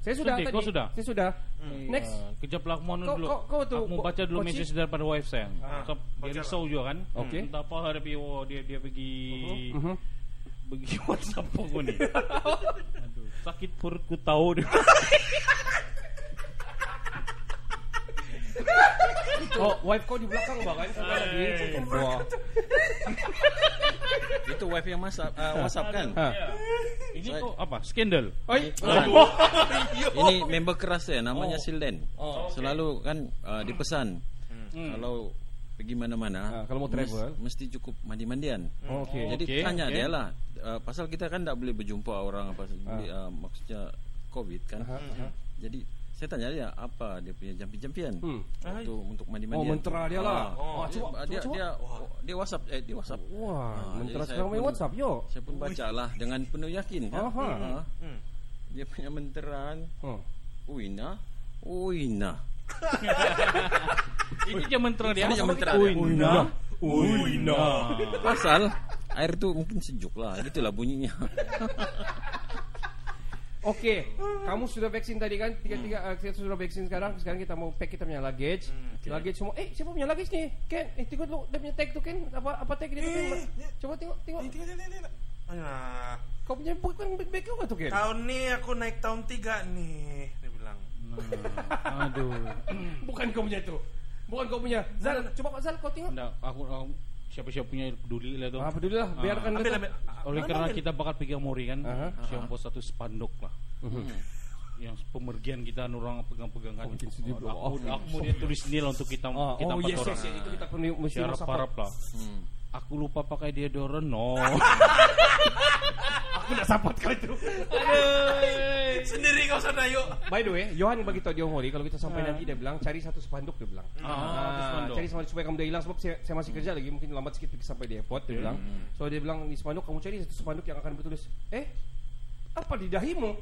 B: Saya sudah
D: Suntik,
B: tadi.
D: kau sudah?
B: Saya sudah.
A: Hmm.
B: Next.
D: Uh, kejap lah mau
B: Kau-
D: dulu.
B: kau- kau tu,
D: Aku mau
B: Bo-
D: baca dulu message daripada wife saya.
A: Ah,
D: So, dia risau juga kan.
B: Okey.
D: Entah apa hari dia oh, dia dia pergi
B: Mhm.
D: pergi WhatsApp aku ni. Aduh, sakit perutku tahu dia.
B: Oh, wife kau di belakang bang kan? Kau lagi. Wah.
C: Itu wife yang WhatsApp, uh, WhatsApp kan?
B: Ha.
D: Ini kok apa? Skandal.
B: Oi.
C: Ini member keras ya namanya Silden.
B: Oh,
C: Selalu kan uh, dipesan
D: Hmm.
C: kalau pergi mana-mana
B: Ah, kalau mau travel.
C: mes- mesti cukup mandi-mandian.
B: Okey.
C: Jadi
D: Okey,
C: tanya
D: okey.
C: dia lah uh, pasal kita kan tak boleh berjumpa orang apa uh, maksudnya covid kan.
B: Aha, aha.
C: Jadi saya tanya dia apa dia punya jampi-jampian
B: Hmm.
C: untuk untuk mandi-mandian.
B: Oh, mentera dia lah.
C: Ah,
B: Oh,
C: dia,
B: coba,
C: dia,
B: coba,
C: dia, dia WhatsApp eh dia WhatsApp.
B: Wah,
C: Ah,
B: mentera sekarang main WhatsApp yo.
C: Saya pun baca lah dengan penuh yakin kan.
B: Aha.
C: Ah,
A: Hmm.
C: Dia punya menteran
B: Oh.
C: Uina Uina
D: Ini je mentera dia.
C: Ini je mentera
D: Oh,
C: dia.
D: Uina.
B: Uina.
C: Pasal Air tu mungkin sejuk lah Gitulah bunyinya
B: Okey, kamu sudah vaksin tadi kan? Tiga-tiga uh, kita sudah vaksin sekarang. Sekarang kita mau pack kita punya luggage. Luggage semua. Eh, siapa punya luggage ni? Ken, eh tengok dulu dia punya tag tu Ken. Apa apa tag dia tu Ken? Coba tengok, tengok.
A: Ini, ini, ini, ini. Nah,
B: Kau punya bukan bag kau kan tu Ken?
A: tahun ni aku naik tahun tiga nih, dia bilang.
D: Nah, aduh.
B: Bukan kau punya tu. Bukan kau punya. Zal, coba Pak Zal kau tengok.
D: Nggak, aku, aku siapa-siapa punya peduli lah tu.
B: Ah, peduli lah. Biarkan
A: Ambil,
B: dia.
A: ambil.
D: Oleh
A: Ambil,
D: kerana
A: ambil.
D: kita bakal pegang Mori kan,
B: Aha.
D: saya buat satu spanduk lah. Yang pemergian kita orang pegang-pegang kan.
B: Oh, mungkin sedih, bro.
D: aku, aku mau dia tulis ni lah untuk kita
B: Ah,
D: kita
B: oh
D: empat
B: yes,
D: orang.
B: yes, yes, itu kita perlu mesti
D: Secara
B: masak.
D: parap lah. Aku lupa pakai deodorant. No.
B: Aku nak sapat kau itu.
A: Sendiri kau sana yuk.
B: By the way, Johan bagi tahu dia Mori kalau kita sampai nanti dia bilang cari satu spanduk dia bilang.
D: Ah,
B: Ah,
D: spanduk.
B: cari spanduk supaya kamu dah hilang sebab saya, saya masih kerja lagi mungkin lambat pergi sampai di airport dia bilang. So dia bilang di spanduk kamu cari satu spanduk yang akan bertulis eh apa di dahimu?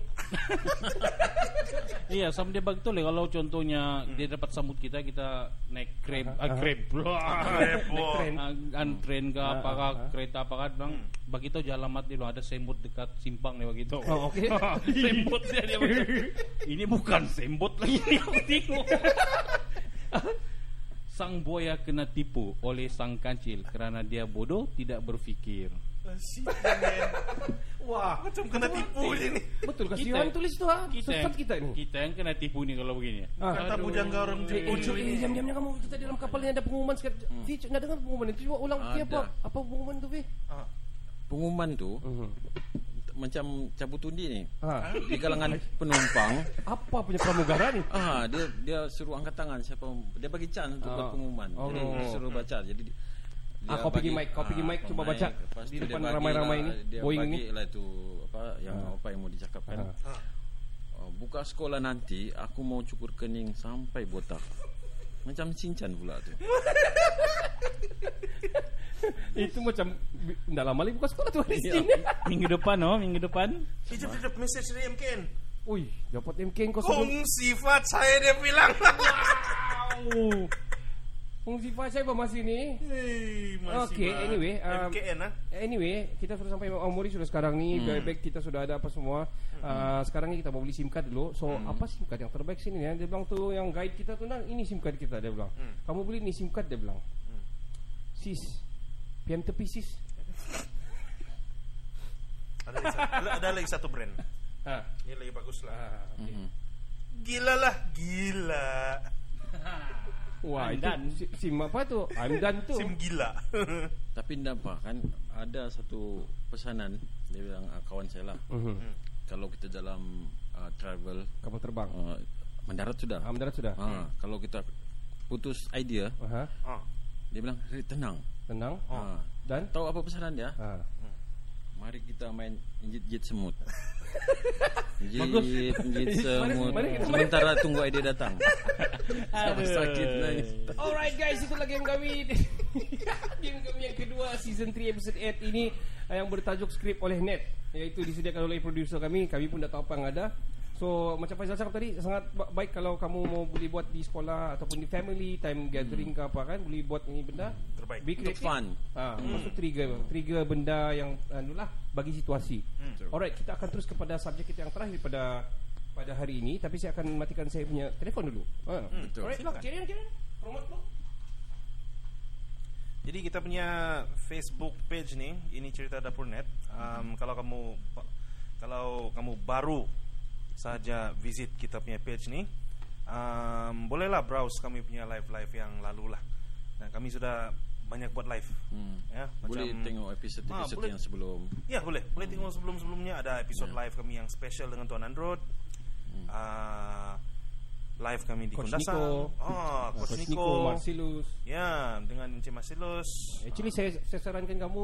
D: Iya, sama dia begitu lah. Kalau contohnya dia dapat sambut kita, kita naik krep, ah, krep,
A: Repot.
B: Tren.
D: an train ke
B: Ah,
D: apakah
B: ah, ah.
D: kereta apakah bilang begitu je alamat dia bilang, ada sembot dekat simpang nih begitu.
B: Oh, oke.
D: sembot dia dia begitu. Ini bukan sembot lagi ini aku tengok. Sang buaya kena tipu oleh sang kancil kerana dia bodoh tidak berfikir.
A: Asyik, men.
B: Wah,
A: Macam kena tipu je ni.
B: betul
D: Kita-
B: Johan tulis tu ah. Sesat kita ini.
D: Kita yang kena tipu nih kalau begini.
B: Ah.
A: Kata bujangga orang
B: Eh,
A: Jawa.
B: Ucu, eh, diam-diamnya kamu kita dalam kapal ni ada pengumuman sekarang. Vi, nak dengar pengumuman itu? Coba ulang Vi, apa? Apa pengumuman tu, Vi?
A: Ah.
C: Pengumuman tu Macam cabut undi ni
B: Ha.
C: Di kalangan penumpang
B: Apa punya pramugara ni?
C: Ah, dia dia suruh angkat tangan siapa dia bagi chance untuk buat pengumuman. Jadi
B: Oh.
C: dia suruh baca. Jadi dia
B: Ah, kau pergi mic, kau pergi mic, cuba baca di
C: tu
B: depan ramai-ramai
C: lah,
B: ini,
C: Dia
B: Boeing ini.
C: lah itu apa yang apa yang mau dicakapkan.
B: Ah.
C: Oh, buka sekolah nanti aku mau cukur kening sampai botak. Macam cincang pula tu.
B: Itu macam Dah lama lagi buka sekolah tu hari
D: Minggu depan oh, minggu depan.
A: Itu dia dapat message dari MKN.
B: Ui Dapat MK kau sebelum
A: Kong sifat saya dia bilang.
B: Wow Fung sifat saya masih ni
A: Hei, masih
B: Okay,
A: bah.
B: anyway, um,
A: MKN ah.
B: Anyway, kita sudah sampai Amori sudah sekarang ni, hmm. bag kita sudah ada apa semua. Uh, sekarang ni kita mau beli SIM card dulu. So, apa SIM card yang terbaik sini ya? Dia bilang tu yang guide kita tu nah, ini SIM card kita dia bilang. Kamu beli ni SIM card dia bilang. Sis. Pian tepi sis.
A: Ada, lagi satu- ada, lagi satu brand.
B: Ha.
A: Ini lagi bagus lah.
B: Ah, okay.
A: Gila lah, gila.
B: Wah,
D: I'm
B: itu
D: done.
B: si- SIM apa tu? I'm done tu.
A: Sim gila.
C: Tapi apa kan ada satu pesanan dia bilang ah, kawan saya lah.
B: Mhm.
C: Kalau kita dalam ah, travel
B: Kapal terbang.
C: ah, mendarat sudah.
B: Ah, mendarat sudah.
C: Ah, kalau kita putus idea,
B: Aha.
A: Ah.
C: dia bilang "Rik, tenang.
B: Tenang.
C: Ah,
B: Dan
C: tahu apa pesanan dia?
B: ha.
C: Mari kita main injit-injit semut.
D: Bagus.
C: Injit, injit
B: Mari-
C: semut.
B: mari kita main.
C: Sementara tunggu idea datang. Sama sakit nangis.
B: Alright guys, itulah game kami Game kami yang kedua Season 3 episode 8 ini uh, Yang bertajuk skrip oleh Net Iaitu disediakan oleh producer kami Kami pun dah tahu apa yang ada So macam Faizal cakap tadi Sangat ba- baik kalau kamu mau boleh buat di sekolah Ataupun di family Time gathering ke apa kan Boleh buat ini benda
A: Terbaik.
B: Be
C: Untuk
B: creative.
C: fun.
B: ha, Lepas tu trigger Trigger benda yang anu lah Bagi situasi Alright kita akan terus kepada subjek kita yang terakhir pada pada hari ini Tapi saya akan matikan saya punya telefon dulu ha.
C: betul.
B: Alright,
A: Silakan.
B: Carry on Promote dulu
A: Jadi kita punya Facebook page ni, ini cerita dapur net. Um, kalau kamu kalau kamu baru saja visit kita punya page ni, um, bolehlah browse kami punya live-live yang lalu lah. Dan kami sudah banyak buat live.
C: Hmm.
A: Ya,
C: Boleh
A: macam-
C: tengok episod-episod
A: Ah, boleh.
C: yang sebelum.
A: Ya boleh, boleh tengok sebelum-sebelumnya ada episod
C: Ya.
A: live kami yang special dengan Tuan Android. Ah, live kami di
B: Coach
A: Kundasang.
B: Nico.
A: Oh, Coach,
B: Coach
A: Nico. Ya, dengan Encik Marcellus.
B: Actually saya, saya sarankan kamu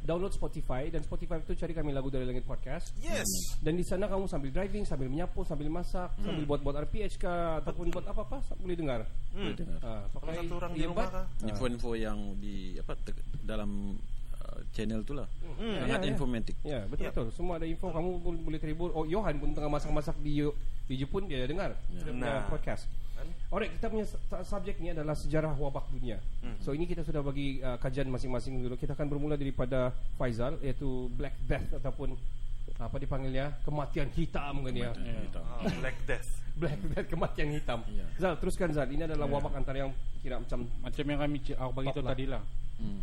B: download Spotify dan Spotify itu cari kami lagu dari langit podcast.
A: Yes.
B: Dan di sana kamu sambil driving, sambil menyapu, sambil masak, sambil buat-buat RPH kah ataupun buat apa-apa boleh dengar.
C: Boleh dengar.
B: Ah,
A: Kalau
B: pakai
A: satu orang di rumah kah?
C: Info-info yang di apa te- dalam channel tu lah. Sangat
B: Ya, ya.
C: informatif.
B: Ya, betul
A: Ya.
B: betul. Semua ada info kamu pun boleh terhibur. Oh, Johan pun tengah masak-masak di di Jepun dia dengar. Punya
A: Nah.
B: podcast. Alright, kita punya su- subjek ni adalah sejarah wabak dunia. So ini kita sudah bagi uh, kajian masing-masing dulu. Kita akan bermula daripada Faizal iaitu Black Death ataupun apa dipanggilnya kematian hitam kan ya.
C: Hitam.
A: Ah, Black Death.
B: Black Death kematian hitam.
C: Ya.
B: Zal, teruskan Zal. Ini adalah wabak antara yang kira macam
D: Macam yang kami aku bagi tahu
B: Top lah.
D: tadi lah.
C: Hmm.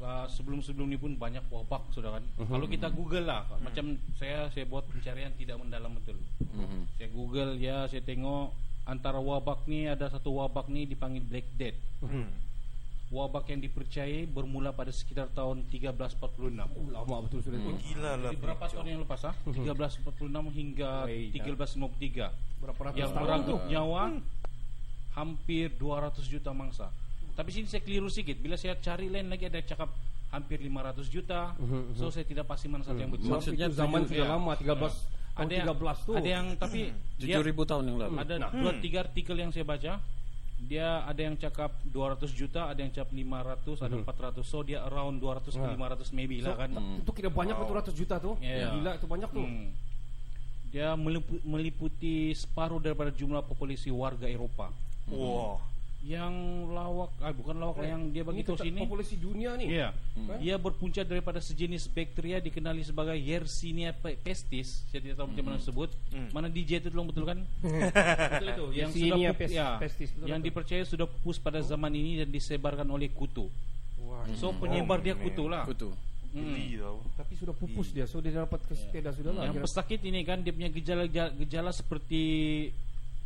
D: Uh, Sebelum-sebelum ni pun banyak wabak sudah kan. Kalau kita Google lah, macam saya saya buat pencarian tidak mendalam betul.
C: Mhm.
D: Saya Google ya, saya tengok antara wabak ni ada satu wabak ni dipanggil Black Death.
A: Hmm.
D: Wabak yang dipercayai bermula pada sekitar tahun 1346.
B: lama betul sudah tu.
A: Gila lah.
D: Jadi berapa tahun yang lepas ah? 1346 hingga
B: Wait,
D: 1353.
B: Berapa ratus
D: Yang merangkup nyawa hampir 200 juta mangsa. Tapi sini saya keliru sedikit. Bila saya cari lain lagi ada cakap hampir 500 juta. So saya tidak pasti mana satu yang betul.
C: Maksudnya
B: itu zaman
C: tujuh-
B: sudah
D: ya.
B: lama 13 tahun
D: Ada yang
B: 13 tu.
D: ada yang tapi dia
C: 7000 tahun yang lalu.
D: ada dua tiga artikel yang saya baca. Dia ada yang cakap 200 juta, ada yang cakap 500, ada 400. So dia around 200 ke 500 maybe lah kan.
B: Itu kira banyak wow. 100 juta tu.
D: Ya.
B: Gila itu banyak tu.
D: Hmm. Dia melipu- meliputi separuh daripada jumlah populasi warga Eropah.
A: Wah.
D: Yang lawak, ah bukan lawak lah, yang dia bagi
B: Ini
D: tahu
B: tetap
D: sini.
B: populasi dunia ni.
D: Iya. Ia berpunca daripada sejenis bakteria dikenali sebagai Yersinia pe- pestis. Saya tidak tahu macam mana sebut. Mana DJ itu tolong betul kan?
B: Betul itu.
D: yang
B: Yersinia
D: sudah pup-
B: pes-
D: ya,
B: pestis. Betul
D: yang
B: betul.
D: dipercaya sudah pupus pada zaman ini dan disebarkan oleh kutu.
B: Wah,
D: So penyebar
A: Oh,
D: dia kutu lah.
C: Kutu.
D: Hmm.
A: Tau.
B: Tapi sudah pupus dia. So dia dapat ke sepeda sudah lah.
D: Yang pesakit ini kan dia punya gejala gejala seperti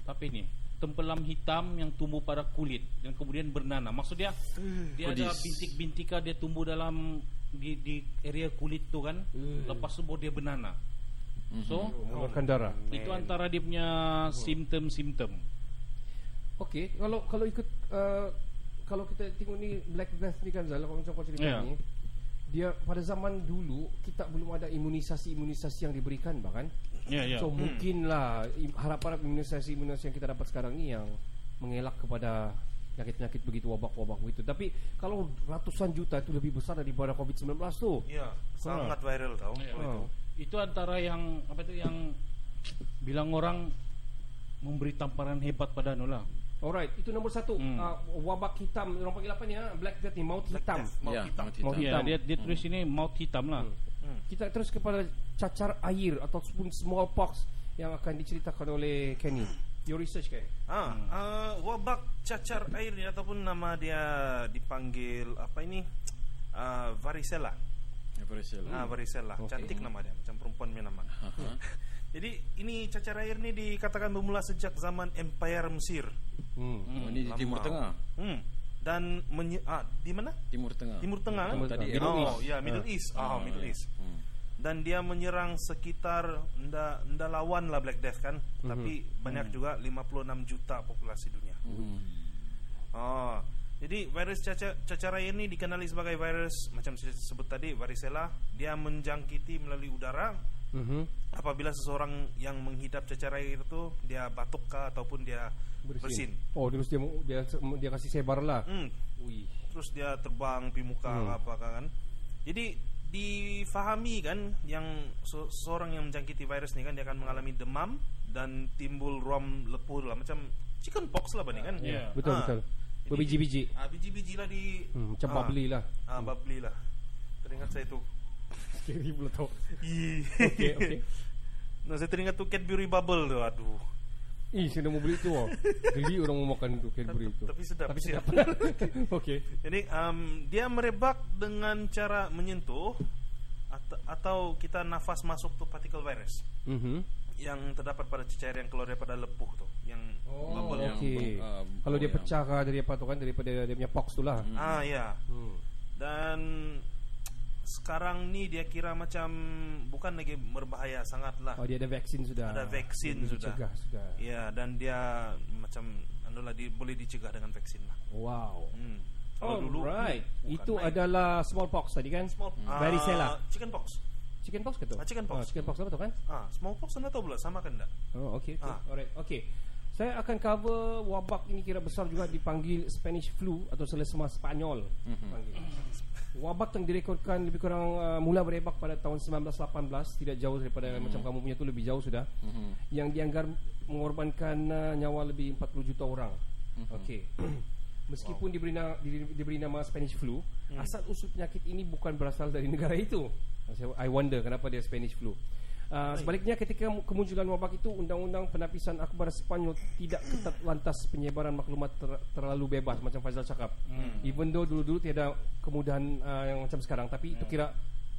D: apa ini? Tempelam hitam yang tumbuh pada kulit dan kemudian bernanah. Maksud dia dia ada
C: Kudis.
D: bintik-bintika dia tumbuh dalam di di area kulit tu kan. Lepas tu baru dia bernanah. So
B: mengeluarkan darah.
D: itu antara dia punya simptom-simptom.
B: Okey, kalau kalau ikut uh, kalau kita tengok ni Black Death ni kan Zal, kalau macam kau cerita
D: Ya.
B: ni dia pada zaman dulu kita belum ada imunisasi-imunisasi yang diberikan bahkan.
D: Ya ya.
B: So mungkinlah im- harap-harap imunisasi-imunisasi yang kita dapat sekarang ni yang mengelak kepada penyakit-penyakit begitu wabak-wabak begitu. Tapi kalau ratusan juta itu lebih besar daripada COVID-19 tu.
A: Ya, sangat viral tau.
D: Ya.
A: kalau itu.
D: Itu antara yang apa itu yang bilang orang memberi tamparan hebat pada anu lah.
B: Alright, itu nombor satu.
D: Hmm.
B: Uh, wabak hitam, orang panggil apa ni? Ha? Black Death ni, maut
A: Black
B: hitam.
A: Death, maut
C: Ya,
A: hitam.
C: maut
B: Maut
C: hitam.
B: Hitam.
D: dia dia tulis ini maut hitam lah.
B: Kita terus kepada cacar air ataupun smallpox yang akan diceritakan oleh Kenny. Your research kan?
A: Ah, ah, wabak cacar air ni ataupun nama dia dipanggil apa ini? Ah, varicella.
C: Varicella.
A: Ah, varicella.
B: Okey.
A: Cantik nama dia, macam perempuan punya nama. Jadi ini cacar air ni dikatakan bermula sejak zaman Empire Mesir.
B: Hmm.
C: Oh, ini di. Timur Tengah.
A: Hmm. Dan menye- ah, di mana?
C: Timur Tengah.
A: Timur Tengah.
B: Timur
A: kan?
B: Tengah.
C: Tadi
B: Middle
A: oh,
B: East.
A: ya Middle East. Ah, Middle
C: ya.
A: East.
C: Hmm.
A: Dan dia menyerang sekitar nda nda lawan lah Black Death kan, tapi banyak juga 56 juta populasi dunia.
C: Hmm.
A: Oh, jadi virus cacar, cacar air ini dikenali sebagai virus macam saya sebut tadi varicella. Dia menjangkiti melalui udara.
B: Mhm.
A: Apabila seseorang yang menghidap cacar air itu dia batuk kah ataupun dia bersin.
B: Oh, terus dia dia dia kasih sebar lah. Wih.
A: Terus dia terbang pi muka
B: Hmm.
A: apa kan. Jadi difahami kan yang se- seseorang yang menjangkiti virus ni kan dia akan mengalami demam dan timbul ruam lepuh lah macam chicken pox lah bani kan.
D: Ya.
B: Betul
A: Ah.
B: betul.
A: Di- Ah, biji-biji lah di
B: Hmm, macam
A: ah,
B: bubbly lah.
A: Ah, bubbly lah. Teringat saya tu.
B: Pula tau.
A: Ih.
B: Okey, okey.
A: Nah, saya teringat tu Cadbury Bubble tu. Aduh.
B: Ih, saya mau beli tu. Oh. Jadi orang mau makan tu Cadbury tu.
A: Tapi sedap.
B: Tapi sedap. Okey.
A: Jadi um, dia merebak dengan cara menyentuh atau, atau kita nafas masuk tu partikel virus
B: Mhm.
A: yang terdapat pada cecair yang keluar daripada lepuh tu, yang
B: Oh,
A: bubble.
C: yang
B: okey.
C: beng- ah,
B: Kalau dia
C: yang-
B: pecah kah dari apa tu kan daripada dia punya pox tu lah.
A: Ah ya.
B: Hmm.
A: dan sekarang ni dia kira macam bukan lagi berbahaya sangat lah.
B: Oh dia ada vaksin sudah.
A: Ada vaksin
B: Dia
A: sudah.
B: dicegah sudah.
A: Ya dan dia macam anulah di, boleh dicegah dengan vaksin lah.
B: Wow.
A: Hmm. Kalau dulu
B: Alright.
A: hmm,
B: Itu
A: main.
B: adalah smallpox tadi kan?
A: small ah,
B: varicella.
A: chicken pox.
B: Chicken pox ke tu?
A: Ah, chicken pox.
B: Ah, chicken pox apa tu kan?
A: Ah, smallpox anda tahu pula sama kan tak?
B: Oh, okey. Okay.
A: Ah.
B: Alright. Okey. Saya akan cover wabak ini kira besar juga dipanggil Spanish flu atau selesema Spanyol. Panggil. Wabak yang direkodkan lebih kurang uh, mula berebak pada tahun 1918, tidak jauh daripada macam kamu punya tu lebih jauh sudah. Yang dianggar mengorbankan uh, nyawa lebih 40 juta orang. Okey. Meskipun diberi, na, diberi, diberi nama Spanish flu, asal usul penyakit ini bukan berasal dari negara itu. I wonder kenapa dia Spanish flu. Uh, sebaliknya ketika mu- kemunculan wabak itu undang-undang penapisan akhbar Spanyol tidak ketat lantas penyebaran maklumat ter, terlalu bebas macam Faizal cakap. Even though dulu-dulu tiada kemudahan uh, yang macam sekarang tapi itu kira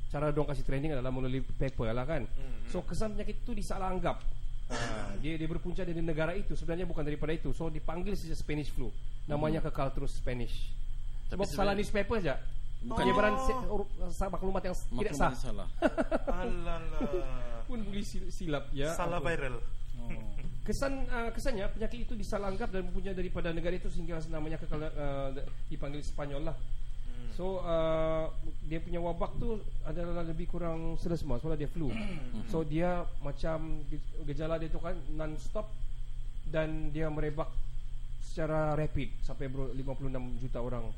B: cara dong kasih training adalah melalui paper lah kan. So kesan penyakit itu disalah anggap. Uh, dia dia berpunca dari negara itu sebenarnya bukan daripada itu. So dipanggil saja Spanish flu. Namanya kekal terus Spanish.
C: Tapi
B: Sebab salah newspaper saja.
C: Bukan.
B: Penyebaran se- ur- sa- maklumat yang tidak sah
C: Maklumat salah.
A: Alala.
B: Pun boleh sil- silap ya.
A: Salah
B: Apa?
A: viral.
B: Kesan uh, kesannya penyakit itu disalanggap dan mempunyai daripada negara itu sehingga namanya kekal uh, dipanggil Spanyol lah. So uh, dia punya wabak tu adalah lebih kurang selesma soalnya dia flu. so dia macam ge- gejala dia tu kan non stop dan dia merebak secara rapid sampai bro- 56 juta orang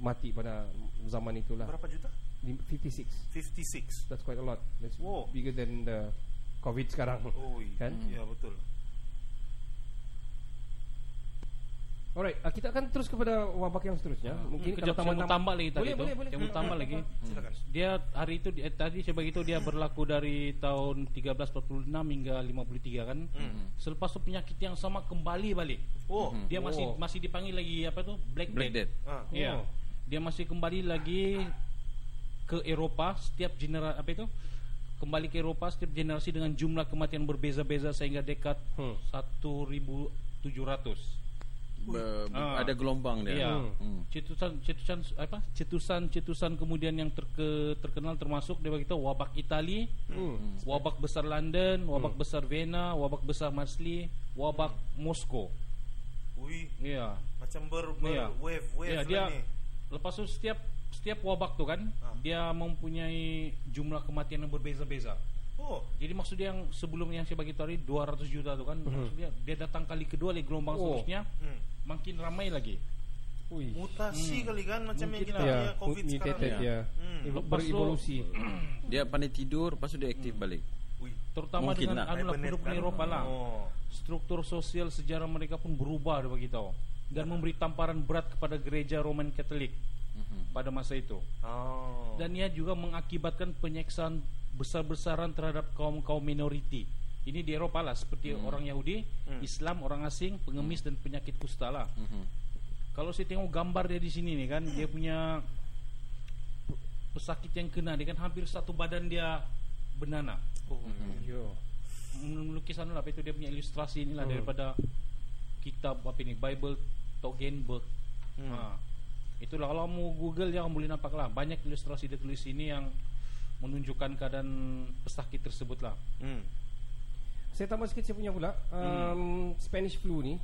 B: mati pada zaman itulah.
A: Berapa juta?
B: Lim- 56.
A: 56.
B: That's quite a lot. That's
A: Wow.
B: bigger than the COVID sekarang.
A: Oh,
B: Kan?
A: Ya betul.
B: Alright, uh, kita akan terus kepada wabak yang seterusnya. Mungkin
D: Hmm, kejap, mau tambah lagi tadi
B: boleh,
D: tu.
B: boleh, boleh.
D: Mau tambah lagi.
A: Silakan.
D: Dia hari itu eh, tadi saya bagi tahu dia berlaku dari tahun 1346 hingga 53 kan. Selepas tu penyakit yang sama kembali balik.
A: Oh.
D: Dia masih
B: Oh.
D: masih dipanggil lagi apa tu? Black,
C: Black
D: Death.
A: Ah.
D: Ya.
B: Oh.
D: Dia masih kembali lagi ke Eropah setiap generasi apa itu? Kembali ke Eropah setiap generasi dengan jumlah kematian berbeza-beza sehingga dekat
B: Hmm.
D: 1700.
C: Be- be-
D: Ah.
C: Ada gelombang dia.
D: Ya.
C: Hmm.
D: Cetusan cetusan apa? Cetusan-cetusan kemudian yang terke, terkenal termasuk dia beritahu wabak Itali,
B: Hmm.
D: wabak besar London, wabak besar Vienna, wabak besar Marsli, wabak Moskow.
A: Wih,
D: Ya.
A: macam ber, ber
D: Iya.
A: wave wave
D: Ya, dia
A: ni.
D: lepas tu setiap setiap wabak tu kan
A: Ah.
D: dia mempunyai jumlah kematian yang berbeza-beza.
A: Oh.
D: Jadi maksud dia yang sebelum yang saya bagi tahu tadi 200 juta tu kan maksud dia dia datang kali kedua lagi gelombang.
B: Oh.
D: seterusnya
A: Hmm.
D: makin ramai lagi.
B: Ui.
A: Mutasi kali kan macam yang
D: Mungkin
A: kita
B: Ya,
A: punya COVID
B: mutated
A: sekarang.
B: ya.
A: Hmm.
D: Lepas tu-
B: Berevolusi.
C: Dia pandai tidur, lepas tu dia aktif balik.
A: Wih.
D: Terutama
C: Mungkin
D: dengan anu lah penduduk
A: kan?
D: Eropah lah.
A: Oh.
D: Struktur sosial sejarah mereka pun berubah dia bagi tahu dan memberi tamparan berat kepada gereja Roman Katolik pada masa itu.
A: Oh.
D: Dan ia juga mengakibatkan penyeksaan besar-besaran terhadap kaum-kaum minoriti. Ini di Eropah lah seperti orang Yahudi, Islam, orang asing, pengemis dan penyakit kusta lah. Kalau saya tengok gambar dia di sini nih kan, dia punya pesakit yang kena dia kan hampir satu badan dia benana.
A: Oh.
B: Yo.
D: Lukisan lah apa itu dia punya ilustrasi inilah daripada kitab apa ini Bible Togenberg. Ha. Itulah kalau mau Google jangan boleh nampak lah banyak ilustrasi dia tulis ini yang menunjukkan keadaan pesakit tersebut lah.
A: Hmm.
B: Saya tambah sikit saya punya pula. Um, Spanish flu ni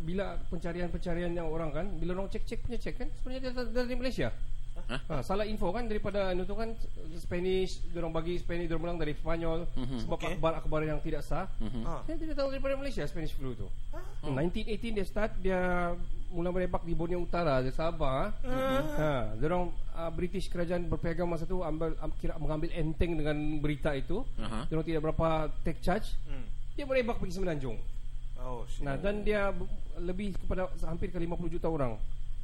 B: bila pencarian-pencarian yang orang kan bila orang cek-cek punya cek kan sebenarnya dia dari, dari Malaysia. Ha, salah info kan daripada anu tu kan Spanish orang bagi Spanish orang bilang dari Spanyol sebab
A: Okay.
B: akhbar-akhbar yang tidak sah.
A: Ah.
B: Saya tidak tahu daripada Malaysia Spanish flu tu. 1918 dia start dia mula merebak di Borneo Utara di Sabah. Ha, dia orang uh, British kerajaan berpegang masa tu ambil am, kira mengambil enteng dengan berita itu. Dia orang tidak berapa take charge.
A: Hmm.
B: Dia merebak pergi Semenanjung.
A: Oh, shit.
B: Nah, dan dia lebih kepada hampir ke 50 juta orang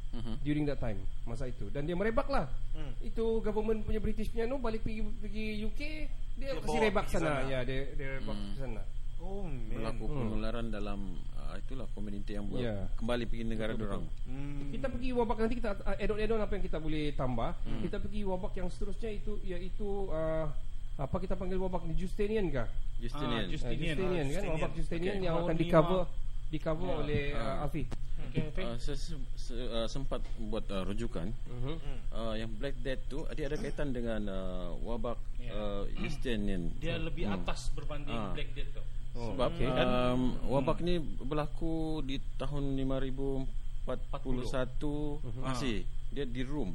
C: Mhm.
B: during that time masa itu dan dia merebak lah
A: Hmm.
B: itu government punya British punya no balik pergi pergi UK dia,
A: Dia
B: kasih
A: bawa
B: rebak
A: pergi
B: sana.
A: sana.
B: ya dia dia rebak ke sana
A: Oh, man.
C: Berlaku penularan dalam uh, itulah komuniti yang
B: Ya.
C: kembali pergi negara orang.
A: Hmm.
B: kita pergi wabak nanti kita uh, add-on apa yang kita boleh tambah kita pergi wabak yang seterusnya itu iaitu uh, apa kita panggil wabak ni Justinian kah
C: Justinian.
D: Ah, Just-
B: Uh,
D: Justinian.
B: Justinian kan
A: Justinian.
B: wabak Justinian
C: Okay.
B: yang akan
D: Tahun
B: di cover
D: lima.
B: di cover
D: Ya.
B: oleh uh,
C: Ah.
B: Alfi
D: Okay.
C: Uh, saya se- se- uh, sempat buat uh, rujukan
B: Mhm.
C: uh, yang Black Death tu dia ada kaitan dengan uh, wabak uh, Justinian.
D: Dia lebih atas berbanding
C: Ah.
D: Black Death tu.
C: Sebab
B: okay.
C: um, wabak ni berlaku di tahun 5041 masih dia di Rom.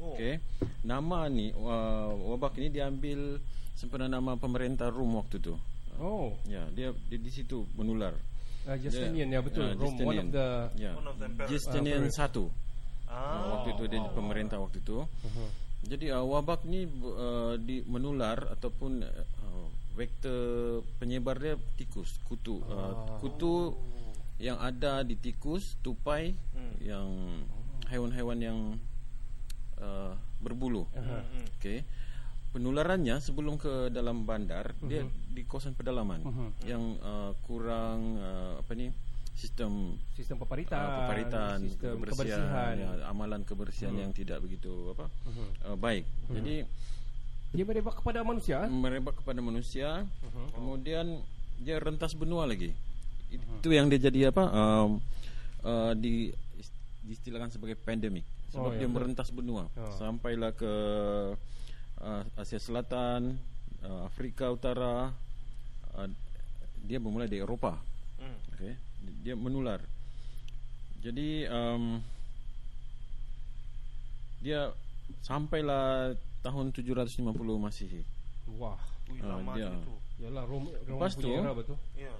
A: Oh.
C: Okey. Nama ni uh, wabak ni diambil sempena nama pemerintah Rom waktu tu.
B: Oh,
C: Ya, dia, dia di situ menular.
B: uh, Justinian ya betul.
C: Ah,
B: Rome, one of
C: Justinian.
B: the
C: ya.
A: One of the emperor.
C: Justinian satu.
A: Ah.
C: waktu itu dia pemerintah waktu itu. Jadi uh, wabak ni uh, di menular ataupun uh, vektor penyebar dia tikus, kutu. Uh, kutu yang ada di tikus, tupai yang haiwan-haiwan yang uh, berbulu. Okey. Penularannya sebelum ke dalam bandar dia di kawasan pedalaman. Yang uh, kurang uh, apa ni sistem
B: sistem peparitan,
C: uh, peparitan,
B: sistem
C: kebersihan,
B: kebersihan.
C: ya, amalan kebersihan yang tidak begitu apa uh, baik. Jadi
B: Dia merebak kepada manusia.
C: merebak kepada manusia, kemudian dia rentas benua lagi. Itu yang dia jadi apa? Um, uh, di diistilahkan sebagai pandemik sebab
B: Oh, ya,
C: dia
B: betul.
C: merentas benua
B: Oh.
C: sampailah ke uh, Asia Selatan, uh, Afrika Utara. Uh, dia bermula di Eropah.
A: Hmm.
C: Okey, dia menular. Jadi um, dia sampailah tahun 750 Masihi.
B: Wah,
A: Ui,
C: Ah,
A: lama
C: dia.
A: tu.
B: yalah Rom Rom
C: Lepas
B: punya
C: tu-
B: era betul.
A: Ya.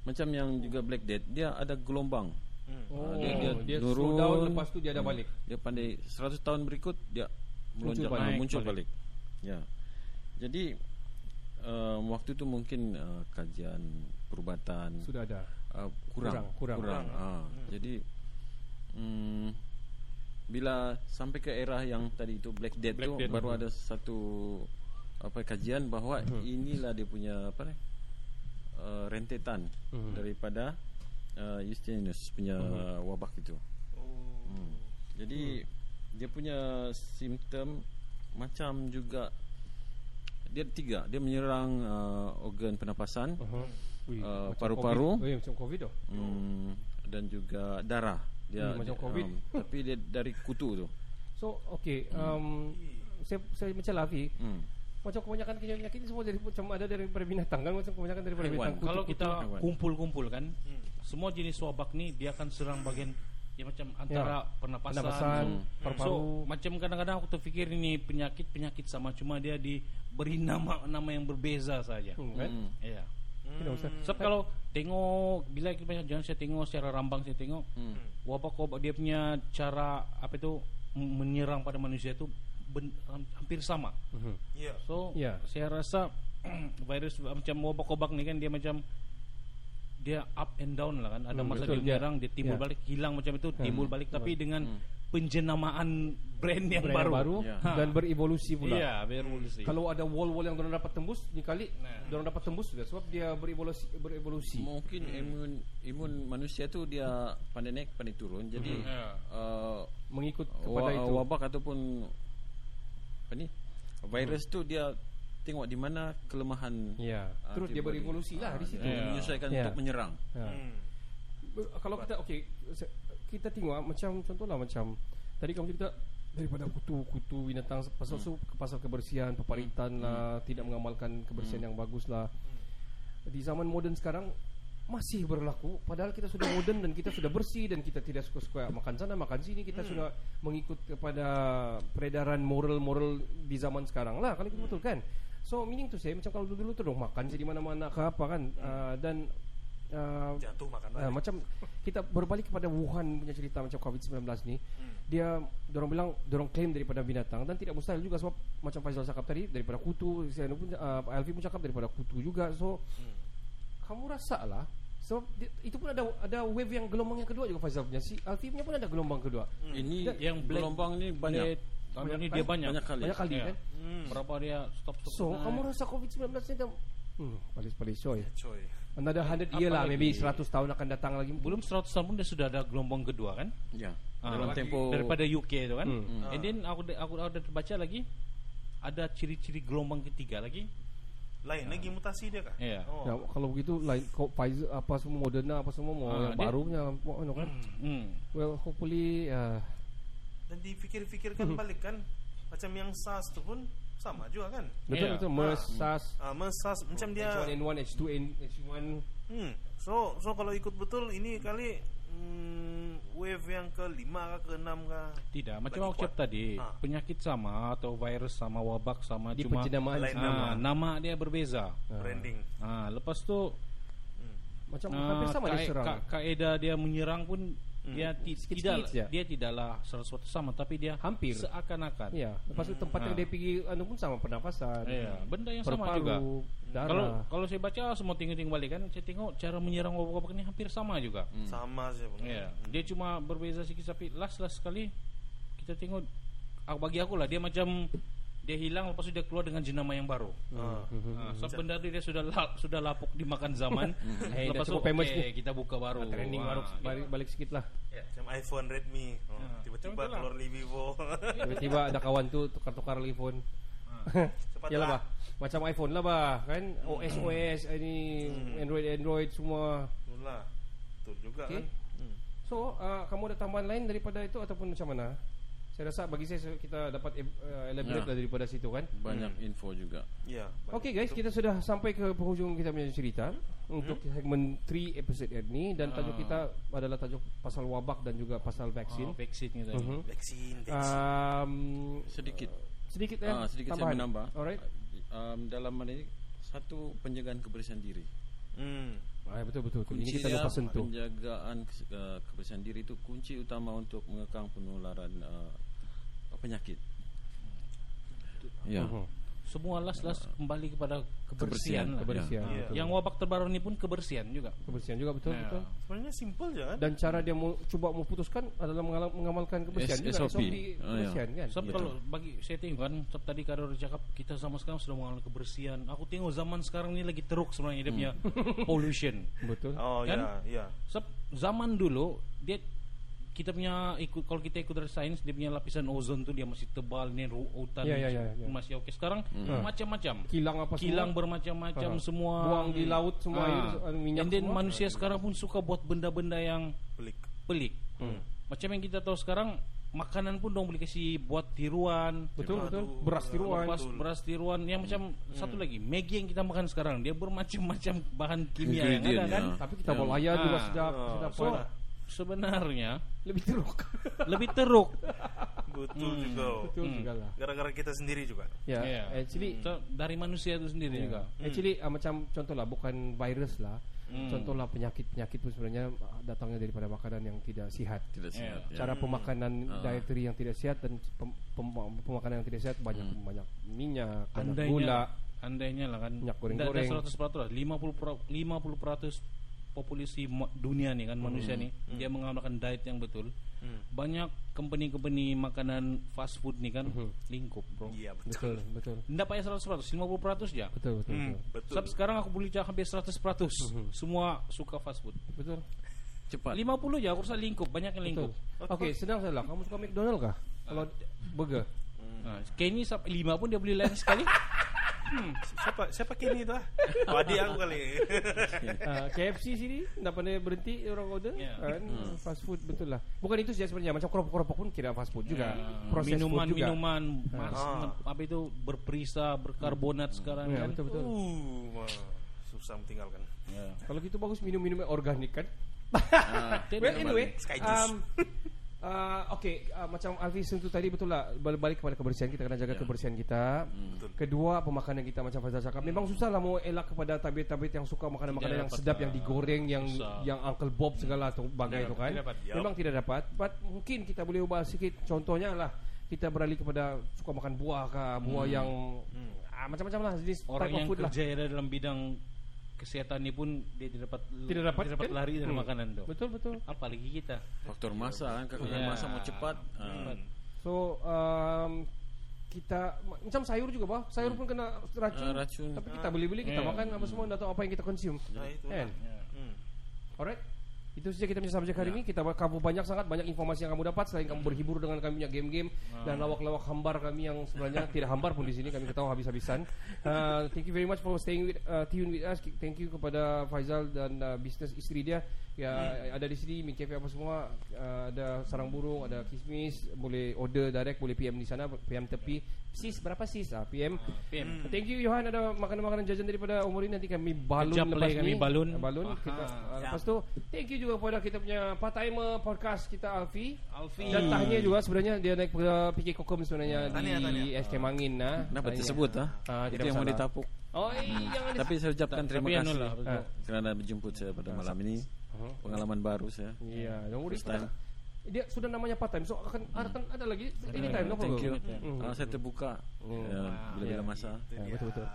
C: Macam yang juga Black Death, dia ada gelombang.
A: Hmm.
B: Oh,
C: dia- dia
B: dia,
C: turun.
B: slow down lepas tu dia ada balik.
C: Dia pandai 100 tahun berikut dia
B: Muncul
C: melonjak
B: balik.
C: muncul balik. Ya. Jadi um, waktu itu mungkin uh, kajian perubatan
B: Sudah ada.
C: uh, kurang
B: Kurang, kurang.
C: Ah, Jadi mm, bila sampai ke era yang tadi itu Black Death
D: Black
C: tu
D: Death.
C: baru ada satu apa kajian bahawa inilah dia punya apa ni uh, rentetan daripada uh, Justinus punya wabak itu.
A: Oh.
C: Hmm. Jadi dia punya simptom macam juga dia tiga dia menyerang uh, organ pernafasan
B: Uh-huh. Ui,
C: Uh, paru-paru.
B: COVID. Oh, ya, macam COVID tu.
C: hmm, dan juga darah dia
B: Hmm, macam
C: dia-
B: COVID.
C: um, tapi dia dari kutu tu
B: So, okay. Um, saya, saya macam Lafi.
C: hmm.
B: Macam kebanyakan penyakit ni semua dari macam ada daripada binatang kan macam kebanyakan daripada
C: Haiwan.
B: binatang.
D: Kalau kita kumpul-kumpul kan, semua jenis wabak ni dia akan serang bagian ya macam antara pernapasan,
B: Pernapasan,
D: Hmm.
B: paru-paru.
D: So macam kadang-kadang aku terfikir ini penyakit-penyakit sama cuma dia diberi nama nama yang berbeza saja.
B: Hmm, kan?
C: Hmm.
D: Ya.
B: Tidak usah.
D: Sebab kalau tengok bila kita banyak jangan saya tengok secara rambang saya tengok
C: Hmm.
D: wabak-wabak dia punya cara apa itu menyerang pada manusia itu ben, hampir sama.
B: Mhm.
A: Ya.
D: So
B: Ya.
D: saya rasa virus macam wabak-wabak ni kan dia macam dia up and down lah kan. Ada
B: Hmm,
D: masa
B: betul,
D: dia
B: ya.
D: menyerang dia timbul
B: Ya.
D: balik hilang macam itu timbul balik tapi dengan penjenamaan brand yang
B: Brand
D: baru.
B: yang baru
C: Ya.
B: dan berevolusi pula.
D: Iya, berevolusi.
B: Kalau ada wall-wall yang orang dapat tembus ni kali
D: Nah.
B: orang dapat tembus sudah sebab dia berevolusi berevolusi.
C: mungkin imun imun manusia tu dia pandai naik pandai turun jadi
D: Ya.
C: uh,
B: Mengikut kepada
C: wa-
B: itu.
C: wabak ataupun apa ni virus tu dia tengok di mana kelemahan
B: Ya.
C: Ah,
B: Terus dia berevolusi lah
C: Ah,
B: di situ.
C: dia
D: Ya.
C: menyesuaikan
B: Ya.
C: untuk menyerang
B: Ya.
A: Hmm.
B: Kalau kita okey kita tengok ah, macam contohlah macam tadi kamu cerita daripada kutu-kutu binatang pasal su pasal kebersihan peparitan lah tidak mengamalkan kebersihan yang bagus lah. Di zaman moden sekarang masih berlaku. Padahal kita sudah moden dan kita sudah bersih dan kita tidak suka-suka makan sana makan sini. Kita sudah mengikut kepada peredaran moral-moral di zaman sekarang lah kalau itu betul kan? So meaning to say macam kalau dulu tu dong makan sih di mana-mana ke apa kan? Ah, dan ah,
A: Jatuh makan
B: Ah,
A: lagi.
B: macam kita berbalik kepada Wuhan punya cerita macam COVID-19 ni dia dorong bilang dorong klaim daripada binatang dan tidak mustahil juga sebab macam Faizal cakap tadi daripada kutu saya pun uh, Alfi pun cakap daripada kutu juga. So kamu rasa lah sebab di- itu pun ada ada wave yang gelombang yang kedua juga Faizal punya. Si Alfi punya pun ada gelombang kedua.
C: Ini
D: yang black
C: gelombang ni banyak
D: Tahun
B: Banyak
D: ini dia banyak.
C: Banyak. kali.
B: banyak kali
D: Ya.
B: kan?
D: Berapa dia stop-stop.
B: so kamu rasa COVID-19 ni dah hmm palis-palis coy.
A: Coy.
B: Another 100 year lah maybe 100 tahun akan datang lagi
D: belum 100 tahun pun dia sudah ada gelombang kedua kan?
C: ya
D: Ah,
C: dalam
D: lagi
C: tempo
D: daripada UK itu kan.
B: Hmm.
D: And then aku aku aku ada terbaca lagi ada ciri-ciri gelombang ketiga lagi
A: Lain lagi mutasi dia kah?
D: Iya.
A: Oh.
B: Ya, kalau begitu lain kok Pfizer apa semua Moderna apa semua mau
D: Ah,
B: yang
D: dia-
B: barunya mau kan.
D: Hmm.
B: Well, hopefully uh,
A: Dan dipikir-pikirkan balik kan macam yang SARS tu pun sama juga kan?
B: betul
D: Ya.
B: betul MERS, SARS,
A: Ah, MERS SARS macam dia
B: H1N1, H2N, H1
A: Hmm. So so kalau ikut betul ini kali hmm, wave yang kelima kah keenam kah?
D: Tidak, macam
A: Lagi
D: aku cakap tadi,
A: Ha.
D: penyakit sama atau virus sama wabak sama
B: di
D: cuma
B: penjenamaan
A: lain
D: Ah, nama dia berbeza.
A: Branding.
D: Ah, lepas tu
B: macam
D: ah,
B: hampir sama dia
D: kae-
B: serang.
D: ka- kaedah dia menyerang pun dia ti-
B: Sikit-sikit
D: tidak
B: je.
D: dia tidaklah 100% sama tapi dia
B: Hampir.
D: seakan-akan.
B: Ya, lepas tu tempat yang
D: Ah.
B: dia pergi anu pun sama pernafasan.
D: Iya, benda yang sama juga.
B: Darah.
D: Kalau kalau saya baca semua tengok-tengok balik kan, saya tengok cara menyerang wabak-wabak ini hampir sama juga.
A: Sama saja pun.
D: Ya, dia cuma berbeza sedikit tapi last last sekali kita tengok ah, bagi aku lah dia macam dia hilang lepas tu dia keluar dengan jenama yang baru.
A: Ah.
D: Ah, so benda tu dia sudah la, sudah lapuk dimakan zaman.
B: Eh,
D: lepas tu okay,
B: ni.
D: kita buka baru.
B: trending
D: Ah,
B: baru balik, balik sikit lah.
A: Macam iPhone, Redmi. Oh,
D: Ah,
A: tiba-tiba keluar li Vivo.
B: Tiba-tiba ada kawan tu tukar-tukar telefon.
A: Cepatlah.
B: Yalah bah. Macam iPhone lah bah, kan? OS OS ini Android Android semua.
A: Itulah. Betul juga
B: Okey.
A: kan. Hmm.
B: So, uh, kamu ada tambahan lain daripada itu ataupun macam mana? Saya rasa bagi saya kita dapat uh, elaborate
C: Ya.
B: lah daripada situ kan.
C: Banyak info juga.
A: Ya.
B: Okey guys, kita sudah sampai ke penghujung kita punya cerita untuk segmen 3 episode ini dan tajuk kita adalah tajuk pasal wabak dan juga pasal vaksin.
D: Ah, vaksin kita.
B: Mhm.
A: Vaksin, vaksin.
B: Um,
C: Sedikit
B: sedikit ya.
C: Ah, sedikit saya
B: tambahan.
C: menambah.
B: Alright.
C: Um, dalam mana ini satu penjagaan kebersihan diri.
A: Hmm.
B: Ah, betul betul. Ini
C: Kunci
B: kita lupa sentuh.
C: penjagaan uh, kebersihan diri itu kunci utama untuk mengekang penularan uh, penyakit. Ya.
B: Mhm.
D: Semua last kembali kepada kebersihan.
C: Kebersihan,
D: lah.
B: Kebersihan.
A: Ya.
B: betul.
D: Yang wabak terbaru ini pun kebersihan juga.
B: kebersihan juga betul
D: Ya.
B: betul.
A: Sebenarnya simple je kan.
B: Dan cara dia mau cuba memutuskan adalah mengamalkan kebersihan
C: S-
B: juga
C: SOP.
B: SOP
C: Oh, ya.
B: kebersihan kan.
D: Sebab kalau bagi saya tengok kan sebab tadi Karo cakap kita sama sekarang sudah mengalami kebersihan. Aku tengok zaman sekarang ini lagi teruk sebenarnya dia punya pollution.
B: Betul.
A: Oh
D: Kan?
A: ya, ya.
D: Sebab zaman dulu dia kita punya ikut kalau kita ikut dari sains dia punya lapisan ozon tu dia masih tebal ni hutan
B: Ya, ya, ya, ya.
D: masih okey sekarang
B: Hmm.
D: macam-macam
B: Kilang apa
D: kilang
B: semua.
D: bermacam-macam
B: Aha.
D: semua
B: Buang di laut semua air, uh, minyak
D: and then
B: semua.
D: manusia sekarang pun suka buat benda-benda yang
A: Pelik.
D: pelik
B: Hmm.
D: macam yang kita tahu sekarang makanan pun dong boleh kasih buat tiruan
B: Betul betul.
A: tu.
B: Beras tiruan.
D: lepas beras tiruan yang macam satu lagi Maggi yang kita makan sekarang dia bermacam-macam bahan kimia yang ada kan
C: ya.
B: Tapi kita bawa layar juga sedap,
A: Ah,
B: sedap
D: so? Sebenarnya
B: Lebih teruk.
D: lebih teruk
A: Betul juga.
B: betul juga lah.
A: Gara-gara kita sendiri juga.
B: Ya,
D: Ya.
B: actually
D: So, dari manusia itu sendiri
B: Ya.
D: juga.
B: Actually uh, macam contohlah bukan virus lah. Contohlah penyakit-penyakit pun sebenarnya uh, datangnya daripada makanan yang tidak sihat.
C: Tidak sehat. ya.
B: Cara pemakanan
C: Ah.
B: dietary yang tidak sehat dan pem, pem- pemakanan yang tidak sehat banyak banyak minyak, banyak
D: Andainya,
B: gula.
D: andainya lah kan.
B: Minyak goreng-goreng.
D: nggak 100% lah. 50 pro- 50% populasi dunia nih kan manusia nih dia mengamalkan diet yang betul. Banyak company-company makanan fast food nih kan lingkup, bro.
A: Iya betul.
B: Betul, betul.
D: Nggak payah 100%, 50% ya.
B: Betul, betul,
A: Hmm,
B: betul.
A: betul.
D: Sebab sekarang aku boleh cakap hampir 100% semua suka fast food.
B: Betul.
C: Cepat.
D: 50 ya aku rasa lingkup, banyak yang lingkup.
B: Okey, senang saja lah. Kamu suka McDonald kah? Kalau burger.
D: Nah, Kenny sampai 5 pun dia beli lain sekali.
A: Siapa siapa kini tu ah? Oh, adik aku kali.
B: uh, KFC sini tak pandai berhenti orang order
D: Ya.
B: kan fast food betul lah bukan itu saja sebenarnya macam keropok-keropok pun kira fast food juga proses food juga
D: minuman-minuman mas,
A: Ah.
D: apa itu berperisa berkarbonat sekarang
B: ya,
D: kan
B: betul betul
A: Uh, susah mentinggalkan.
D: Ya.
B: kalau gitu bagus minum-minum yang organik kan
C: Ah,
B: well anyway um, uh, okay uh, macam Alfi sentuh tadi betul lah. Bal- balik kepada kebersihan kita kena jaga kebersihan kita.
A: Betul.
B: kedua pemakanan kita macam Faizal cakap. Memang susah lah mau elak kepada tabit-tabit yang suka makanan-makanan
D: Tidak
B: yang sedap
D: ah,
B: yang digoreng yang
D: susah.
B: yang Uncle Bob segala tu bagai
D: Tidak
B: tu kan.
D: dapat,
A: yup.
B: memang tidak dapat. But mungkin kita boleh ubah sedikit contohnya lah kita beralih kepada suka makan buah kah buah yang ah, macam-macam lah. Jenis
D: orang yang
B: lah.
D: kerja ada dalam bidang kesehatan ini pun dia tidak dapat
B: Tidak dapat, kan?
D: lari dari
B: Hmm.
D: makanan tuh
B: betul betul
D: apalagi kita
C: Faktor masa kan Kekurangan
D: Ya.
C: masa mau cepat. ah,
B: so um, kita ma- macam sayur juga bah sayur pun kena racun,
C: Ah, racun.
B: tapi kita beli-beli kita
D: Ya.
B: makan apa semua tidak tahu apa yang kita consume
A: Nah, itu
B: kan
A: lah. Hmm.
B: alright Itu saja kita punya subjek hari ini. Kita cover banyak sangat banyak informasi yang kamu dapat selain kamu berhibur dengan kami punya game-game dan lawak-lawak hambar kami yang sebenarnya tidak hambar pun di sini kami ketawa habis-habisan. Uh, thank you very much for staying with uh, tune with us. Thank you kepada Faizal dan uh, bisnes isteri dia ya ada di sini Mi Cafe apa semua uh, ada sarang burung, ada kismis, boleh order direct, boleh PM di sana, PM tepi. Sis berapa sis? Ah, PM.
D: PM.
B: Thank you Johan ada makanan-makanan jajan daripada Umur ini nanti kami balun
D: Kejap
B: lepas
D: kami
B: ni.
D: balun.
B: Ah, balun
D: Aha.
B: kita uh, lepas tu thank you juga kepada kita punya part timer podcast kita Alfi.
D: Alfi.
B: Dan tahniah juga sebenarnya dia naik ke PK Kokom sebenarnya
A: Tahniah,
B: di
A: tahniah.
B: SK Mangin nah.
C: Dapat tersebut ah.
B: Ah,
C: Itu
B: tidak
C: yang mau ditapuk.
B: Oh, eh, jangan
C: Tapi saya ucapkan terima kasih
D: lah.
B: Ah.
C: kerana menjemput saya pada malam ini. Pengalaman baru saya.
B: Iya, yang udah
C: time.
B: dia sudah namanya part time, so akan akan ada lagi anytime no
C: Thank you. Ah, saya terbuka ya, bila-bila masa.
B: Ya, betul betul.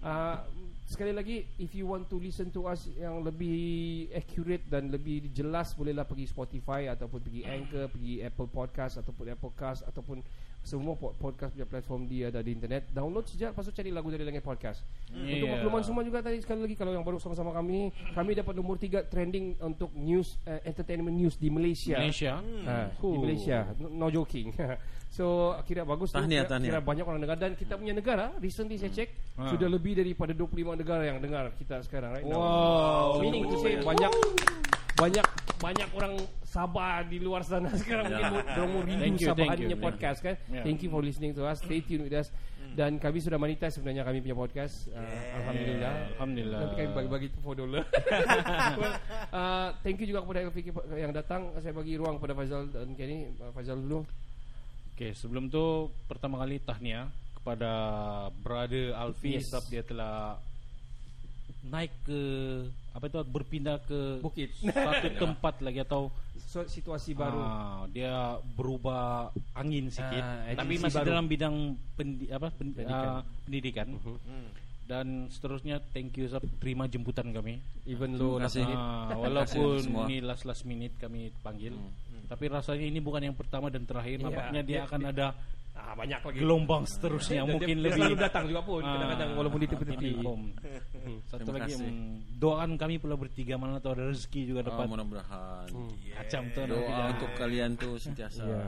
B: Uh, sekali lagi if you want to listen to us yang lebih accurate dan lebih jelas bolehlah pergi Spotify ataupun pergi Anchor, pergi Apple Podcast ataupun Apple Cast ataupun semua po- podcast punya platform dia ada di internet. Download saja lepas tu cari lagu dari Langit Podcast. Untuk
D: Yeah.
B: makluman semua juga tadi sekali lagi kalau yang baru sama-sama kami, kami dapat nombor 3 trending untuk news uh, entertainment news di Malaysia.
D: Malaysia.
B: Ha, di Malaysia no, no joking so kira bagus tu
C: Tahniah,
B: kira,
C: tahniah.
B: kira banyak orang dengar dan kita punya negara recently saya cek
D: Ha.
B: sudah lebih daripada 25 negara yang dengar kita sekarang right now
D: Wow.
B: meaning to say banyak banyak banyak orang Sabah di luar sana sekarang
C: Ya.
B: mungkin yeah. mau rindu
D: Thank you,
B: Sabahan
D: thank you.
B: punya podcast kan
D: Yeah.
B: thank you for listening to us stay tuned with us dan kami sudah monetize sebenarnya kami punya podcast uh, alhamdulillah
D: Alhamdulillah.
B: Nanti kami bagi-bagi tu for dollar. uh, thank you juga kepada LFK yang datang. Saya bagi ruang kepada Faizal dan Kenny. Faizal dulu.
D: Okey, sebelum tu pertama kali tahniah kepada brother Alfi
B: Yes.
D: sebab dia telah naik ke apa itu berpindah ke
B: Bukit.
D: satu tempat lagi atau
B: So, situasi baru.
D: Ah, dia berubah angin sikit
B: Ah,
D: tapi masih
B: baru.
D: dalam bidang pendi, apa pen,
B: Pendidikan.
D: Ah, pendidikan. Dan seterusnya thank you Zab terima jemputan kami.
B: Even lo.
D: Ah,
C: kasih
D: walaupun
C: semua.
D: ini last last minute kami panggil. Tapi rasanya ini bukan yang pertama dan terakhir.
B: Iya,
D: Nampaknya dia
B: dia-
D: akan ada
B: ah, banyak lagi.
D: gelombang seterusnya
B: Dan
D: mungkin
B: dia,
D: lebih
B: dia selalu datang juga pun
D: Ah,
B: kadang-kadang walaupun di tepi-tepi.
D: home. Satu
C: Terima
D: lagi
C: kasih.
D: mm, doakan kami pula bertiga mana tahu ada rezeki juga
C: Ah,
D: dapat
C: mudah-mudahan.
D: kacam tu nanti
C: Doa untuk kalian tuh sentiasa.
B: Ya.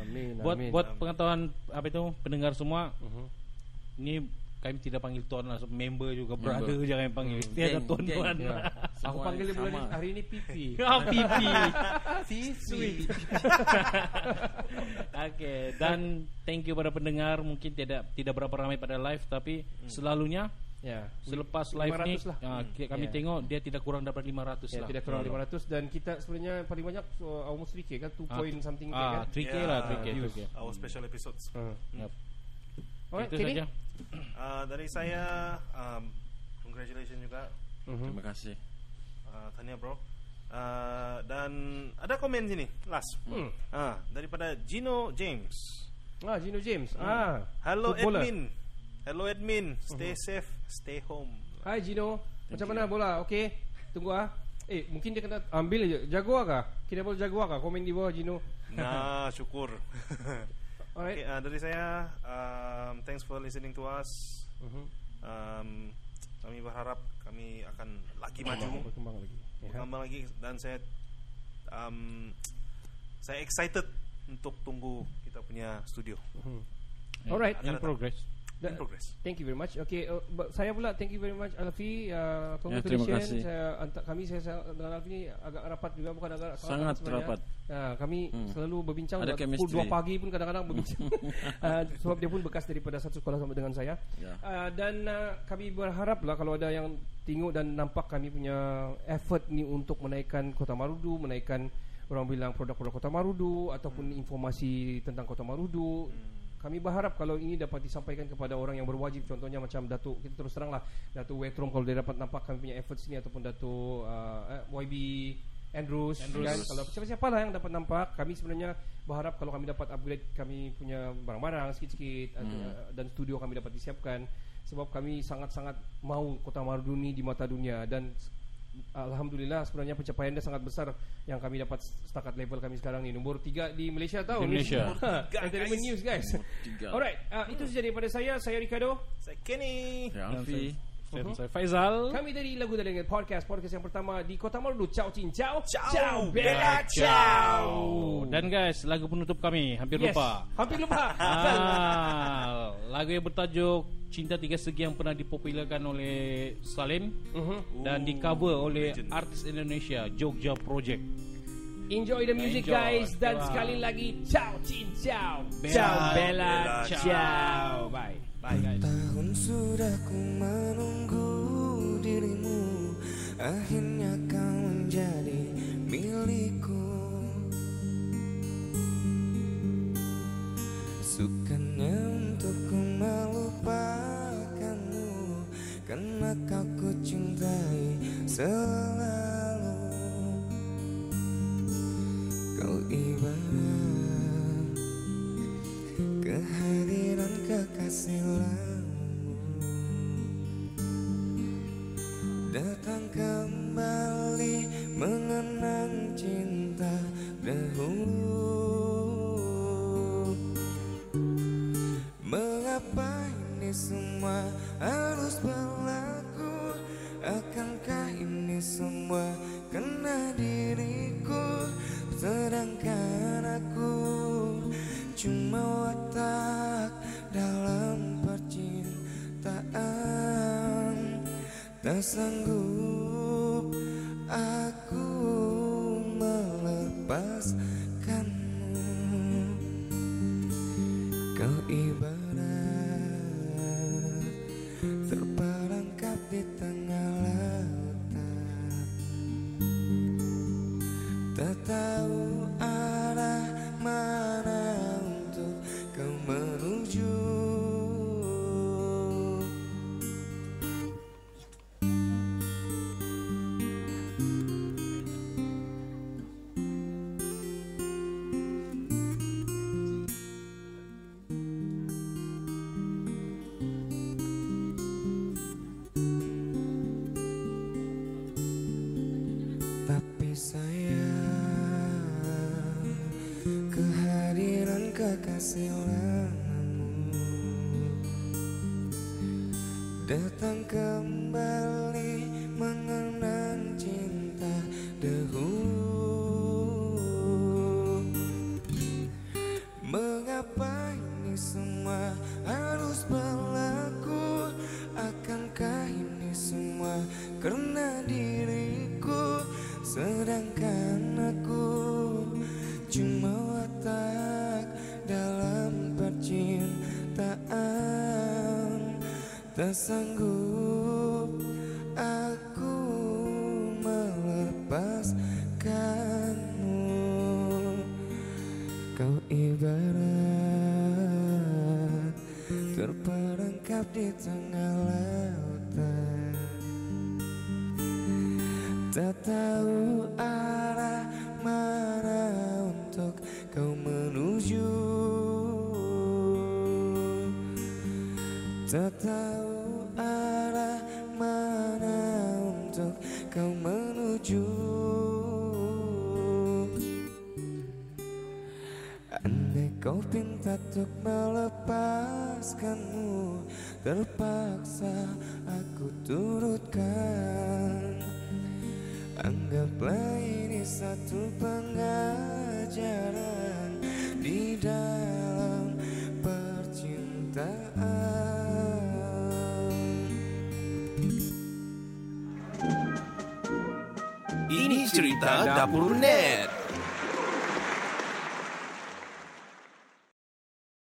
B: Amin.
D: buat
B: amin.
D: buat pengetahuan apa itu pendengar semua ini kami tidak panggil tuan lah member juga brother jangan panggil dia ada
C: Geng,
D: tuan-tuan
C: geng.
B: Ya. Aku
C: Semua
B: panggil dia bulan hari ini pipi.
D: Ah, pipi
B: Sweet.
D: Oke, dan thank you pada pendengar. Mungkin tidak tidak berapa ramai pada live, tapi selalunya
B: Ya.
D: selepas live ni
B: 500 lah.
D: ah, ki- kami
B: Ya.
D: tengok dia tidak kurang daripada 500
B: Ya,
D: lah.
B: tidak kurang 500 dan kita sebenarnya paling banyak so, almost 3K kan 2
D: Ah,
B: point something
D: Ah,
B: kan.
D: 3K
A: Ya,
D: lah, 3K,
A: views.
D: 3K.
A: Our special episodes.
B: Uh.
D: Yep.
B: Alright,
D: Itu saja.
A: Uh, dari saya, um, congratulations juga.
B: Mhm.
C: Terima kasih.
A: Uh, Tanya bro. Uh, dan ada komen sini, last.
B: Hmm.
A: Ah, daripada Gino James.
B: Ah, Gino James. Ah.
A: Hello
B: footballer.
A: admin. Hello admin. Stay safe, stay home.
B: Hai Gino. Macam mana bola? Okey. Tunggu ah. Eh, mungkin dia kena ambil je. Jaguar kah? Kita boleh Jaguar kah? Komen di bawah Gino.
A: Nah, syukur.
B: Alright.
A: okay, uh, dari saya, um, thanks for listening to us.
B: Mhm.
A: Um, kami berharap kami akan lagi maju,
B: Berkembang lagi.
A: Berkembang lagi dan saya um, saya excited untuk tunggu kita punya studio.
B: Alright.
D: In progress.
A: In progress.
B: Thank you very much. Okay, uh, saya pula thank you very much Alfi. Uh,
C: terima
B: congratulations.
C: kasih.
B: saya antar kami saya, saya dengan Alfi ni agak rapat juga bukan agak
C: Sangat rapat.
B: Uh, kami
C: Hmm.
B: selalu berbincang
C: Ada
B: pukul 2 pagi pun kadang-kadang berbincang. uh, sebab dia pun bekas daripada satu sekolah sama dengan saya.
C: Ya.
B: Uh, dan uh, kami berharap lah kalau ada yang tengok dan nampak kami punya effort ni untuk menaikkan Kota Marudu, menaikkan orang bilang produk-produk Kota Marudu ataupun informasi tentang Kota Marudu. Kami berharap kalau ini dapat disampaikan kepada orang yang berwajib contohnya macam Datuk kita terus teranglah Datuk Wetrom kalau dia dapat nampak kami punya efforts ni ataupun Datuk uh, eh, YB Andrews,
D: Andrews.
B: kan kalau siapa-siapa lah yang dapat nampak kami sebenarnya berharap kalau kami dapat upgrade kami punya barang-barang sikit-sikit hmm. dan studio kami dapat disiapkan sebab kami sangat-sangat mau Kota Marudu ni di mata dunia dan Alhamdulillah sebenarnya pencapaian dia sangat besar yang kami dapat setakat level kami sekarang ni nombor 3 di Malaysia tahu
D: Di Malaysia.
B: Entertainment
A: guys.
B: News guys. Alright uh, itu saja daripada saya saya Ricardo
A: Saya Kenny.
C: Ya, Alfi.
D: Dan saya Faizal.
B: Kami dari Lagu Dengan Podcast. Podcast yang pertama di Kota Maludu Ciao Cin Ciao.
A: Ciao,
B: Bella
A: Bella,
B: Ciao.
D: Dan guys, lagu penutup kami. Hampir
B: Yes,
D: lupa.
B: Hampir lupa.
D: Ah, lagu yang bertajuk Cinta Tiga Segi yang pernah dipopularkan oleh Salim
B: Mhm.
D: dan di cover oleh
A: legend.
D: artis Indonesia Jogja Project.
B: Enjoy the music
D: Enjoy.
B: guys. Dan
D: Wow.
B: sekali lagi Ciao Cin Ciao.
D: Bella,
B: Ciao Bella
A: Bella,
B: Ciao. Bye
A: Bye guys.
G: Tahun sudah ku menunggu dirimu. Akhirnya kau menjadi milikku. Sukanya untukku melupakanmu. Karena kau ku cintai selalu esse lado. Sanggup
H: Dapur Net.